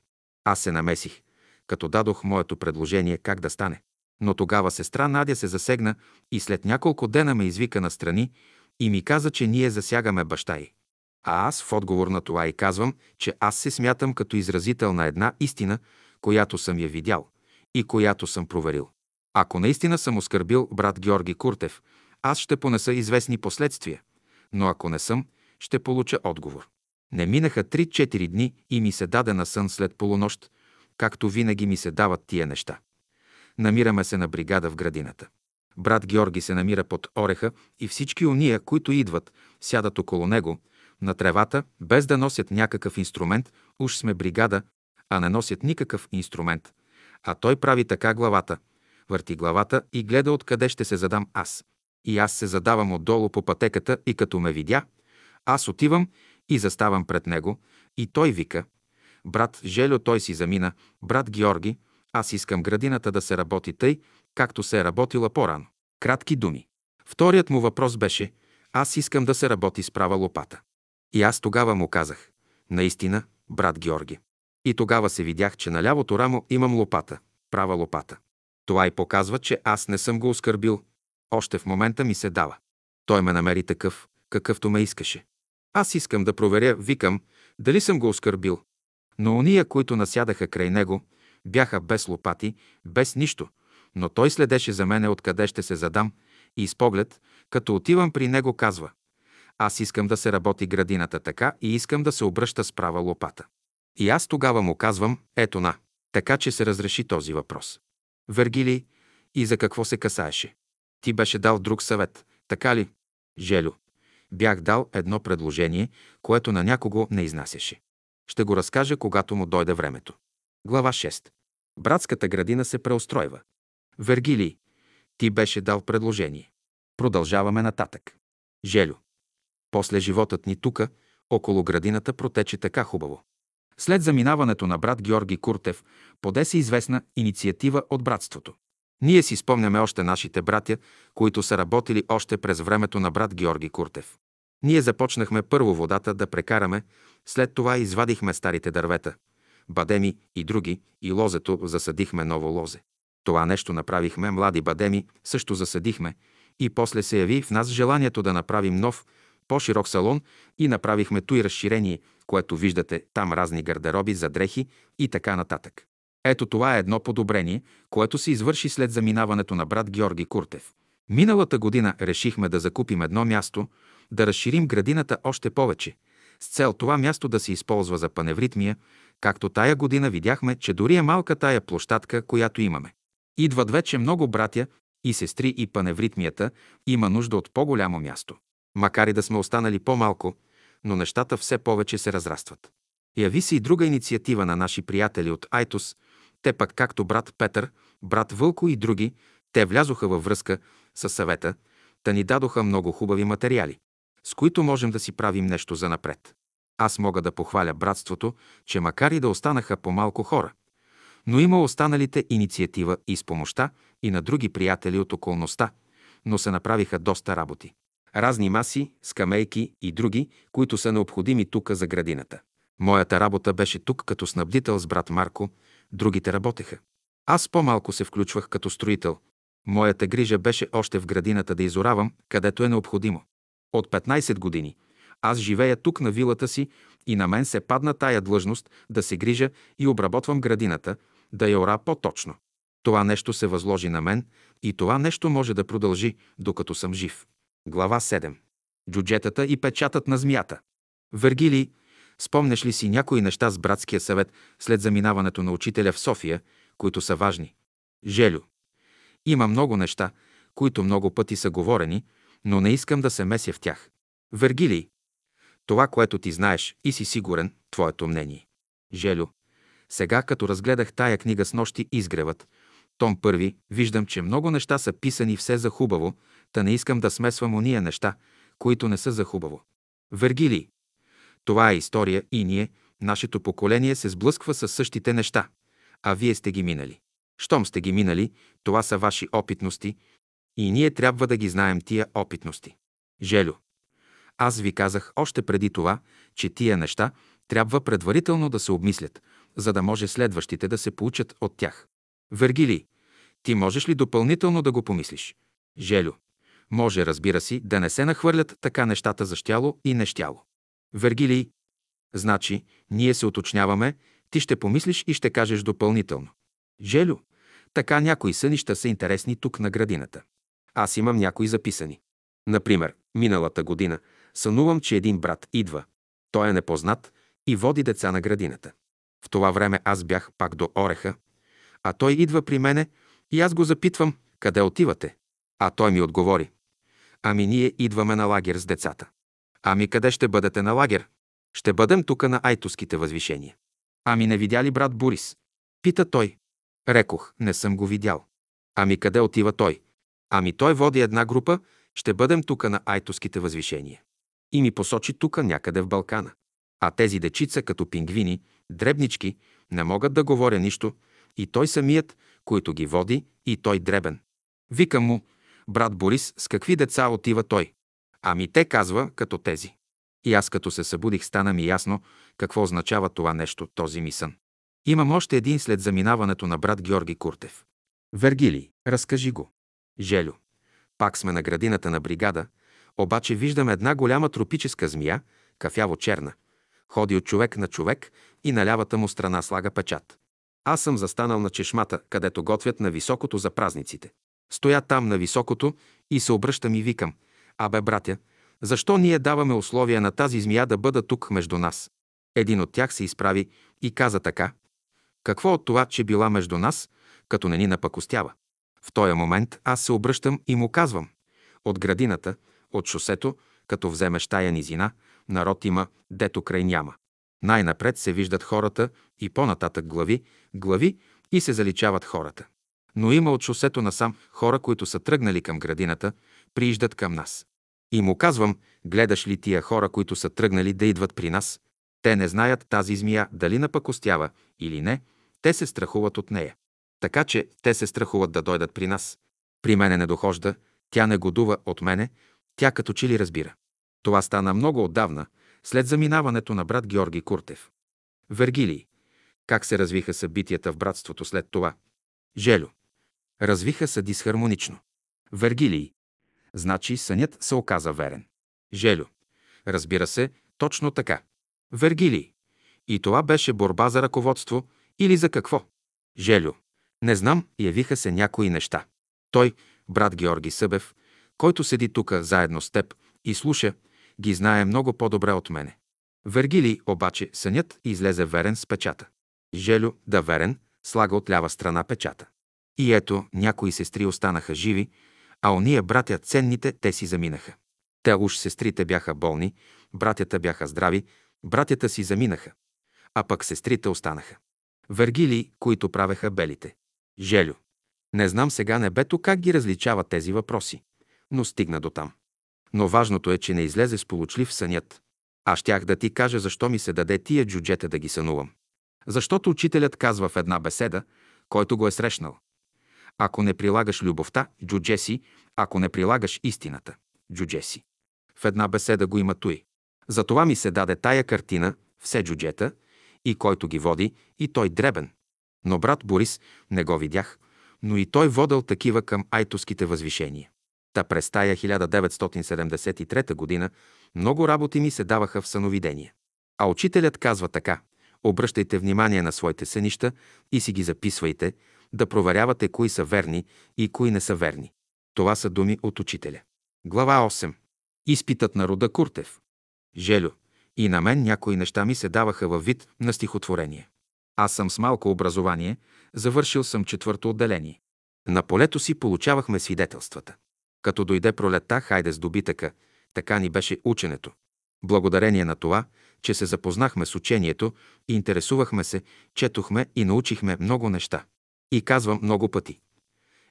Аз се намесих, като дадох моето предложение как да стане. Но тогава сестра Надя се засегна и след няколко дена ме извика на страни и ми каза, че ние засягаме баща й. А аз в отговор на това и казвам, че аз се смятам като изразител на една истина, която съм я видял и която съм проверил. Ако наистина съм оскърбил брат Георги Куртев, аз ще понеса известни последствия, но ако не съм, ще получа отговор. Не минаха 3-4 дни и ми се даде на сън след полунощ, както винаги ми се дават тия неща. Намираме се на бригада в градината. Брат Георги се намира под ореха и всички уния, които идват, сядат около него, на тревата, без да носят някакъв инструмент, уж сме бригада, а не носят никакъв инструмент. А той прави така главата, върти главата и гледа откъде ще се задам аз. И аз се задавам отдолу по пътеката и като ме видя, аз отивам и заставам пред него и той вика, брат Желю той си замина, брат Георги, аз искам градината да се работи тъй, както се е работила по-рано. Кратки думи. Вторият му въпрос беше, аз искам да се работи с права лопата. И аз тогава му казах, наистина, брат Георги. И тогава се видях, че на лявото рамо имам лопата, права лопата. Това и показва, че аз не съм го оскърбил. Още в момента ми се дава. Той ме намери такъв, какъвто ме искаше. Аз искам да проверя, викам, дали съм го оскърбил. Но ония, които насядаха край него, бяха без лопати, без нищо, но той следеше за мене откъде ще се задам и с поглед, като отивам при него, казва аз искам да се работи градината така и искам да се обръща с права лопата. И аз тогава му казвам, ето на, така че се разреши този въпрос. Вергили, и за какво се касаеше? Ти беше дал друг съвет, така ли? Желю. Бях дал едно предложение, което на някого не изнасяше. Ще го разкажа, когато му дойде времето. Глава 6. Братската градина се преустройва. Вергилий, ти беше дал предложение. Продължаваме нататък. Желю. После животът ни тука, около градината, протече така хубаво. След заминаването на брат Георги Куртев, поде се известна инициатива от братството. Ние си спомняме още нашите братя, които са работили още през времето на брат Георги Куртев. Ние започнахме първо водата да прекараме, след това извадихме старите дървета, бадеми и други, и лозето засадихме ново лозе. Това нещо направихме, млади бадеми също засадихме, и после се яви в нас желанието да направим нов, по-широк салон и направихме той разширение, което виждате там разни гардероби за дрехи и така нататък. Ето това е едно подобрение, което се извърши след заминаването на брат Георги Куртев. Миналата година решихме да закупим едно място, да разширим градината още повече, с цел това място да се използва за паневритмия, както тая година видяхме, че дори е малка тая площадка, която имаме. Идват вече много братя и сестри и паневритмията има нужда от по-голямо място. Макар и да сме останали по-малко, но нещата все повече се разрастват. Яви се и друга инициатива на наши приятели от Айтос. Те пък, както брат Петър, брат Вълко и други, те влязоха във връзка с съвета, та ни дадоха много хубави материали, с които можем да си правим нещо за напред. Аз мога да похваля братството, че макар и да останаха по-малко хора, но има останалите инициатива и с помощта и на други приятели от околността, но се направиха доста работи разни маси, скамейки и други, които са необходими тук за градината. Моята работа беше тук като снабдител с брат Марко, другите работеха. Аз по-малко се включвах като строител. Моята грижа беше още в градината да изоравам, където е необходимо. От 15 години аз живея тук на вилата си и на мен се падна тая длъжност да се грижа и обработвам градината, да я ора по-точно. Това нещо се възложи на мен и това нещо може да продължи, докато съм жив. Глава 7. Джуджетата и печатът на змията. Вергилий, спомняш ли си някои неща с братския съвет след заминаването на учителя в София, които са важни? Желю. Има много неща, които много пъти са говорени, но не искам да се меся в тях. Вергилий. Това, което ти знаеш и си сигурен, твоето мнение. Желю. Сега, като разгледах тая книга с нощи изгревът, том първи, виждам, че много неща са писани все за хубаво, Та не искам да смесвам ония неща, които не са за хубаво. Вергилий. Това е история и ние, нашето поколение, се сблъсква с същите неща, а вие сте ги минали. Щом сте ги минали, това са ваши опитности и ние трябва да ги знаем тия опитности. Желю. Аз ви казах още преди това, че тия неща трябва предварително да се обмислят, за да може следващите да се получат от тях. Вергилий, ти можеш ли допълнително да го помислиш? Желю. Може, разбира си, да не се нахвърлят така нещата за щяло и нещяло. Вергилий, значи, ние се уточняваме, ти ще помислиш и ще кажеш допълнително. Желю, така някои сънища са интересни тук на градината. Аз имам някои записани. Например, миналата година сънувам, че един брат идва. Той е непознат и води деца на градината. В това време аз бях пак до Ореха, а той идва при мене и аз го запитвам, къде отивате? А той ми отговори, Ами ние идваме на лагер с децата. Ами къде ще бъдете на лагер? Ще бъдем тука на Айтоските възвишения. Ами не видя ли брат Борис? Пита той. Рекох, не съм го видял. Ами къде отива той? Ами той води една група, ще бъдем тука на Айтоските възвишения. И ми посочи тука някъде в Балкана. А тези дечица, като пингвини, дребнички, не могат да говоря нищо, и той самият, който ги води, и той дребен. Викам му, Брат Борис, с какви деца отива той? Ами те казва, като тези. И аз като се събудих, стана ми ясно какво означава това нещо, този ми сън. Имам още един след заминаването на брат Георги Куртев. Вергилий, разкажи го. Желю. Пак сме на градината на бригада, обаче виждам една голяма тропическа змия, кафяво-черна. Ходи от човек на човек и на лявата му страна слага печат. Аз съм застанал на чешмата, където готвят на високото за празниците. Стоя там на високото и се обръщам и викам. Абе, братя, защо ние даваме условия на тази змия да бъда тук между нас? Един от тях се изправи и каза така. Какво от това, че била между нас, като не ни напакостява? В този момент аз се обръщам и му казвам. От градината, от шосето, като вземеш тая низина, народ има, дето край няма. Най-напред се виждат хората и по-нататък глави, глави и се заличават хората. Но има от шосето насам хора, които са тръгнали към градината, прииждат към нас. И му казвам, гледаш ли тия хора, които са тръгнали да идват при нас? Те не знаят тази змия дали напакостява или не, те се страхуват от нея. Така че те се страхуват да дойдат при нас. При мене не дохожда, тя не годува от мене, тя като че ли разбира. Това стана много отдавна, след заминаването на брат Георги Куртев. Вергилий. Как се развиха събитията в братството след това? Желю. Развиха се дисхармонично. Вергилий. Значи сънят се оказа верен. Желю. Разбира се, точно така. Вергилий. И това беше борба за ръководство или за какво? Желю. Не знам, явиха се някои неща. Той, брат Георги Събев, който седи тук заедно с теб и слуша, ги знае много по-добре от мене. Вергилий обаче сънят излезе верен с печата. Желю, да верен, слага от лява страна печата. И ето, някои сестри останаха живи, а ония братя ценните, те си заминаха. Те уж сестрите бяха болни, братята бяха здрави, братята си заминаха, а пък сестрите останаха. Вергилий, които правеха белите. Желю. Не знам сега небето как ги различава тези въпроси, но стигна до там. Но важното е, че не излезе сполучлив сънят. Аз щях да ти кажа защо ми се даде тия джуджета да ги сънувам. Защото учителят казва в една беседа, който го е срещнал. Ако не прилагаш любовта, джуджеси, ако не прилагаш истината, джуджеси. В една беседа го има той. Затова ми се даде тая картина, все джуджета, и който ги води, и той дребен. Но брат Борис не го видях, но и той водел такива към айтоските възвишения. Та през тая 1973 година много работи ми се даваха в съновидение. А учителят казва така – обръщайте внимание на своите сънища и си ги записвайте, да проверявате кои са верни и кои не са верни. Това са думи от учителя. Глава 8. Изпитът на рода Куртев. Желю. И на мен някои неща ми се даваха във вид на стихотворение. Аз съм с малко образование, завършил съм четвърто отделение. На полето си получавахме свидетелствата. Като дойде пролетта, хайде с добитъка, така ни беше ученето. Благодарение на това, че се запознахме с учението, интересувахме се, четохме и научихме много неща. И казвам много пъти.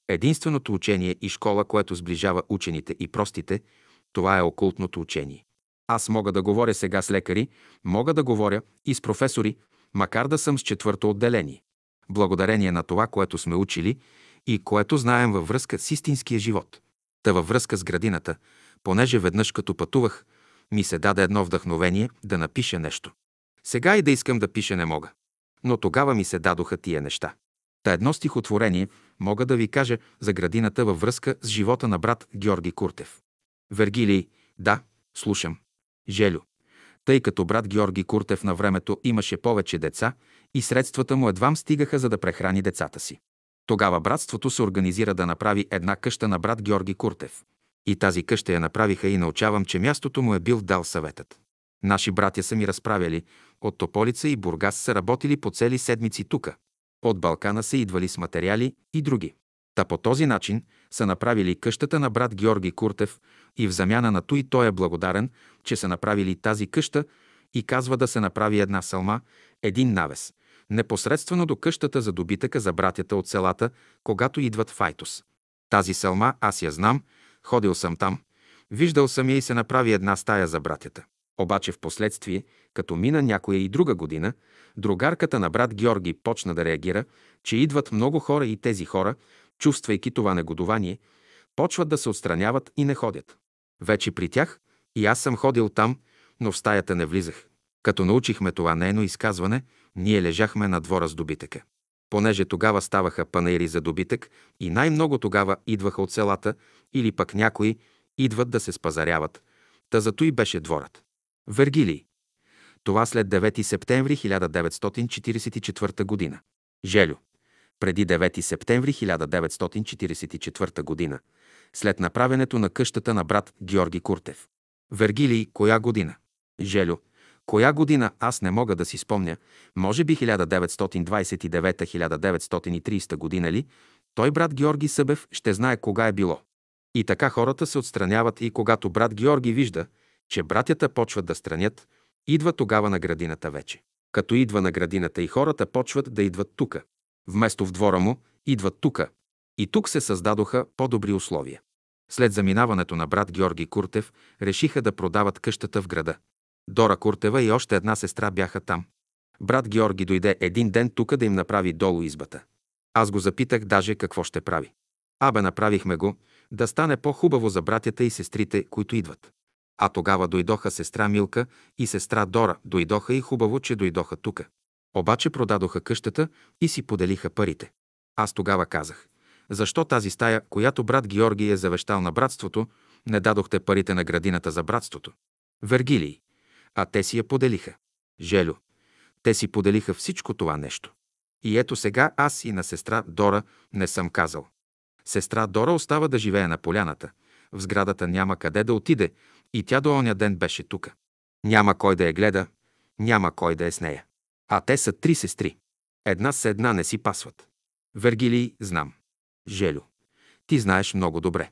Единственото учение и школа, което сближава учените и простите, това е окултното учение. Аз мога да говоря сега с лекари, мога да говоря и с професори, макар да съм с четвърто отделение. Благодарение на това, което сме учили и което знаем във връзка с истинския живот. Та във връзка с градината, понеже веднъж като пътувах, ми се даде едно вдъхновение да напиша нещо. Сега и да искам да пиша не мога. Но тогава ми се дадоха тия неща. Та едно стихотворение мога да ви кажа за градината във връзка с живота на брат Георги Куртев. Вергилий, да, слушам. Желю. Тъй като брат Георги Куртев на времето имаше повече деца и средствата му едвам стигаха за да прехрани децата си. Тогава братството се организира да направи една къща на брат Георги Куртев. И тази къща я направиха и научавам, че мястото му е бил дал съветът. Наши братя са ми разправяли, от Тополица и Бургас са работили по цели седмици тука. От Балкана са идвали с материали и други. Та по този начин са направили къщата на брат Георги Куртев и в замяна на той той е благодарен, че са направили тази къща и казва да се направи една салма, един навес, непосредствено до къщата за добитъка за братята от селата, когато идват в Айтос. Тази салма аз я знам, ходил съм там, виждал съм я и се направи една стая за братята. Обаче в последствие, като мина някоя и друга година, другарката на брат Георги почна да реагира, че идват много хора и тези хора, чувствайки това негодование, почват да се отстраняват и не ходят. Вече при тях и аз съм ходил там, но в стаята не влизах. Като научихме това нейно изказване, ние лежахме на двора с добитъка. понеже тогава ставаха панаири за добитък и най-много тогава идваха от селата или пък някои идват да се спазаряват. Та зато и беше дворът. Вергилий. Това след 9 септември 1944 година. Желю. Преди 9 септември 1944 година, след направенето на къщата на брат Георги Куртев. Вергилий, коя година? Желю. Коя година аз не мога да си спомня, може би 1929-1930 година ли, той брат Георги Събев ще знае кога е било. И така хората се отстраняват и когато брат Георги вижда, че братята почват да странят, идва тогава на градината вече. Като идва на градината и хората почват да идват тука. Вместо в двора му, идват тука. И тук се създадоха по-добри условия. След заминаването на брат Георги Куртев, решиха да продават къщата в града. Дора Куртева и още една сестра бяха там. Брат Георги дойде един ден тука да им направи долу избата. Аз го запитах даже какво ще прави. Абе, направихме го, да стане по-хубаво за братята и сестрите, които идват. А тогава дойдоха сестра Милка и сестра Дора, дойдоха и хубаво, че дойдоха тука. Обаче продадоха къщата и си поделиха парите. Аз тогава казах, защо тази стая, която брат Георги е завещал на братството, не дадохте парите на градината за братството? Вергилий. А те си я поделиха. Желю. Те си поделиха всичко това нещо. И ето сега аз и на сестра Дора не съм казал. Сестра Дора остава да живее на поляната. В сградата няма къде да отиде и тя до оня ден беше тука. Няма кой да я гледа, няма кой да е с нея. А те са три сестри. Една с една не си пасват. Вергилий, знам. Желю. Ти знаеш много добре.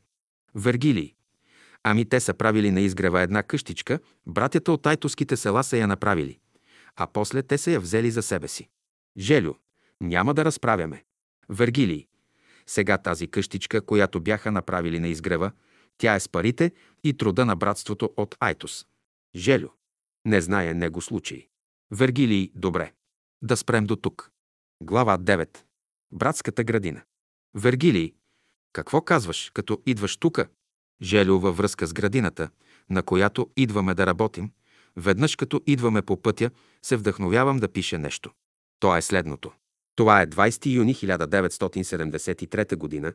Вергилий. Ами те са правили на изгрева една къщичка, братята от тайтоските села са я направили. А после те са я взели за себе си. Желю. Няма да разправяме. Вергилий. Сега тази къщичка, която бяха направили на изгрева, тя е с парите и труда на братството от Айтос. Желю. Не знае него случай. Вергилий, добре. Да спрем до тук. Глава 9. Братската градина. Вергилий, какво казваш, като идваш тука? Желю във връзка с градината, на която идваме да работим, веднъж като идваме по пътя, се вдъхновявам да пише нещо. То е следното. Това е 20 юни 1973 г.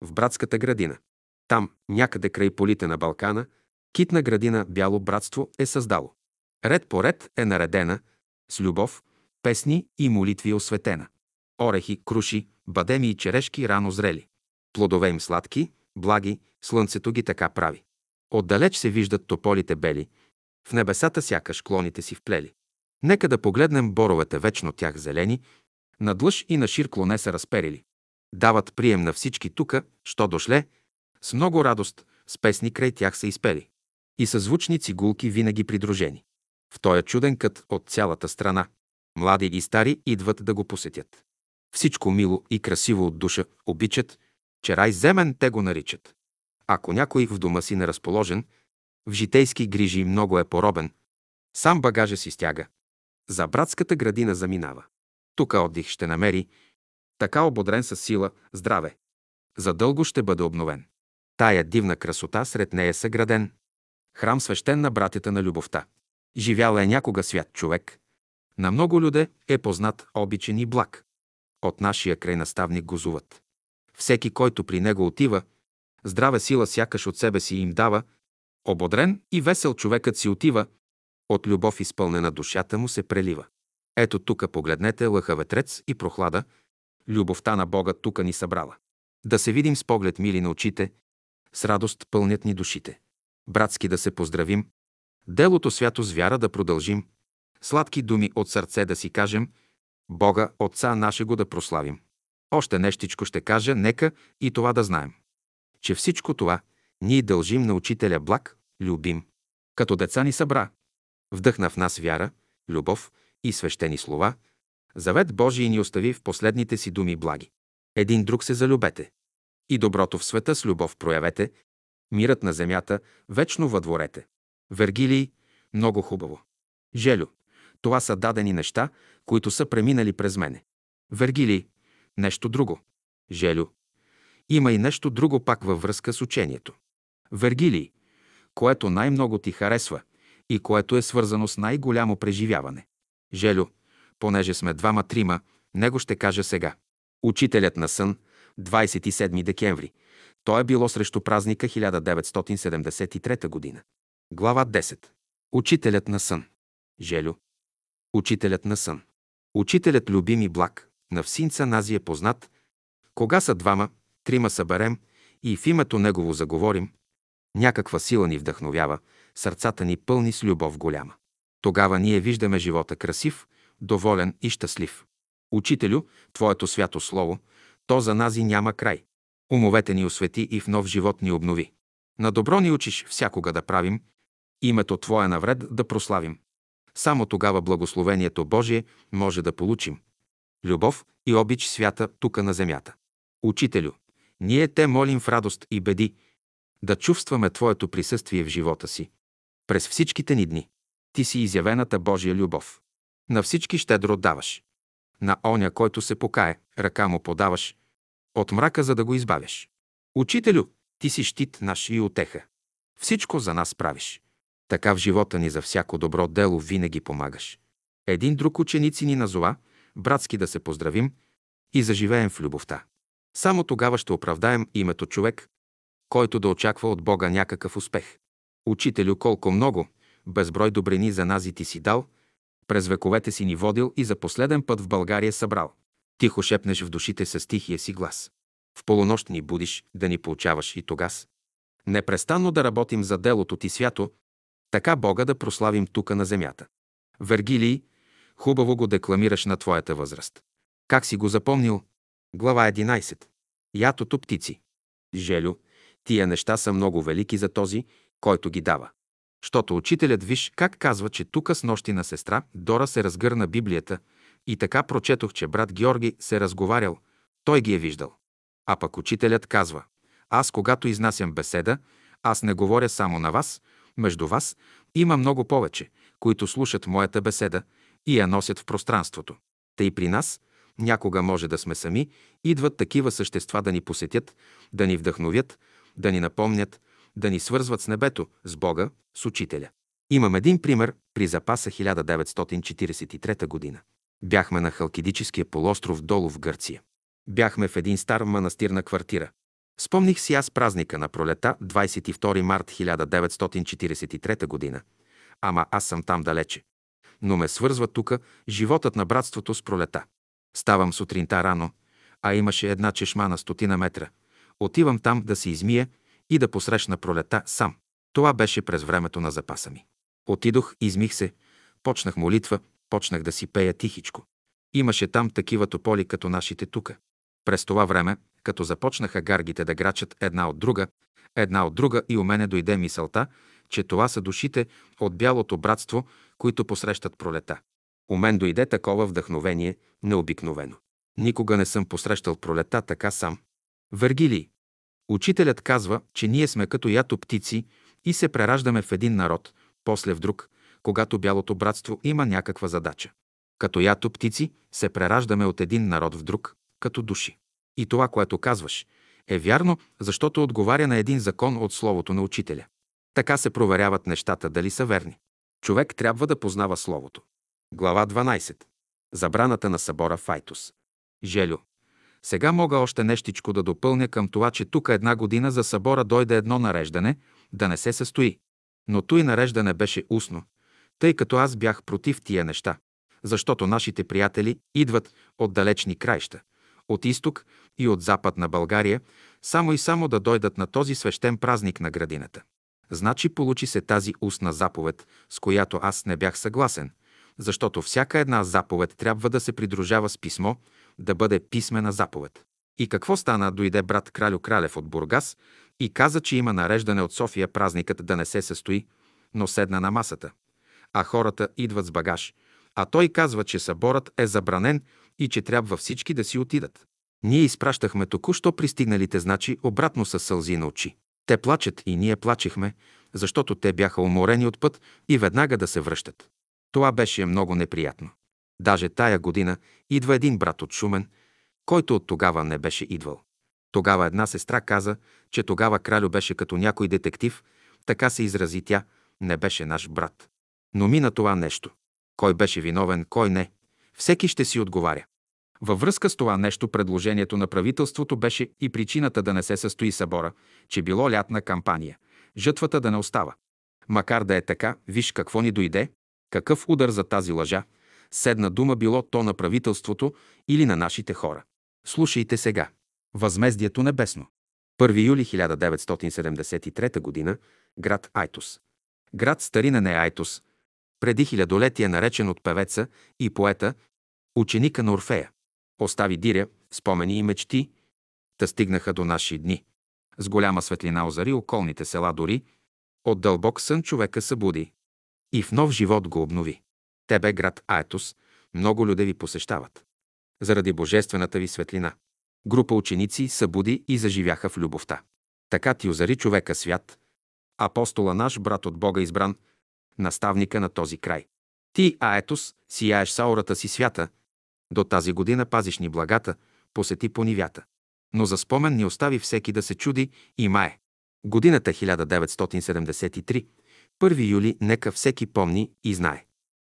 в Братската градина. Там, някъде край полите на Балкана, китна градина Бяло братство е създало. Ред по ред е наредена, с любов, песни и молитви осветена. Орехи, круши, бадеми и черешки рано зрели. Плодове им сладки, благи, слънцето ги така прави. Отдалеч се виждат тополите бели, в небесата сякаш клоните си вплели. Нека да погледнем боровете вечно тях зелени, надлъж и на шир клоне са разперили. Дават прием на всички тука, що дошле, с много радост, с песни край тях са изпели. И със звучни цигулки винаги придружени. В този чуден кът от цялата страна. Млади и стари идват да го посетят. Всичко мило и красиво от душа обичат, че рай земен те го наричат. Ако някой в дома си неразположен, в житейски грижи много е поробен, сам багажа си стяга. За братската градина заминава. Тук отдих ще намери, така ободрен с сила, здраве. Задълго ще бъде обновен. Тая дивна красота сред нея съграден. Храм свещен на братята на любовта. Живял е някога свят човек. На много люде е познат, обичен и благ. От нашия край наставник гозуват. Всеки, който при него отива, здрава сила сякаш от себе си им дава, ободрен и весел човекът си отива, от любов изпълнена душата му се прелива. Ето тука погледнете лъха ветрец и прохлада, любовта на Бога тука ни събрала. Да се видим с поглед мили на очите, с радост пълнят ни душите. Братски да се поздравим, делото свято с вяра да продължим, сладки думи от сърце да си кажем, Бога, Отца нашего да прославим. Още нещичко ще кажа, нека и това да знаем. Че всичко това ние дължим на учителя благ, любим. Като деца ни събра, вдъхна в нас вяра, любов и свещени слова, завет Божий ни остави в последните си думи благи. Един друг се залюбете. И доброто в света с любов проявете, мирът на земята вечно въдворете. Вергилий, много хубаво. Желю, това са дадени неща, които са преминали през мене. Вергилий, нещо друго. Желю, има и нещо друго пак във връзка с учението. Вергилий, което най-много ти харесва и което е свързано с най-голямо преживяване. Желю, понеже сме двама-трима, него ще кажа сега. Учителят на сън, 27 декември. То е било срещу празника 1973 година. Глава 10. Учителят на сън. Желю. Учителят на сън. Учителят любим и благ, на всинца нази е познат. Кога са двама, трима съберем и в името Негово заговорим, някаква сила ни вдъхновява, сърцата ни пълни с любов голяма. Тогава ние виждаме живота красив, доволен и щастлив. Учителю, Твоето свято слово, то за нази няма край. Умовете ни освети и в нов живот ни обнови. На добро ни учиш всякога да правим, името Твое навред да прославим. Само тогава благословението Божие може да получим. Любов и обич свята тука на земята. Учителю, ние те молим в радост и беди, да чувстваме Твоето присъствие в живота си. През всичките ни дни. Ти си изявената Божия любов. На всички щедро даваш. На оня, който се покае, ръка му подаваш. От мрака, за да го избавяш. Учителю, ти си щит наш и отеха. Всичко за нас правиш. Така в живота ни за всяко добро дело винаги помагаш. Един друг ученици ни назова, братски да се поздравим и заживеем в любовта. Само тогава ще оправдаем името човек, който да очаква от Бога някакъв успех. Учителю, колко много, безброй добрини за нази ти си дал, през вековете си ни водил и за последен път в България събрал. Тихо шепнеш в душите с тихия си глас. В полунощ ни будиш, да ни получаваш и тогас. Непрестанно да работим за делото ти свято, така Бога да прославим тука на земята. Вергилий, хубаво го декламираш на твоята възраст. Как си го запомнил? Глава 11. Ятото птици. Желю, тия неща са много велики за този, който ги дава. Щото учителят виж как казва, че тука с нощи на сестра Дора се разгърна Библията и така прочетох, че брат Георги се разговарял, той ги е виждал. А пък учителят казва, аз когато изнасям беседа, аз не говоря само на вас, между вас има много повече, които слушат моята беседа и я носят в пространството. Тъй при нас, някога може да сме сами, идват такива същества да ни посетят, да ни вдъхновят, да ни напомнят, да ни свързват с небето, с Бога, с Учителя. Имам един пример при запаса 1943 година. Бяхме на Халкидическия полуостров долу в Гърция. Бяхме в един стар манастирна квартира. Спомних си аз празника на пролета, 22 март 1943 година. Ама аз съм там далече. Но ме свързва тука животът на братството с пролета. Ставам сутринта рано, а имаше една чешма на стотина метра. Отивам там да се измия и да посрещна пролета сам. Това беше през времето на запаса ми. Отидох, измих се, почнах молитва, почнах да си пея тихичко. Имаше там такива тополи, като нашите тука. През това време, като започнаха гаргите да грачат една от друга, една от друга и у мене дойде мисълта, че това са душите от бялото братство, които посрещат пролета. У мен дойде такова вдъхновение, необикновено. Никога не съм посрещал пролета така сам. Вергилий. Учителят казва, че ние сме като ято птици и се прераждаме в един народ, после в друг, когато бялото братство има някаква задача. Като ято птици се прераждаме от един народ в друг, като души. И това, което казваш, е вярно, защото отговаря на един закон от Словото на Учителя. Така се проверяват нещата дали са верни. Човек трябва да познава Словото. Глава 12. Забраната на събора Файтус. Желю. Сега мога още нещичко да допълня към това, че тук една година за събора дойде едно нареждане да не се състои. Но той нареждане беше устно, тъй като аз бях против тия неща, защото нашите приятели идват от далечни краища, от изток и от запад на България, само и само да дойдат на този свещен празник на градината. Значи получи се тази устна заповед, с която аз не бях съгласен, защото всяка една заповед трябва да се придружава с писмо, да бъде писмена заповед. И какво стана? Дойде брат Кралю Кралев от Бургас и каза, че има нареждане от София празникът да не се състои, но седна на масата. А хората идват с багаж. А той казва, че съборът е забранен и че трябва всички да си отидат. Ние изпращахме току-що пристигналите значи обратно с сълзи на очи. Те плачат и ние плачехме, защото те бяха уморени от път и веднага да се връщат. Това беше много неприятно. Даже тая година идва един брат от Шумен, който от тогава не беше идвал. Тогава една сестра каза, че тогава кралю беше като някой детектив, така се изрази тя, не беше наш брат. Но мина това нещо. Кой беше виновен, кой не. Всеки ще си отговаря. Във връзка с това нещо предложението на правителството беше и причината да не се състои събора, че било лятна кампания, жътвата да не остава. Макар да е така, виж какво ни дойде, какъв удар за тази лъжа, седна дума било то на правителството или на нашите хора. Слушайте сега. Възмездието небесно. 1 юли 1973 г. град Айтос. Град старинен е Айтос, преди хилядолетие наречен от певеца и поета, ученика на Орфея. Остави диря, спомени и мечти, та стигнаха до наши дни. С голяма светлина озари околните села дори, от дълбок сън човека събуди и в нов живот го обнови. Тебе, град Аетос, много люди ви посещават. Заради божествената ви светлина. Група ученици събуди и заживяха в любовта. Така ти озари човека свят, апостола наш, брат от Бога избран, наставника на този край. Ти, Аетос, сияеш с аурата си свята, до тази година пазиш ни благата, посети понивята. Но за спомен ни остави всеки да се чуди и мае. Годината 1973, 1 юли, нека всеки помни и знае.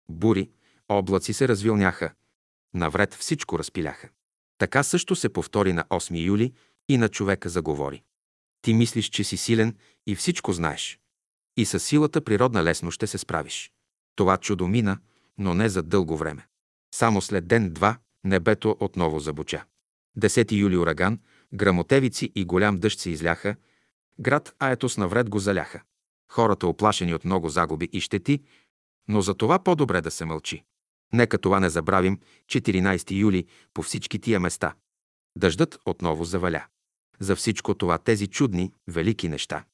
Бури, облаци се развилняха. Навред всичко разпиляха. Така също се повтори на 8 юли и на човека заговори. Ти мислиш, че си силен и всичко знаеш. И със силата природна лесно ще се справиш. Това чудо мина, но не за дълго време. Само след ден-два небето отново забуча. 10 юли ураган, грамотевици и голям дъжд се изляха, град Аетос навред го заляха. Хората оплашени от много загуби и щети, но за това по-добре да се мълчи. Нека това не забравим 14 юли по всички тия места. Дъждът отново заваля. За всичко това тези чудни, велики неща.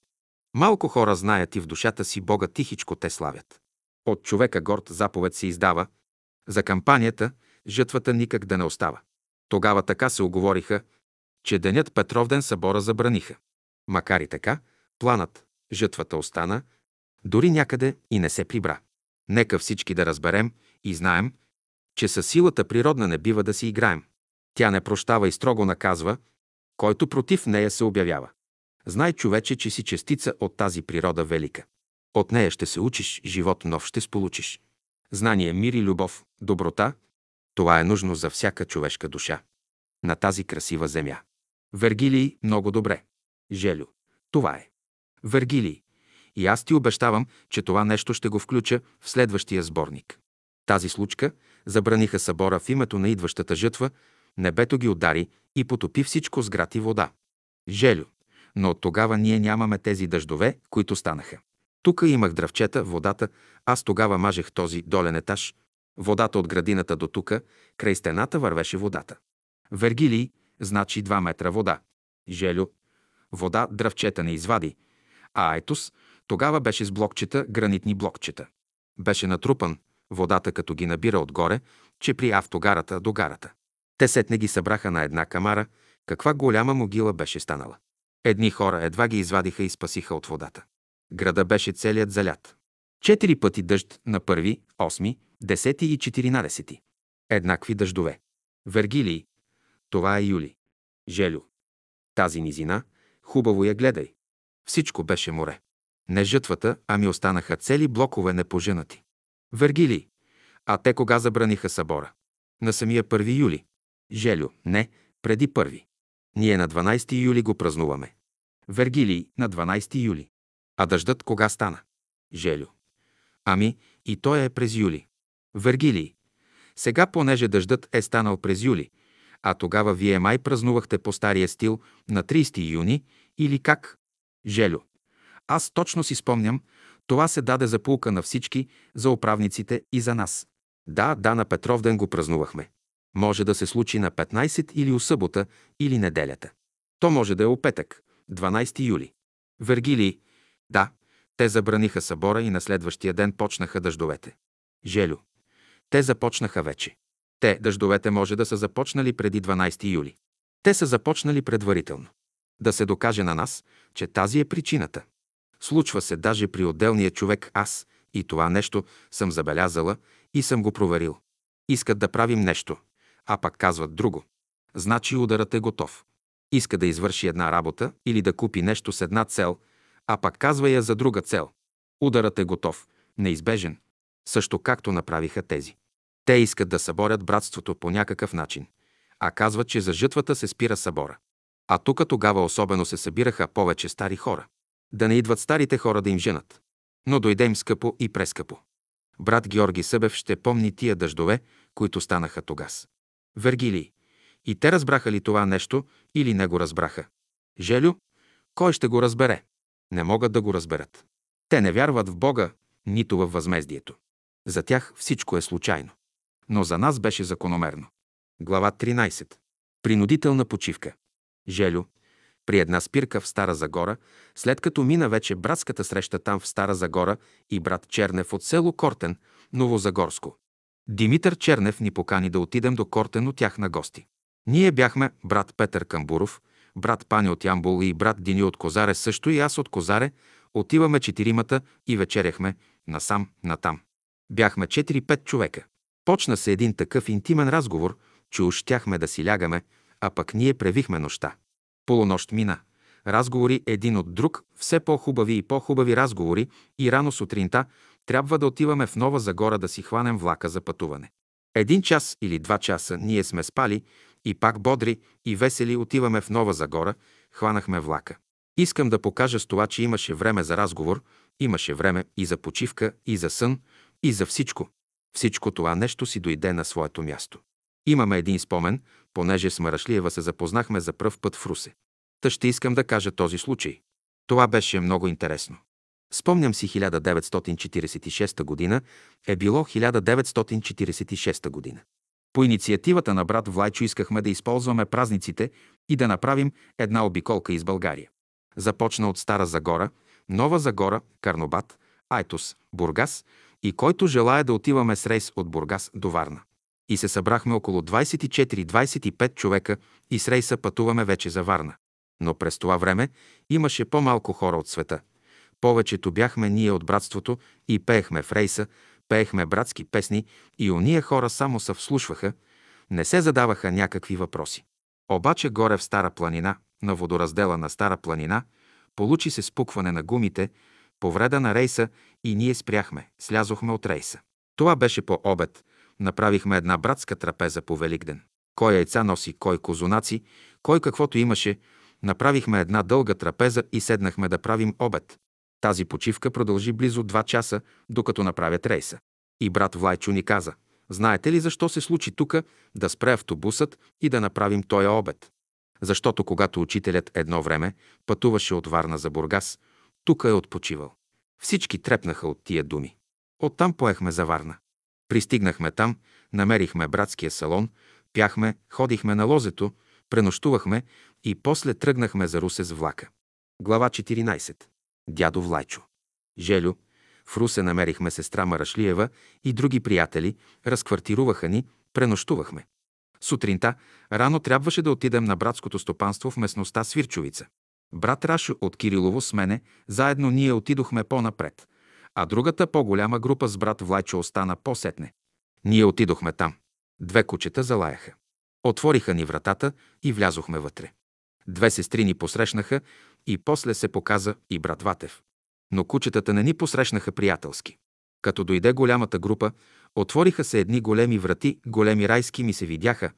Малко хора знаят и в душата си Бога тихичко те славят. От човека горд заповед се издава. За кампанията, жътвата никак да не остава. Тогава така се оговориха, че денят Петровден събора забраниха. Макар и така, планът, жътвата остана, дори някъде и не се прибра. Нека всички да разберем и знаем, че със силата природна не бива да си играем. Тя не прощава и строго наказва, който против нея се обявява. Знай, човече, че си частица от тази природа велика. От нея ще се учиш, живот нов ще сполучиш. Знание, мир и любов, доброта – това е нужно за всяка човешка душа. На тази красива земя. Вергилий много добре. Желю. Това е. Вергилий. И аз ти обещавам, че това нещо ще го включа в следващия сборник. Тази случка забраниха събора в името на идващата жътва, небето ги удари и потопи всичко с град и вода. Желю. Но от тогава ние нямаме тези дъждове, които станаха. Тук имах дръвчета, водата, аз тогава мажех този долен етаж. Водата от градината до тука, край стената вървеше водата. Вергилий, значи 2 метра вода. Желю, вода дръвчета не извади. А Айтос, тогава беше с блокчета, гранитни блокчета. Беше натрупан, водата като ги набира отгоре, че при автогарата до гарата. Те сетне ги събраха на една камара, каква голяма могила беше станала. Едни хора едва ги извадиха и спасиха от водата. Града беше целият залят. Четири пъти дъжд на първи, осми, десети и четиринадесети. Еднакви дъждове. Вергилий. Това е Юли. Желю. Тази низина, хубаво я гледай. Всичко беше море. Не жътвата, ами останаха цели блокове непоженати. Вергилий. А те кога забраниха събора? На самия 1 юли. Желю. Не, преди първи. Ние на 12 юли го празнуваме. Вергилий на 12 юли. А дъждът кога стана? Желю. Ами, и той е през юли. Вергилий. Сега, понеже дъждът е станал през юли, а тогава вие май празнувахте по стария стил на 30 юни или как? Желю. Аз точно си спомням, това се даде за пулка на всички, за управниците и за нас. Да, да, на Петровден го празнувахме. Може да се случи на 15 или у събота или неделята. То може да е опетък, 12 юли. Вергилий, да, те забраниха събора и на следващия ден почнаха дъждовете. Желю, те започнаха вече. Те, дъждовете, може да са започнали преди 12 юли. Те са започнали предварително. Да се докаже на нас, че тази е причината. Случва се даже при отделния човек аз и това нещо съм забелязала и съм го проверил. Искат да правим нещо, а пак казват друго. Значи ударът е готов. Иска да извърши една работа или да купи нещо с една цел, а пак казва я за друга цел. Ударът е готов, неизбежен, също както направиха тези. Те искат да съборят братството по някакъв начин, а казват, че за жътвата се спира събора. А тук тогава особено се събираха повече стари хора. Да не идват старите хора да им женат. Но дойде им скъпо и прескъпо. Брат Георги Събев ще помни тия дъждове, които станаха тогас. Вергилий. И те разбраха ли това нещо или не го разбраха? Желю, кой ще го разбере? Не могат да го разберат. Те не вярват в Бога, нито във възмездието. За тях всичко е случайно. Но за нас беше закономерно. Глава 13. Принудителна почивка. Желю, при една спирка в Стара Загора, след като мина вече братската среща там в Стара Загора и брат Чернев от село Кортен, Новозагорско. Димитър Чернев ни покани да отидем до Кортен от тях на гости. Ние бяхме брат Петър Камбуров, брат Пани от Ямбол и брат Дини от Козаре, също и аз от Козаре, отиваме четиримата и вечеряхме насам, натам. Бяхме 4-5 човека. Почна се един такъв интимен разговор, че уж щяхме да си лягаме, а пък ние превихме нощта. Полунощ мина. Разговори един от друг, все по-хубави и по-хубави разговори и рано сутринта трябва да отиваме в Нова Загора да си хванем влака за пътуване. Един час или два часа ние сме спали и пак бодри и весели отиваме в Нова Загора, хванахме влака. Искам да покажа с това, че имаше време за разговор, имаше време и за почивка, и за сън, и за всичко. Всичко това нещо си дойде на своето място. Имаме един спомен, понеже с Марашлиева се запознахме за пръв път в Русе. Та ще искам да кажа този случай. Това беше много интересно. Спомням си 1946 година, е било 1946 година. По инициативата на брат Влайчо искахме да използваме празниците и да направим една обиколка из България. Започна от Стара Загора, Нова Загора, Карнобат, Айтос, Бургас и който желая да отиваме с рейс от Бургас до Варна. И се събрахме около 24-25 човека и с рейса пътуваме вече за Варна. Но през това време имаше по-малко хора от света. Повечето бяхме ние от братството и пеехме в рейса, пеехме братски песни и уния хора само се вслушваха, не се задаваха някакви въпроси. Обаче горе в Стара планина, на водораздела на Стара планина, получи се спукване на гумите, повреда на рейса и ние спряхме, слязохме от рейса. Това беше по обед. Направихме една братска трапеза по Великден. Кой яйца носи, кой козунаци, кой каквото имаше. Направихме една дълга трапеза и седнахме да правим обед. Тази почивка продължи близо два часа, докато направят рейса. И брат Влайчо ни каза, знаете ли защо се случи тук да спре автобусът и да направим този обед? Защото когато учителят едно време пътуваше от Варна за Бургас, тук е отпочивал. Всички трепнаха от тия думи. Оттам поехме за Варна. Пристигнахме там, намерихме братския салон, пяхме, ходихме на лозето, пренощувахме и после тръгнахме за Русе с влака. Глава 14. Дядо Влайчо. Желю. В Русе намерихме сестра Марашлиева и други приятели, разквартируваха ни, пренощувахме. Сутринта рано трябваше да отидем на братското стопанство в местността Свирчовица. Брат Рашо от Кирилово с мене, заедно ние отидохме по-напред, а другата по-голяма група с брат Влайчо остана по-сетне. Ние отидохме там. Две кучета залаяха. Отвориха ни вратата и влязохме вътре. Две сестри ни посрещнаха и после се показа и брат Ватев. Но кучетата не ни посрещнаха приятелски. Като дойде голямата група, отвориха се едни големи врати, големи райски ми се видяха,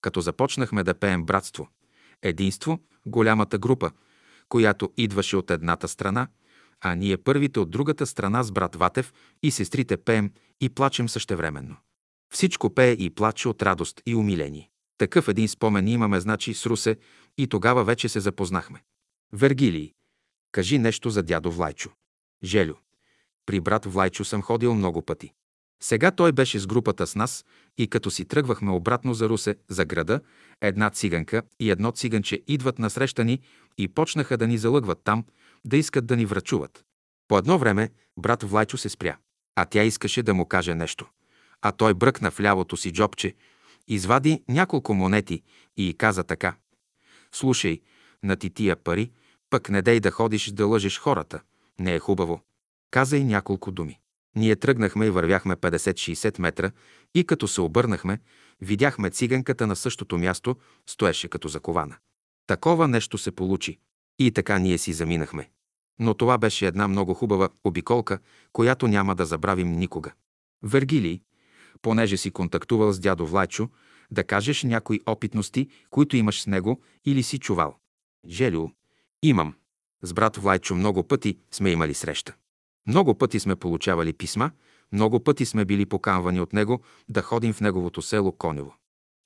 като започнахме да пеем братство. Единство, голямата група, която идваше от едната страна, а ние първите от другата страна с брат Ватев и сестрите пеем и плачем същевременно. Всичко пее и плаче от радост и умиление. Такъв един спомен имаме, значи, с Русе и тогава вече се запознахме. Вергилий, кажи нещо за дядо Влайчо. Желю, при брат Влайчо съм ходил много пъти. Сега той беше с групата с нас и като си тръгвахме обратно за Русе, за града, една циганка и едно циганче идват насреща ни и почнаха да ни залъгват там, да искат да ни врачуват. По едно време брат Влайчо се спря, а тя искаше да му каже нещо. А той бръкна в лявото си джобче, извади няколко монети и каза така. Слушай, на ти тия пари, пък не дей да ходиш да лъжеш хората. Не е хубаво. Каза и няколко думи. Ние тръгнахме и вървяхме 50-60 метра и като се обърнахме, видяхме циганката на същото място, стоеше като закована. Такова нещо се получи. И така ние си заминахме. Но това беше една много хубава обиколка, която няма да забравим никога. Вергилий, понеже си контактувал с дядо Влайчо, да кажеш някои опитности, които имаш с него или си чувал. Желю, имам. С брат Влайчо много пъти сме имали среща. Много пъти сме получавали писма, много пъти сме били поканвани от него да ходим в неговото село Конево.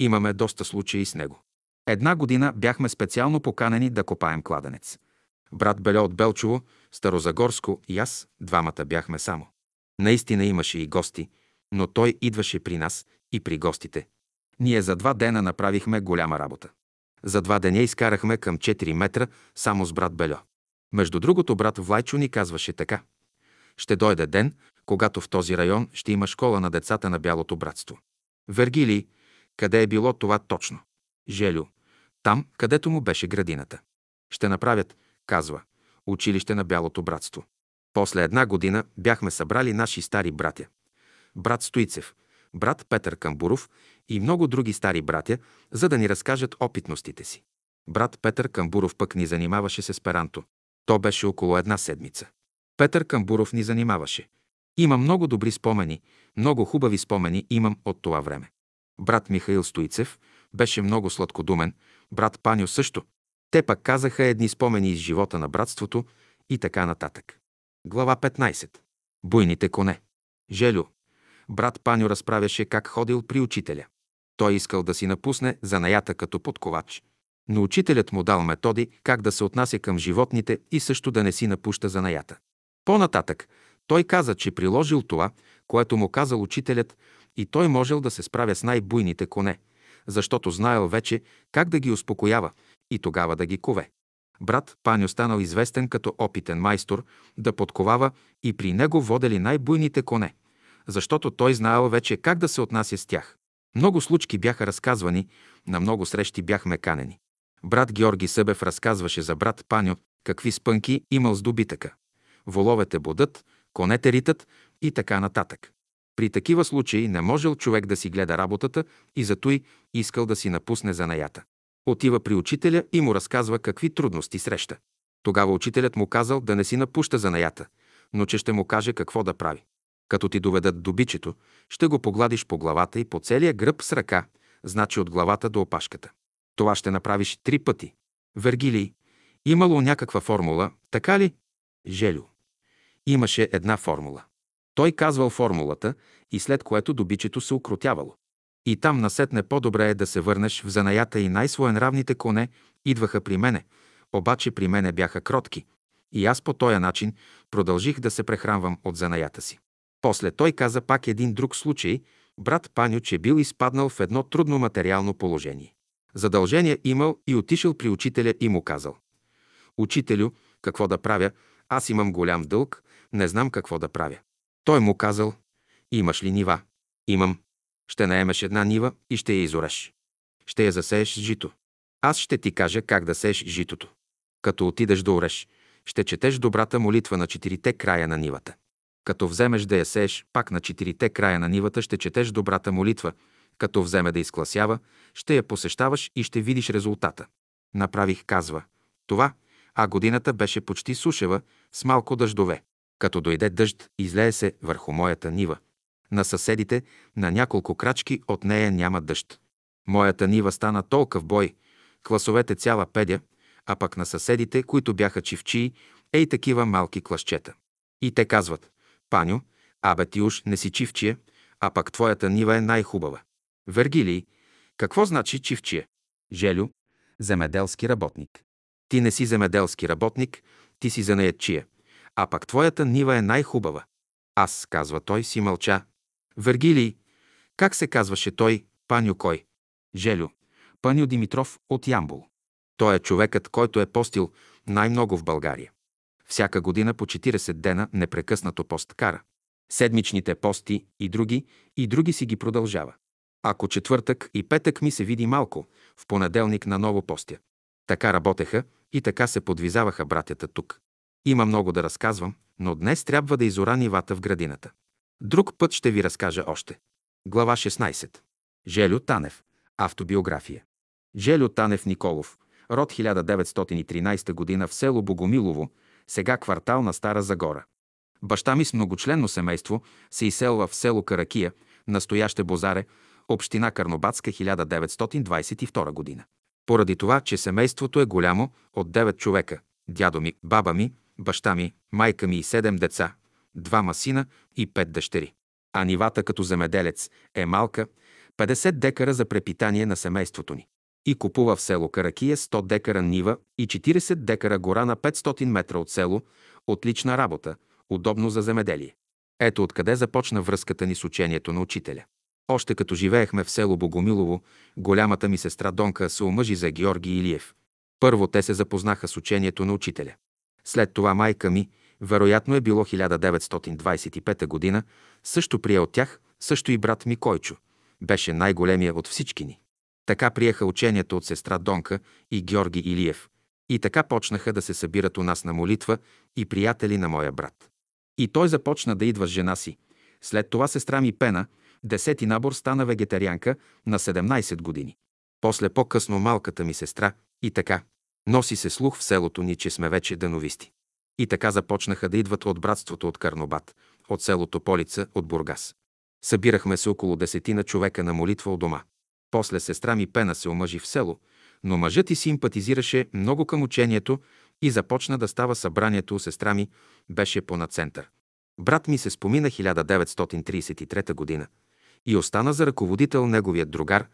Имаме доста случаи с него. Една година бяхме специално поканени да копаем кладенец. Брат Беля от Белчово, Старозагорско и аз, двамата бяхме само. Наистина имаше и гости, но той идваше при нас и при гостите. Ние за два дена направихме голяма работа. За два деня изкарахме към 4 метра само с брат Бельо. Между другото, брат Влайчо ни казваше така. Ще дойде ден, когато в този район ще има школа на децата на Бялото братство. Вергилий, къде е било това точно? Желю, там, където му беше градината. Ще направят, казва, училище на Бялото братство. После една година бяхме събрали наши стари братя. Брат Стоицев, брат Петър Камбуров и много други стари братя, за да ни разкажат опитностите си. Брат Петър Камбуров пък ни занимаваше с есперанто. То беше около една седмица. Петър Камбуров ни занимаваше. Има много добри спомени, много хубави спомени имам от това време. Брат Михаил Стоицев беше много сладкодумен, брат Паню също. Те пък казаха едни спомени из живота на братството и така нататък. Глава 15. Буйните коне. Желю. Брат Паню разправяше как ходил при учителя. Той искал да си напусне занаята като подковач. Но учителят му дал методи как да се отнася към животните и също да не си напуща занаята. По-нататък той каза, че приложил това, което му казал учителят и той можел да се справя с най-буйните коне, защото знаел вече как да ги успокоява и тогава да ги кове. Брат Паню станал известен като опитен майстор да подковава и при него водели най-буйните коне, защото той знаел вече как да се отнася с тях. Много случки бяха разказвани, на много срещи бяхме канени. Брат Георги Събев разказваше за брат Паню какви спънки имал с добитъка. Воловете бодат, конете ритат и така нататък. При такива случаи не можел човек да си гледа работата и зато искал да си напусне занаята. Отива при учителя и му разказва какви трудности среща. Тогава учителят му казал да не си напуща занаята, но че ще му каже какво да прави. Като ти доведат до бичето, ще го погладиш по главата и по целия гръб с ръка, значи от главата до опашката. Това ще направиш три пъти. Вергилий, имало някаква формула, така ли? Желю. Имаше една формула. Той казвал формулата и след което добичето се укротявало. И там насетне по-добре е да се върнеш в занаята и най-своенравните коне идваха при мене, обаче при мене бяха кротки. И аз по този начин продължих да се прехранвам от занаята си. После той каза пак един друг случай, брат Паню, че бил изпаднал в едно трудно материално положение. Задължение имал и отишъл при учителя и му казал. Учителю, какво да правя? Аз имам голям дълг, не знам какво да правя. Той му казал, имаш ли нива? Имам. Ще наемеш една нива и ще я изореш. Ще я засееш с жито. Аз ще ти кажа как да сееш житото. Като отидеш да ореш, ще четеш добрата молитва на четирите края на нивата. Като вземеш да я сееш пак на четирите края на нивата, ще четеш добрата молитва. Като вземе да изкласява, ще я посещаваш и ще видиш резултата. Направих, казва. Това, а годината беше почти сушева, с малко дъждове. Като дойде дъжд, излее се върху моята нива. На съседите, на няколко крачки от нея няма дъжд. Моята нива стана толкова бой, класовете цяла педя, а пък на съседите, които бяха чивчии, ей такива малки клащета. И те казват, Паню, абе ти уж не си чивчия, а пък твоята нива е най-хубава. Вергилий, какво значи чивчия? Желю, земеделски работник. Ти не си земеделски работник, ти си занаятчия а пък твоята нива е най-хубава. Аз, казва той, си мълча. Вергилий, как се казваше той, Паню кой? Желю, Паню Димитров от Ямбол. Той е човекът, който е постил най-много в България. Всяка година по 40 дена непрекъснато пост кара. Седмичните пости и други, и други си ги продължава. Ако четвъртък и петък ми се види малко, в понеделник на ново постя. Така работеха и така се подвизаваха братята тук. Има много да разказвам, но днес трябва да изора нивата в градината. Друг път ще ви разкажа още. Глава 16. Желю Танев. Автобиография. Желю Танев Николов. Род 1913 година в село Богомилово, сега квартал на Стара Загора. Баща ми с многочленно семейство се изселва в село Каракия, настояще Бозаре, Община Карнобатска, 1922 година. Поради това, че семейството е голямо, от 9 човека, дядо ми, баба ми, баща ми, майка ми и 7 деца, двама сина и 5 дъщери. А нивата като земеделец е малка, 50 декара за препитание на семейството ни. И купува в село Каракия 100 декара нива и 40 декара гора на 500 метра от село, отлична работа, удобно за земеделие. Ето откъде започна връзката ни с учението на учителя. Още като живеехме в село Богомилово, голямата ми сестра Донка се омъжи за Георги Илиев. Първо те се запознаха с учението на учителя. След това майка ми, вероятно е било 1925 година, също прие от тях, също и брат ми Койчо. Беше най-големия от всички ни. Така приеха учението от сестра Донка и Георги Илиев. И така почнаха да се събират у нас на молитва и приятели на моя брат. И той започна да идва с жена си. След това сестра ми Пена, десети набор, стана вегетарианка на 17 години. После по-късно малката ми сестра и така. Носи се слух в селото ни, че сме вече дановисти. И така започнаха да идват от братството от Карнобат, от селото Полица, от Бургас. Събирахме се около десетина човека на молитва у дома. После сестра ми Пена се омъжи в село, но мъжът и симпатизираше много към учението и започна да става събранието у сестра ми, беше по на център. Брат ми се спомина 1933 година и остана за ръководител неговият другар,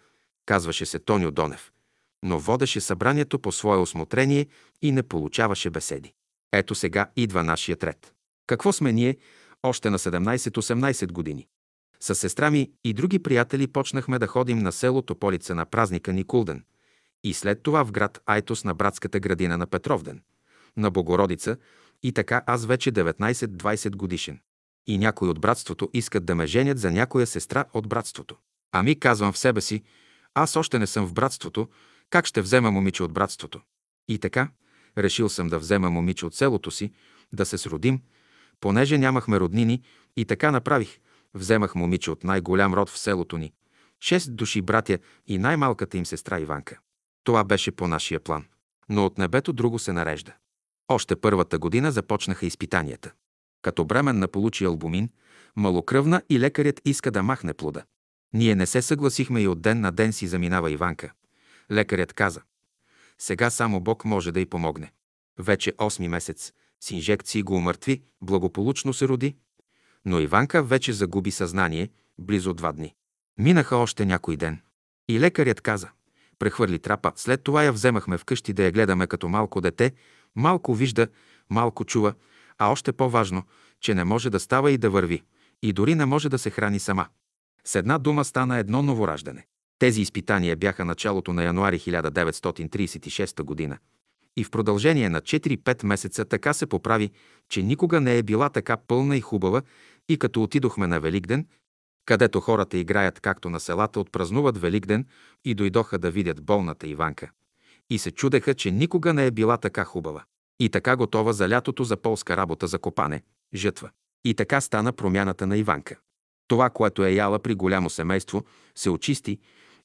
казваше се Тонио Донев, но водеше събранието по свое осмотрение и не получаваше беседи. Ето сега идва нашият ред. Какво сме ние още на 17-18 години? С сестра ми и други приятели почнахме да ходим на селото Полица на празника Никулден и след това в град Айтос на братската градина на Петровден, на Богородица и така аз вече 19-20 годишен. И някой от братството искат да ме женят за някоя сестра от братството. Ами казвам в себе си, аз още не съм в братството, как ще взема момиче от братството? И така, решил съм да взема момиче от селото си, да се сродим, понеже нямахме роднини и така направих – Вземах момиче от най-голям род в селото ни. Шест души братя и най-малката им сестра Иванка. Това беше по нашия план. Но от небето друго се нарежда. Още първата година започнаха изпитанията. Като бременна получи албумин, малокръвна и лекарят иска да махне плода. Ние не се съгласихме и от ден на ден си заминава Иванка. Лекарят каза, сега само Бог може да й помогне. Вече 8 месец с инжекции го умъртви, благополучно се роди, но Иванка вече загуби съзнание близо два дни. Минаха още някой ден. И лекарят каза, прехвърли трапа. След това я вземахме вкъщи да я гледаме като малко дете, малко вижда, малко чува, а още по-важно, че не може да става и да върви, и дори не може да се храни сама. С една дума стана едно новораждане. Тези изпитания бяха началото на януари 1936 година. И в продължение на 4-5 месеца така се поправи, че никога не е била така пълна и хубава и като отидохме на Великден, където хората играят както на селата, отпразнуват Великден и дойдоха да видят болната Иванка. И се чудеха, че никога не е била така хубава. И така готова за лятото за полска работа за копане, жътва. И така стана промяната на Иванка. Това, което е яла при голямо семейство, се очисти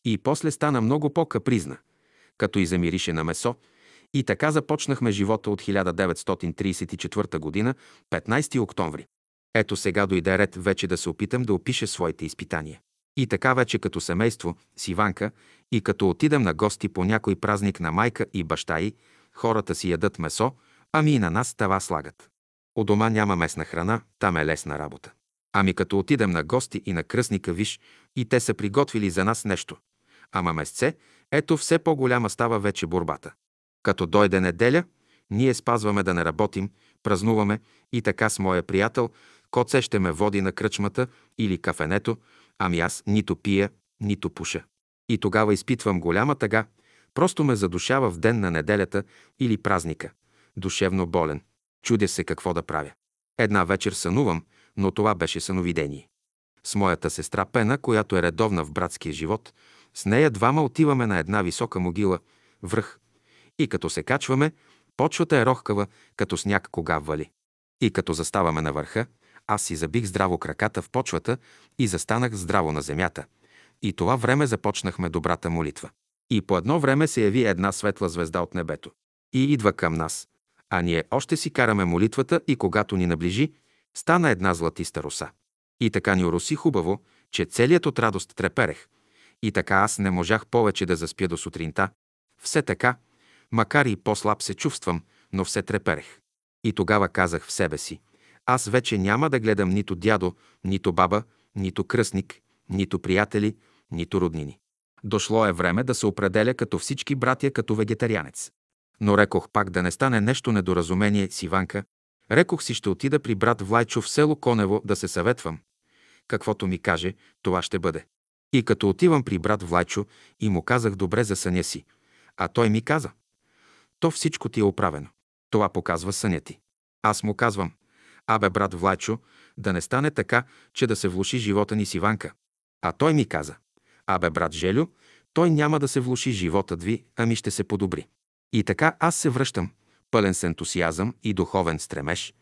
и после стана много по-капризна, като и замирише на месо, и така започнахме живота от 1934 година, 15 октомври. Ето сега дойде ред вече да се опитам да опиша своите изпитания. И така вече като семейство с Иванка и като отидем на гости по някой празник на майка и баща й, хората си ядат месо, ами и на нас тава слагат. У дома няма местна храна, там е лесна работа. Ами като отидем на гости и на кръстника, виж, и те са приготвили за нас нещо. Ама месце, ето все по-голяма става вече борбата. Като дойде неделя, ние спазваме да не работим, празнуваме и така с моя приятел Коце ще ме води на кръчмата или кафенето, ами аз нито пия, нито пуша. И тогава изпитвам голяма тъга, просто ме задушава в ден на неделята или празника. Душевно болен. Чудя се какво да правя. Една вечер сънувам, но това беше съновидение. С моята сестра Пена, която е редовна в братския живот, с нея двама отиваме на една висока могила, връх. И като се качваме, почвата е рохкава, като сняг кога вали. И като заставаме на върха, аз си забих здраво краката в почвата и застанах здраво на земята. И това време започнахме добрата молитва. И по едно време се яви една светла звезда от небето. И идва към нас. А ние още си караме молитвата и когато ни наближи, стана една златиста роса. И така ни ороси хубаво, че целият от радост треперех. И така аз не можах повече да заспя до сутринта. Все така, макар и по-слаб се чувствам, но все треперех. И тогава казах в себе си, аз вече няма да гледам нито дядо, нито баба, нито кръстник, нито приятели, нито роднини. Дошло е време да се определя като всички братя като вегетарианец. Но рекох пак да не стане нещо недоразумение с Иванка. Рекох си ще отида при брат Влайчо в село Конево да се съветвам. Каквото ми каже, това ще бъде. И като отивам при брат Влайчо и му казах добре за съня си, а той ми каза, то всичко ти е оправено. Това показва съня ти. Аз му казвам, абе брат Влайчо, да не стане така, че да се влуши живота ни с Иванка. А той ми каза, абе брат Желю, той няма да се влуши животът ви, ами ще се подобри. И така аз се връщам, пълен с ентусиазъм и духовен стремеж,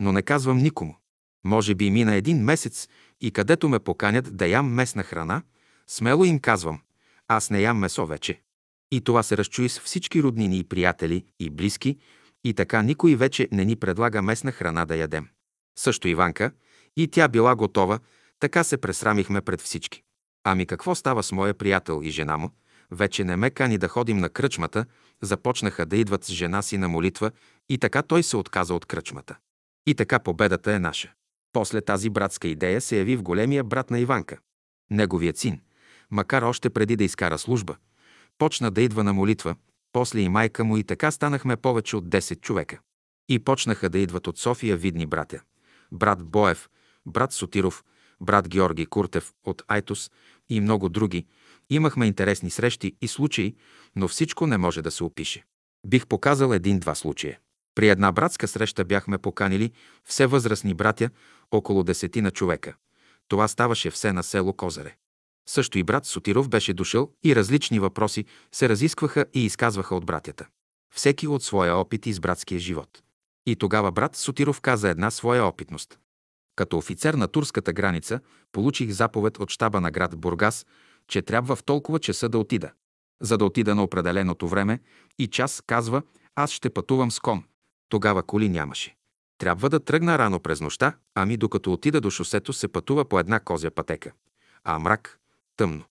но не казвам никому. Може би мина един месец и където ме поканят да ям местна храна, смело им казвам, аз не ям месо вече. И това се разчуи с всички роднини и приятели и близки, и така никой вече не ни предлага местна храна да ядем. Също Иванка, и тя била готова, така се пресрамихме пред всички. Ами какво става с моя приятел и жена му? Вече не ме кани да ходим на кръчмата, започнаха да идват с жена си на молитва и така той се отказа от кръчмата. И така победата е наша. После тази братска идея се яви в големия брат на Иванка. Неговият син, макар още преди да изкара служба, почна да идва на молитва, после и майка му и така станахме повече от 10 човека. И почнаха да идват от София видни братя. Брат Боев, брат Сотиров, брат Георги Куртев от Айтос и много други. Имахме интересни срещи и случаи, но всичко не може да се опише. Бих показал един-два случая. При една братска среща бяхме поканили все възрастни братя, около десетина човека. Това ставаше все на село Козаре. Също и брат Сотиров беше дошъл и различни въпроси се разискваха и изказваха от братята. Всеки от своя опит из братския живот. И тогава брат Сотиров каза една своя опитност. Като офицер на турската граница получих заповед от щаба на град Бургас, че трябва в толкова часа да отида. За да отида на определеното време и час, казва, аз ще пътувам с кон. Тогава коли нямаше. Трябва да тръгна рано през нощта, ами докато отида до шосето се пътува по една козя пътека. А мрак, тъмно.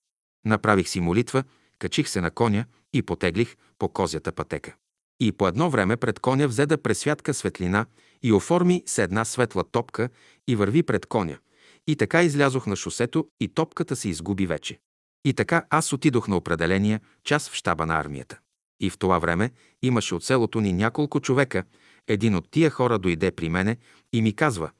Направих си молитва, качих се на коня и потеглих по козята пътека. И по едно време пред коня взе да пресвятка светлина и оформи се една светла топка и върви пред коня. И така излязох на шосето и топката се изгуби вече. И така аз отидох на определения час в щаба на армията. И в това време имаше от селото ни няколко човека. Един от тия хора дойде при мене и ми казва,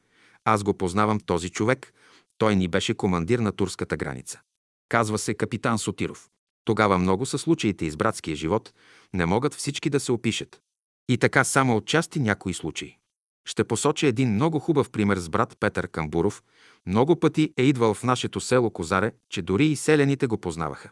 аз го познавам този човек, той ни беше командир на турската граница. Казва се капитан Сотиров. Тогава много са случаите из братския живот, не могат всички да се опишат. И така само отчасти някои случаи. Ще посоча един много хубав пример с брат Петър Камбуров. Много пъти е идвал в нашето село Козаре, че дори и селените го познаваха.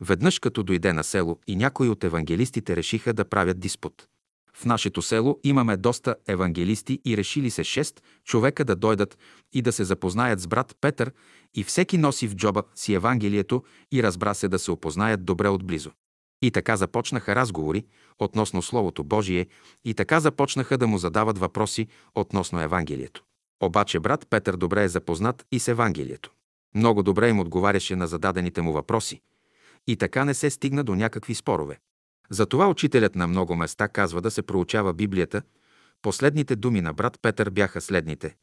Веднъж като дойде на село и някои от евангелистите решиха да правят диспут. В нашето село имаме доста евангелисти и решили се шест човека да дойдат и да се запознаят с брат Петър и всеки носи в джоба си Евангелието и разбра се да се опознаят добре отблизо. И така започнаха разговори относно Словото Божие и така започнаха да му задават въпроси относно Евангелието. Обаче брат Петър добре е запознат и с Евангелието. Много добре им отговаряше на зададените му въпроси. И така не се стигна до някакви спорове. Затова учителят на много места казва да се проучава Библията. Последните думи на брат Петър бяха следните.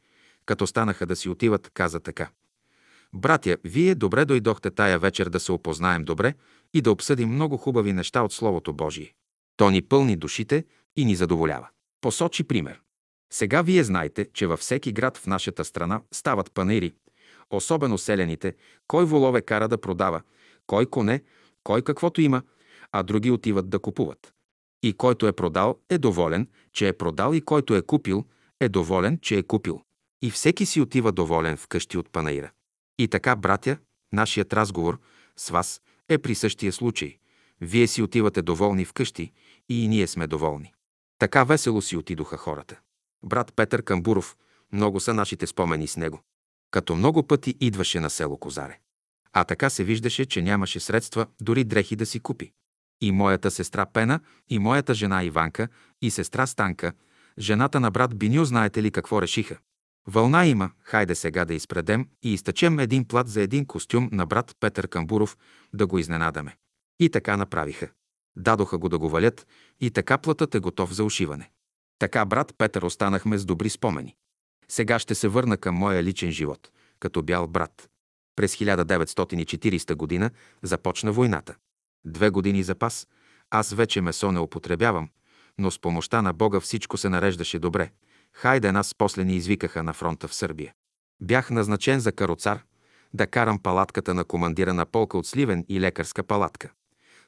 Като станаха да си отиват, каза така. Братя, вие добре дойдохте тая вечер да се опознаем добре и да обсъдим много хубави неща от Словото Божие. То ни пълни душите и ни задоволява. Посочи пример. Сега вие знаете, че във всеки град в нашата страна стават панаири, особено селените, кой волове кара да продава, кой коне, кой каквото има, а други отиват да купуват. И който е продал, е доволен, че е продал и който е купил, е доволен, че е купил. И всеки си отива доволен вкъщи от панаира. И така, братя, нашият разговор с вас е при същия случай. Вие си отивате доволни вкъщи и, и ние сме доволни. Така весело си отидоха хората. Брат Петър Камбуров, много са нашите спомени с него. Като много пъти идваше на село Козаре. А така се виждаше, че нямаше средства дори дрехи да си купи. И моята сестра Пена, и моята жена Иванка, и сестра Станка, жената на брат Биню, знаете ли какво решиха? Вълна има, хайде сега да изпредем и изтъчем един плат за един костюм на брат Петър Камбуров, да го изненадаме. И така направиха. Дадоха го да го валят и така платът е готов за ушиване. Така, брат Петър, останахме с добри спомени. Сега ще се върна към моя личен живот, като бял брат. През 1940 година започна войната. Две години запас. Аз вече месо не употребявам, но с помощта на Бога всичко се нареждаше добре. Хайде нас после ни извикаха на фронта в Сърбия. Бях назначен за кароцар, да карам палатката на командира на полка от Сливен и лекарска палатка.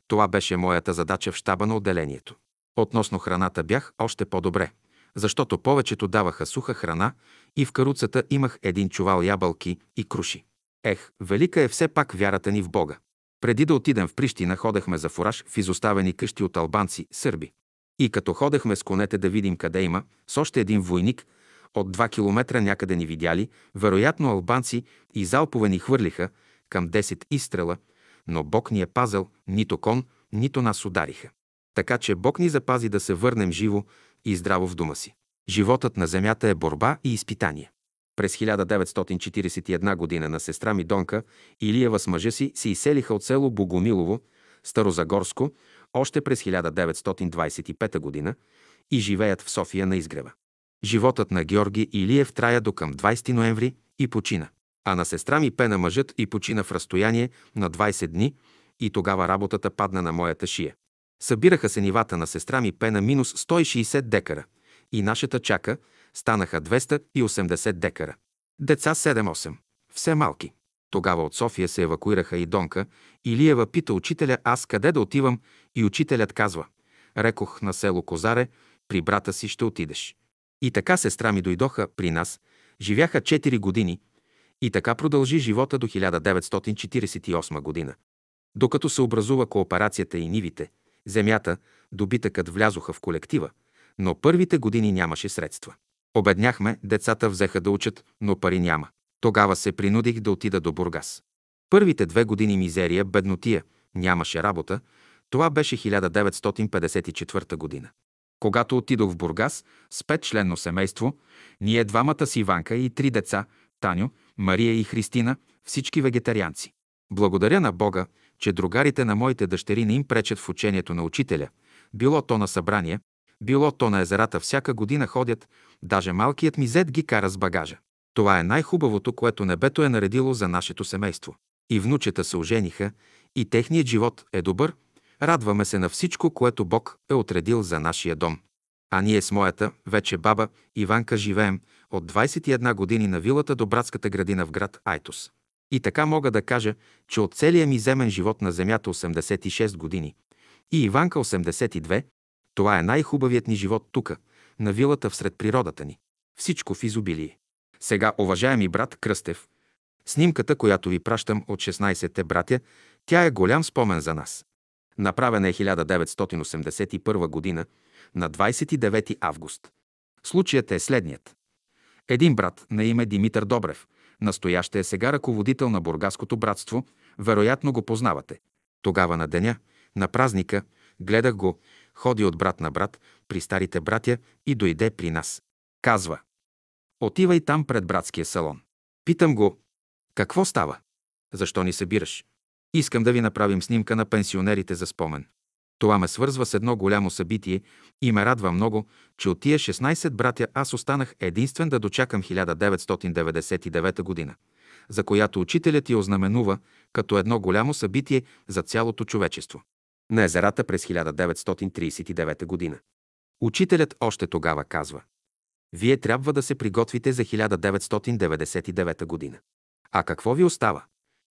Това беше моята задача в щаба на отделението. Относно храната бях още по-добре, защото повечето даваха суха храна и в каруцата имах един чувал ябълки и круши. Ех, велика е все пак вярата ни в Бога. Преди да отидем в Прищина, ходехме за фураж в изоставени къщи от албанци, сърби. И като ходехме с конете да видим къде има, с още един войник, от 2 километра някъде ни видяли, вероятно албанци и залпове ни хвърлиха към 10 изстрела, но Бог ни е пазил, нито кон, нито нас удариха. Така че Бог ни запази да се върнем живо и здраво в дома си. Животът на земята е борба и изпитание. През 1941 година на сестра ми Донка Илиева с мъжа си се изселиха от село Богомилово, Старозагорско, още през 1925 година и живеят в София на изгрева. Животът на Георги Илиев трая до към 20 ноември и почина. А на сестра ми пена мъжът и почина в разстояние на 20 дни и тогава работата падна на моята шия. Събираха се нивата на сестра ми пена минус 160 декара и нашата чака станаха 280 декара. Деца 7-8, все малки. Тогава от София се евакуираха и Донка. Илиева пита учителя аз къде да отивам и учителят казва Рекох на село Козаре, при брата си ще отидеш. И така сестра ми дойдоха при нас, живяха 4 години и така продължи живота до 1948 година. Докато се образува кооперацията и нивите, земята, добитъкът влязоха в колектива, но първите години нямаше средства. Обедняхме, децата взеха да учат, но пари няма. Тогава се принудих да отида до Бургас. Първите две години мизерия, беднотия, нямаше работа. Това беше 1954 година. Когато отидох в Бургас с петчленно семейство, ние двамата с Иванка и три деца, Таню, Мария и Христина, всички вегетарианци. Благодаря на Бога, че другарите на моите дъщери не им пречат в учението на учителя, било то на събрание, било то на езерата всяка година ходят, даже малкият ми зет ги кара с багажа. Това е най-хубавото, което небето е наредило за нашето семейство. И внучета се ожениха, и техният живот е добър. Радваме се на всичко, което Бог е отредил за нашия дом. А ние с моята, вече баба, Иванка живеем от 21 години на вилата до братската градина в град Айтос. И така мога да кажа, че от целия ми земен живот на земята 86 години и Иванка 82, това е най-хубавият ни живот тука, на вилата всред природата ни. Всичко в изобилие. Сега, уважаеми брат Кръстев, снимката, която ви пращам от 16-те братя, тя е голям спомен за нас. Направена е 1981 година, на 29 август. Случаят е следният. Един брат на име Димитър Добрев, настоящ е сега ръководител на Бургаското братство, вероятно го познавате. Тогава на деня, на празника, гледах го, ходи от брат на брат при старите братя и дойде при нас. Казва, отивай там пред братския салон. Питам го, какво става? Защо ни събираш? Искам да ви направим снимка на пенсионерите за спомен. Това ме свързва с едно голямо събитие и ме радва много, че от тия 16 братя аз останах единствен да дочакам 1999 година, за която учителят я ознаменува като едно голямо събитие за цялото човечество. На езерата през 1939 година. Учителят още тогава казва Вие трябва да се приготвите за 1999 година. А какво ви остава?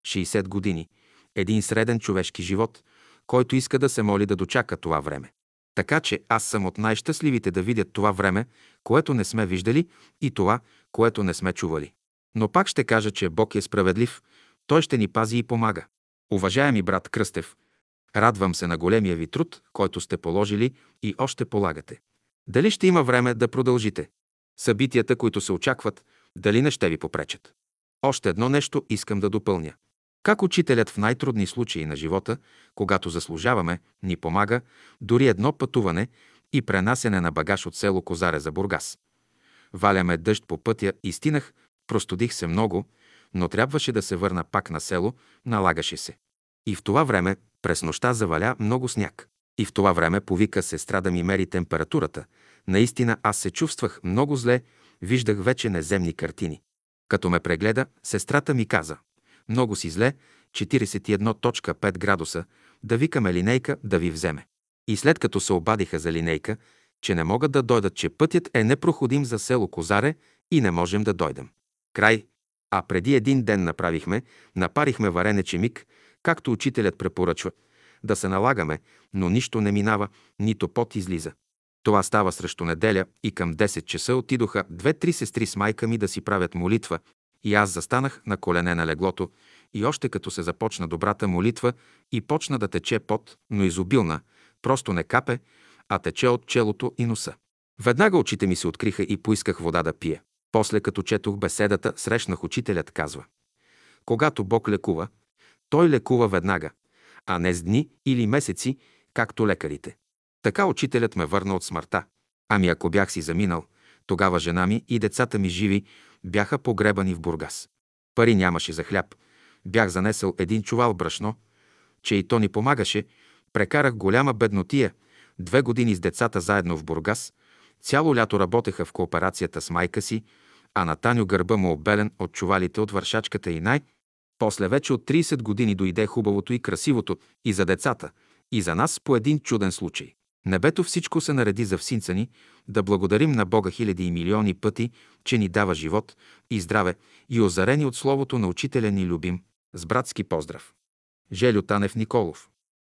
60 години, един среден човешки живот, който иска да се моли да дочака това време. Така че аз съм от най-щастливите да видят това време, което не сме виждали и това, което не сме чували. Но пак ще кажа, че Бог е справедлив, Той ще ни пази и помага. Уважаеми брат Кръстев, радвам се на големия ви труд, който сте положили и още полагате. Дали ще има време да продължите? Събитията, които се очакват, дали не ще ви попречат? Още едно нещо искам да допълня. Как учителят в най-трудни случаи на живота, когато заслужаваме, ни помага, дори едно пътуване и пренасене на багаж от село Козаре за Бургас. Валяме дъжд по пътя и стинах, простудих се много, но трябваше да се върна пак на село, налагаше се. И в това време през нощта заваля много сняг. И в това време повика сестра да ми мери температурата. Наистина аз се чувствах много зле, виждах вече неземни картини. Като ме прегледа, сестрата ми каза «Много си зле, 41.5 градуса, да викаме линейка да ви вземе». И след като се обадиха за линейка, че не могат да дойдат, че пътят е непроходим за село Козаре и не можем да дойдем. Край. А преди един ден направихме, напарихме варене чемик, както учителят препоръчва, да се налагаме, но нищо не минава, нито пот излиза. Това става срещу неделя и към 10 часа отидоха две-три сестри с майка ми да си правят молитва и аз застанах на колене на леглото и още като се започна добрата молитва и почна да тече пот, но изобилна, просто не капе, а тече от челото и носа. Веднага очите ми се откриха и поисках вода да пия. После, като четох беседата, срещнах учителят, казва. Когато Бог лекува, Той лекува веднага, а не с дни или месеци, както лекарите. Така учителят ме върна от смъртта. Ами ако бях си заминал, тогава жена ми и децата ми живи бяха погребани в Бургас. Пари нямаше за хляб. Бях занесъл един чувал брашно, че и то ни помагаше. Прекарах голяма беднотия. Две години с децата заедно в Бургас. Цяло лято работеха в кооперацията с майка си, а на Таню гърба му обелен от чувалите от вършачката и най- после вече от 30 години дойде хубавото и красивото и за децата, и за нас по един чуден случай. Небето всичко се нареди за всинца ни, да благодарим на Бога хиляди и милиони пъти, че ни дава живот и здраве и озарени от Словото на учителя ни любим. С братски поздрав. Желю Танев Николов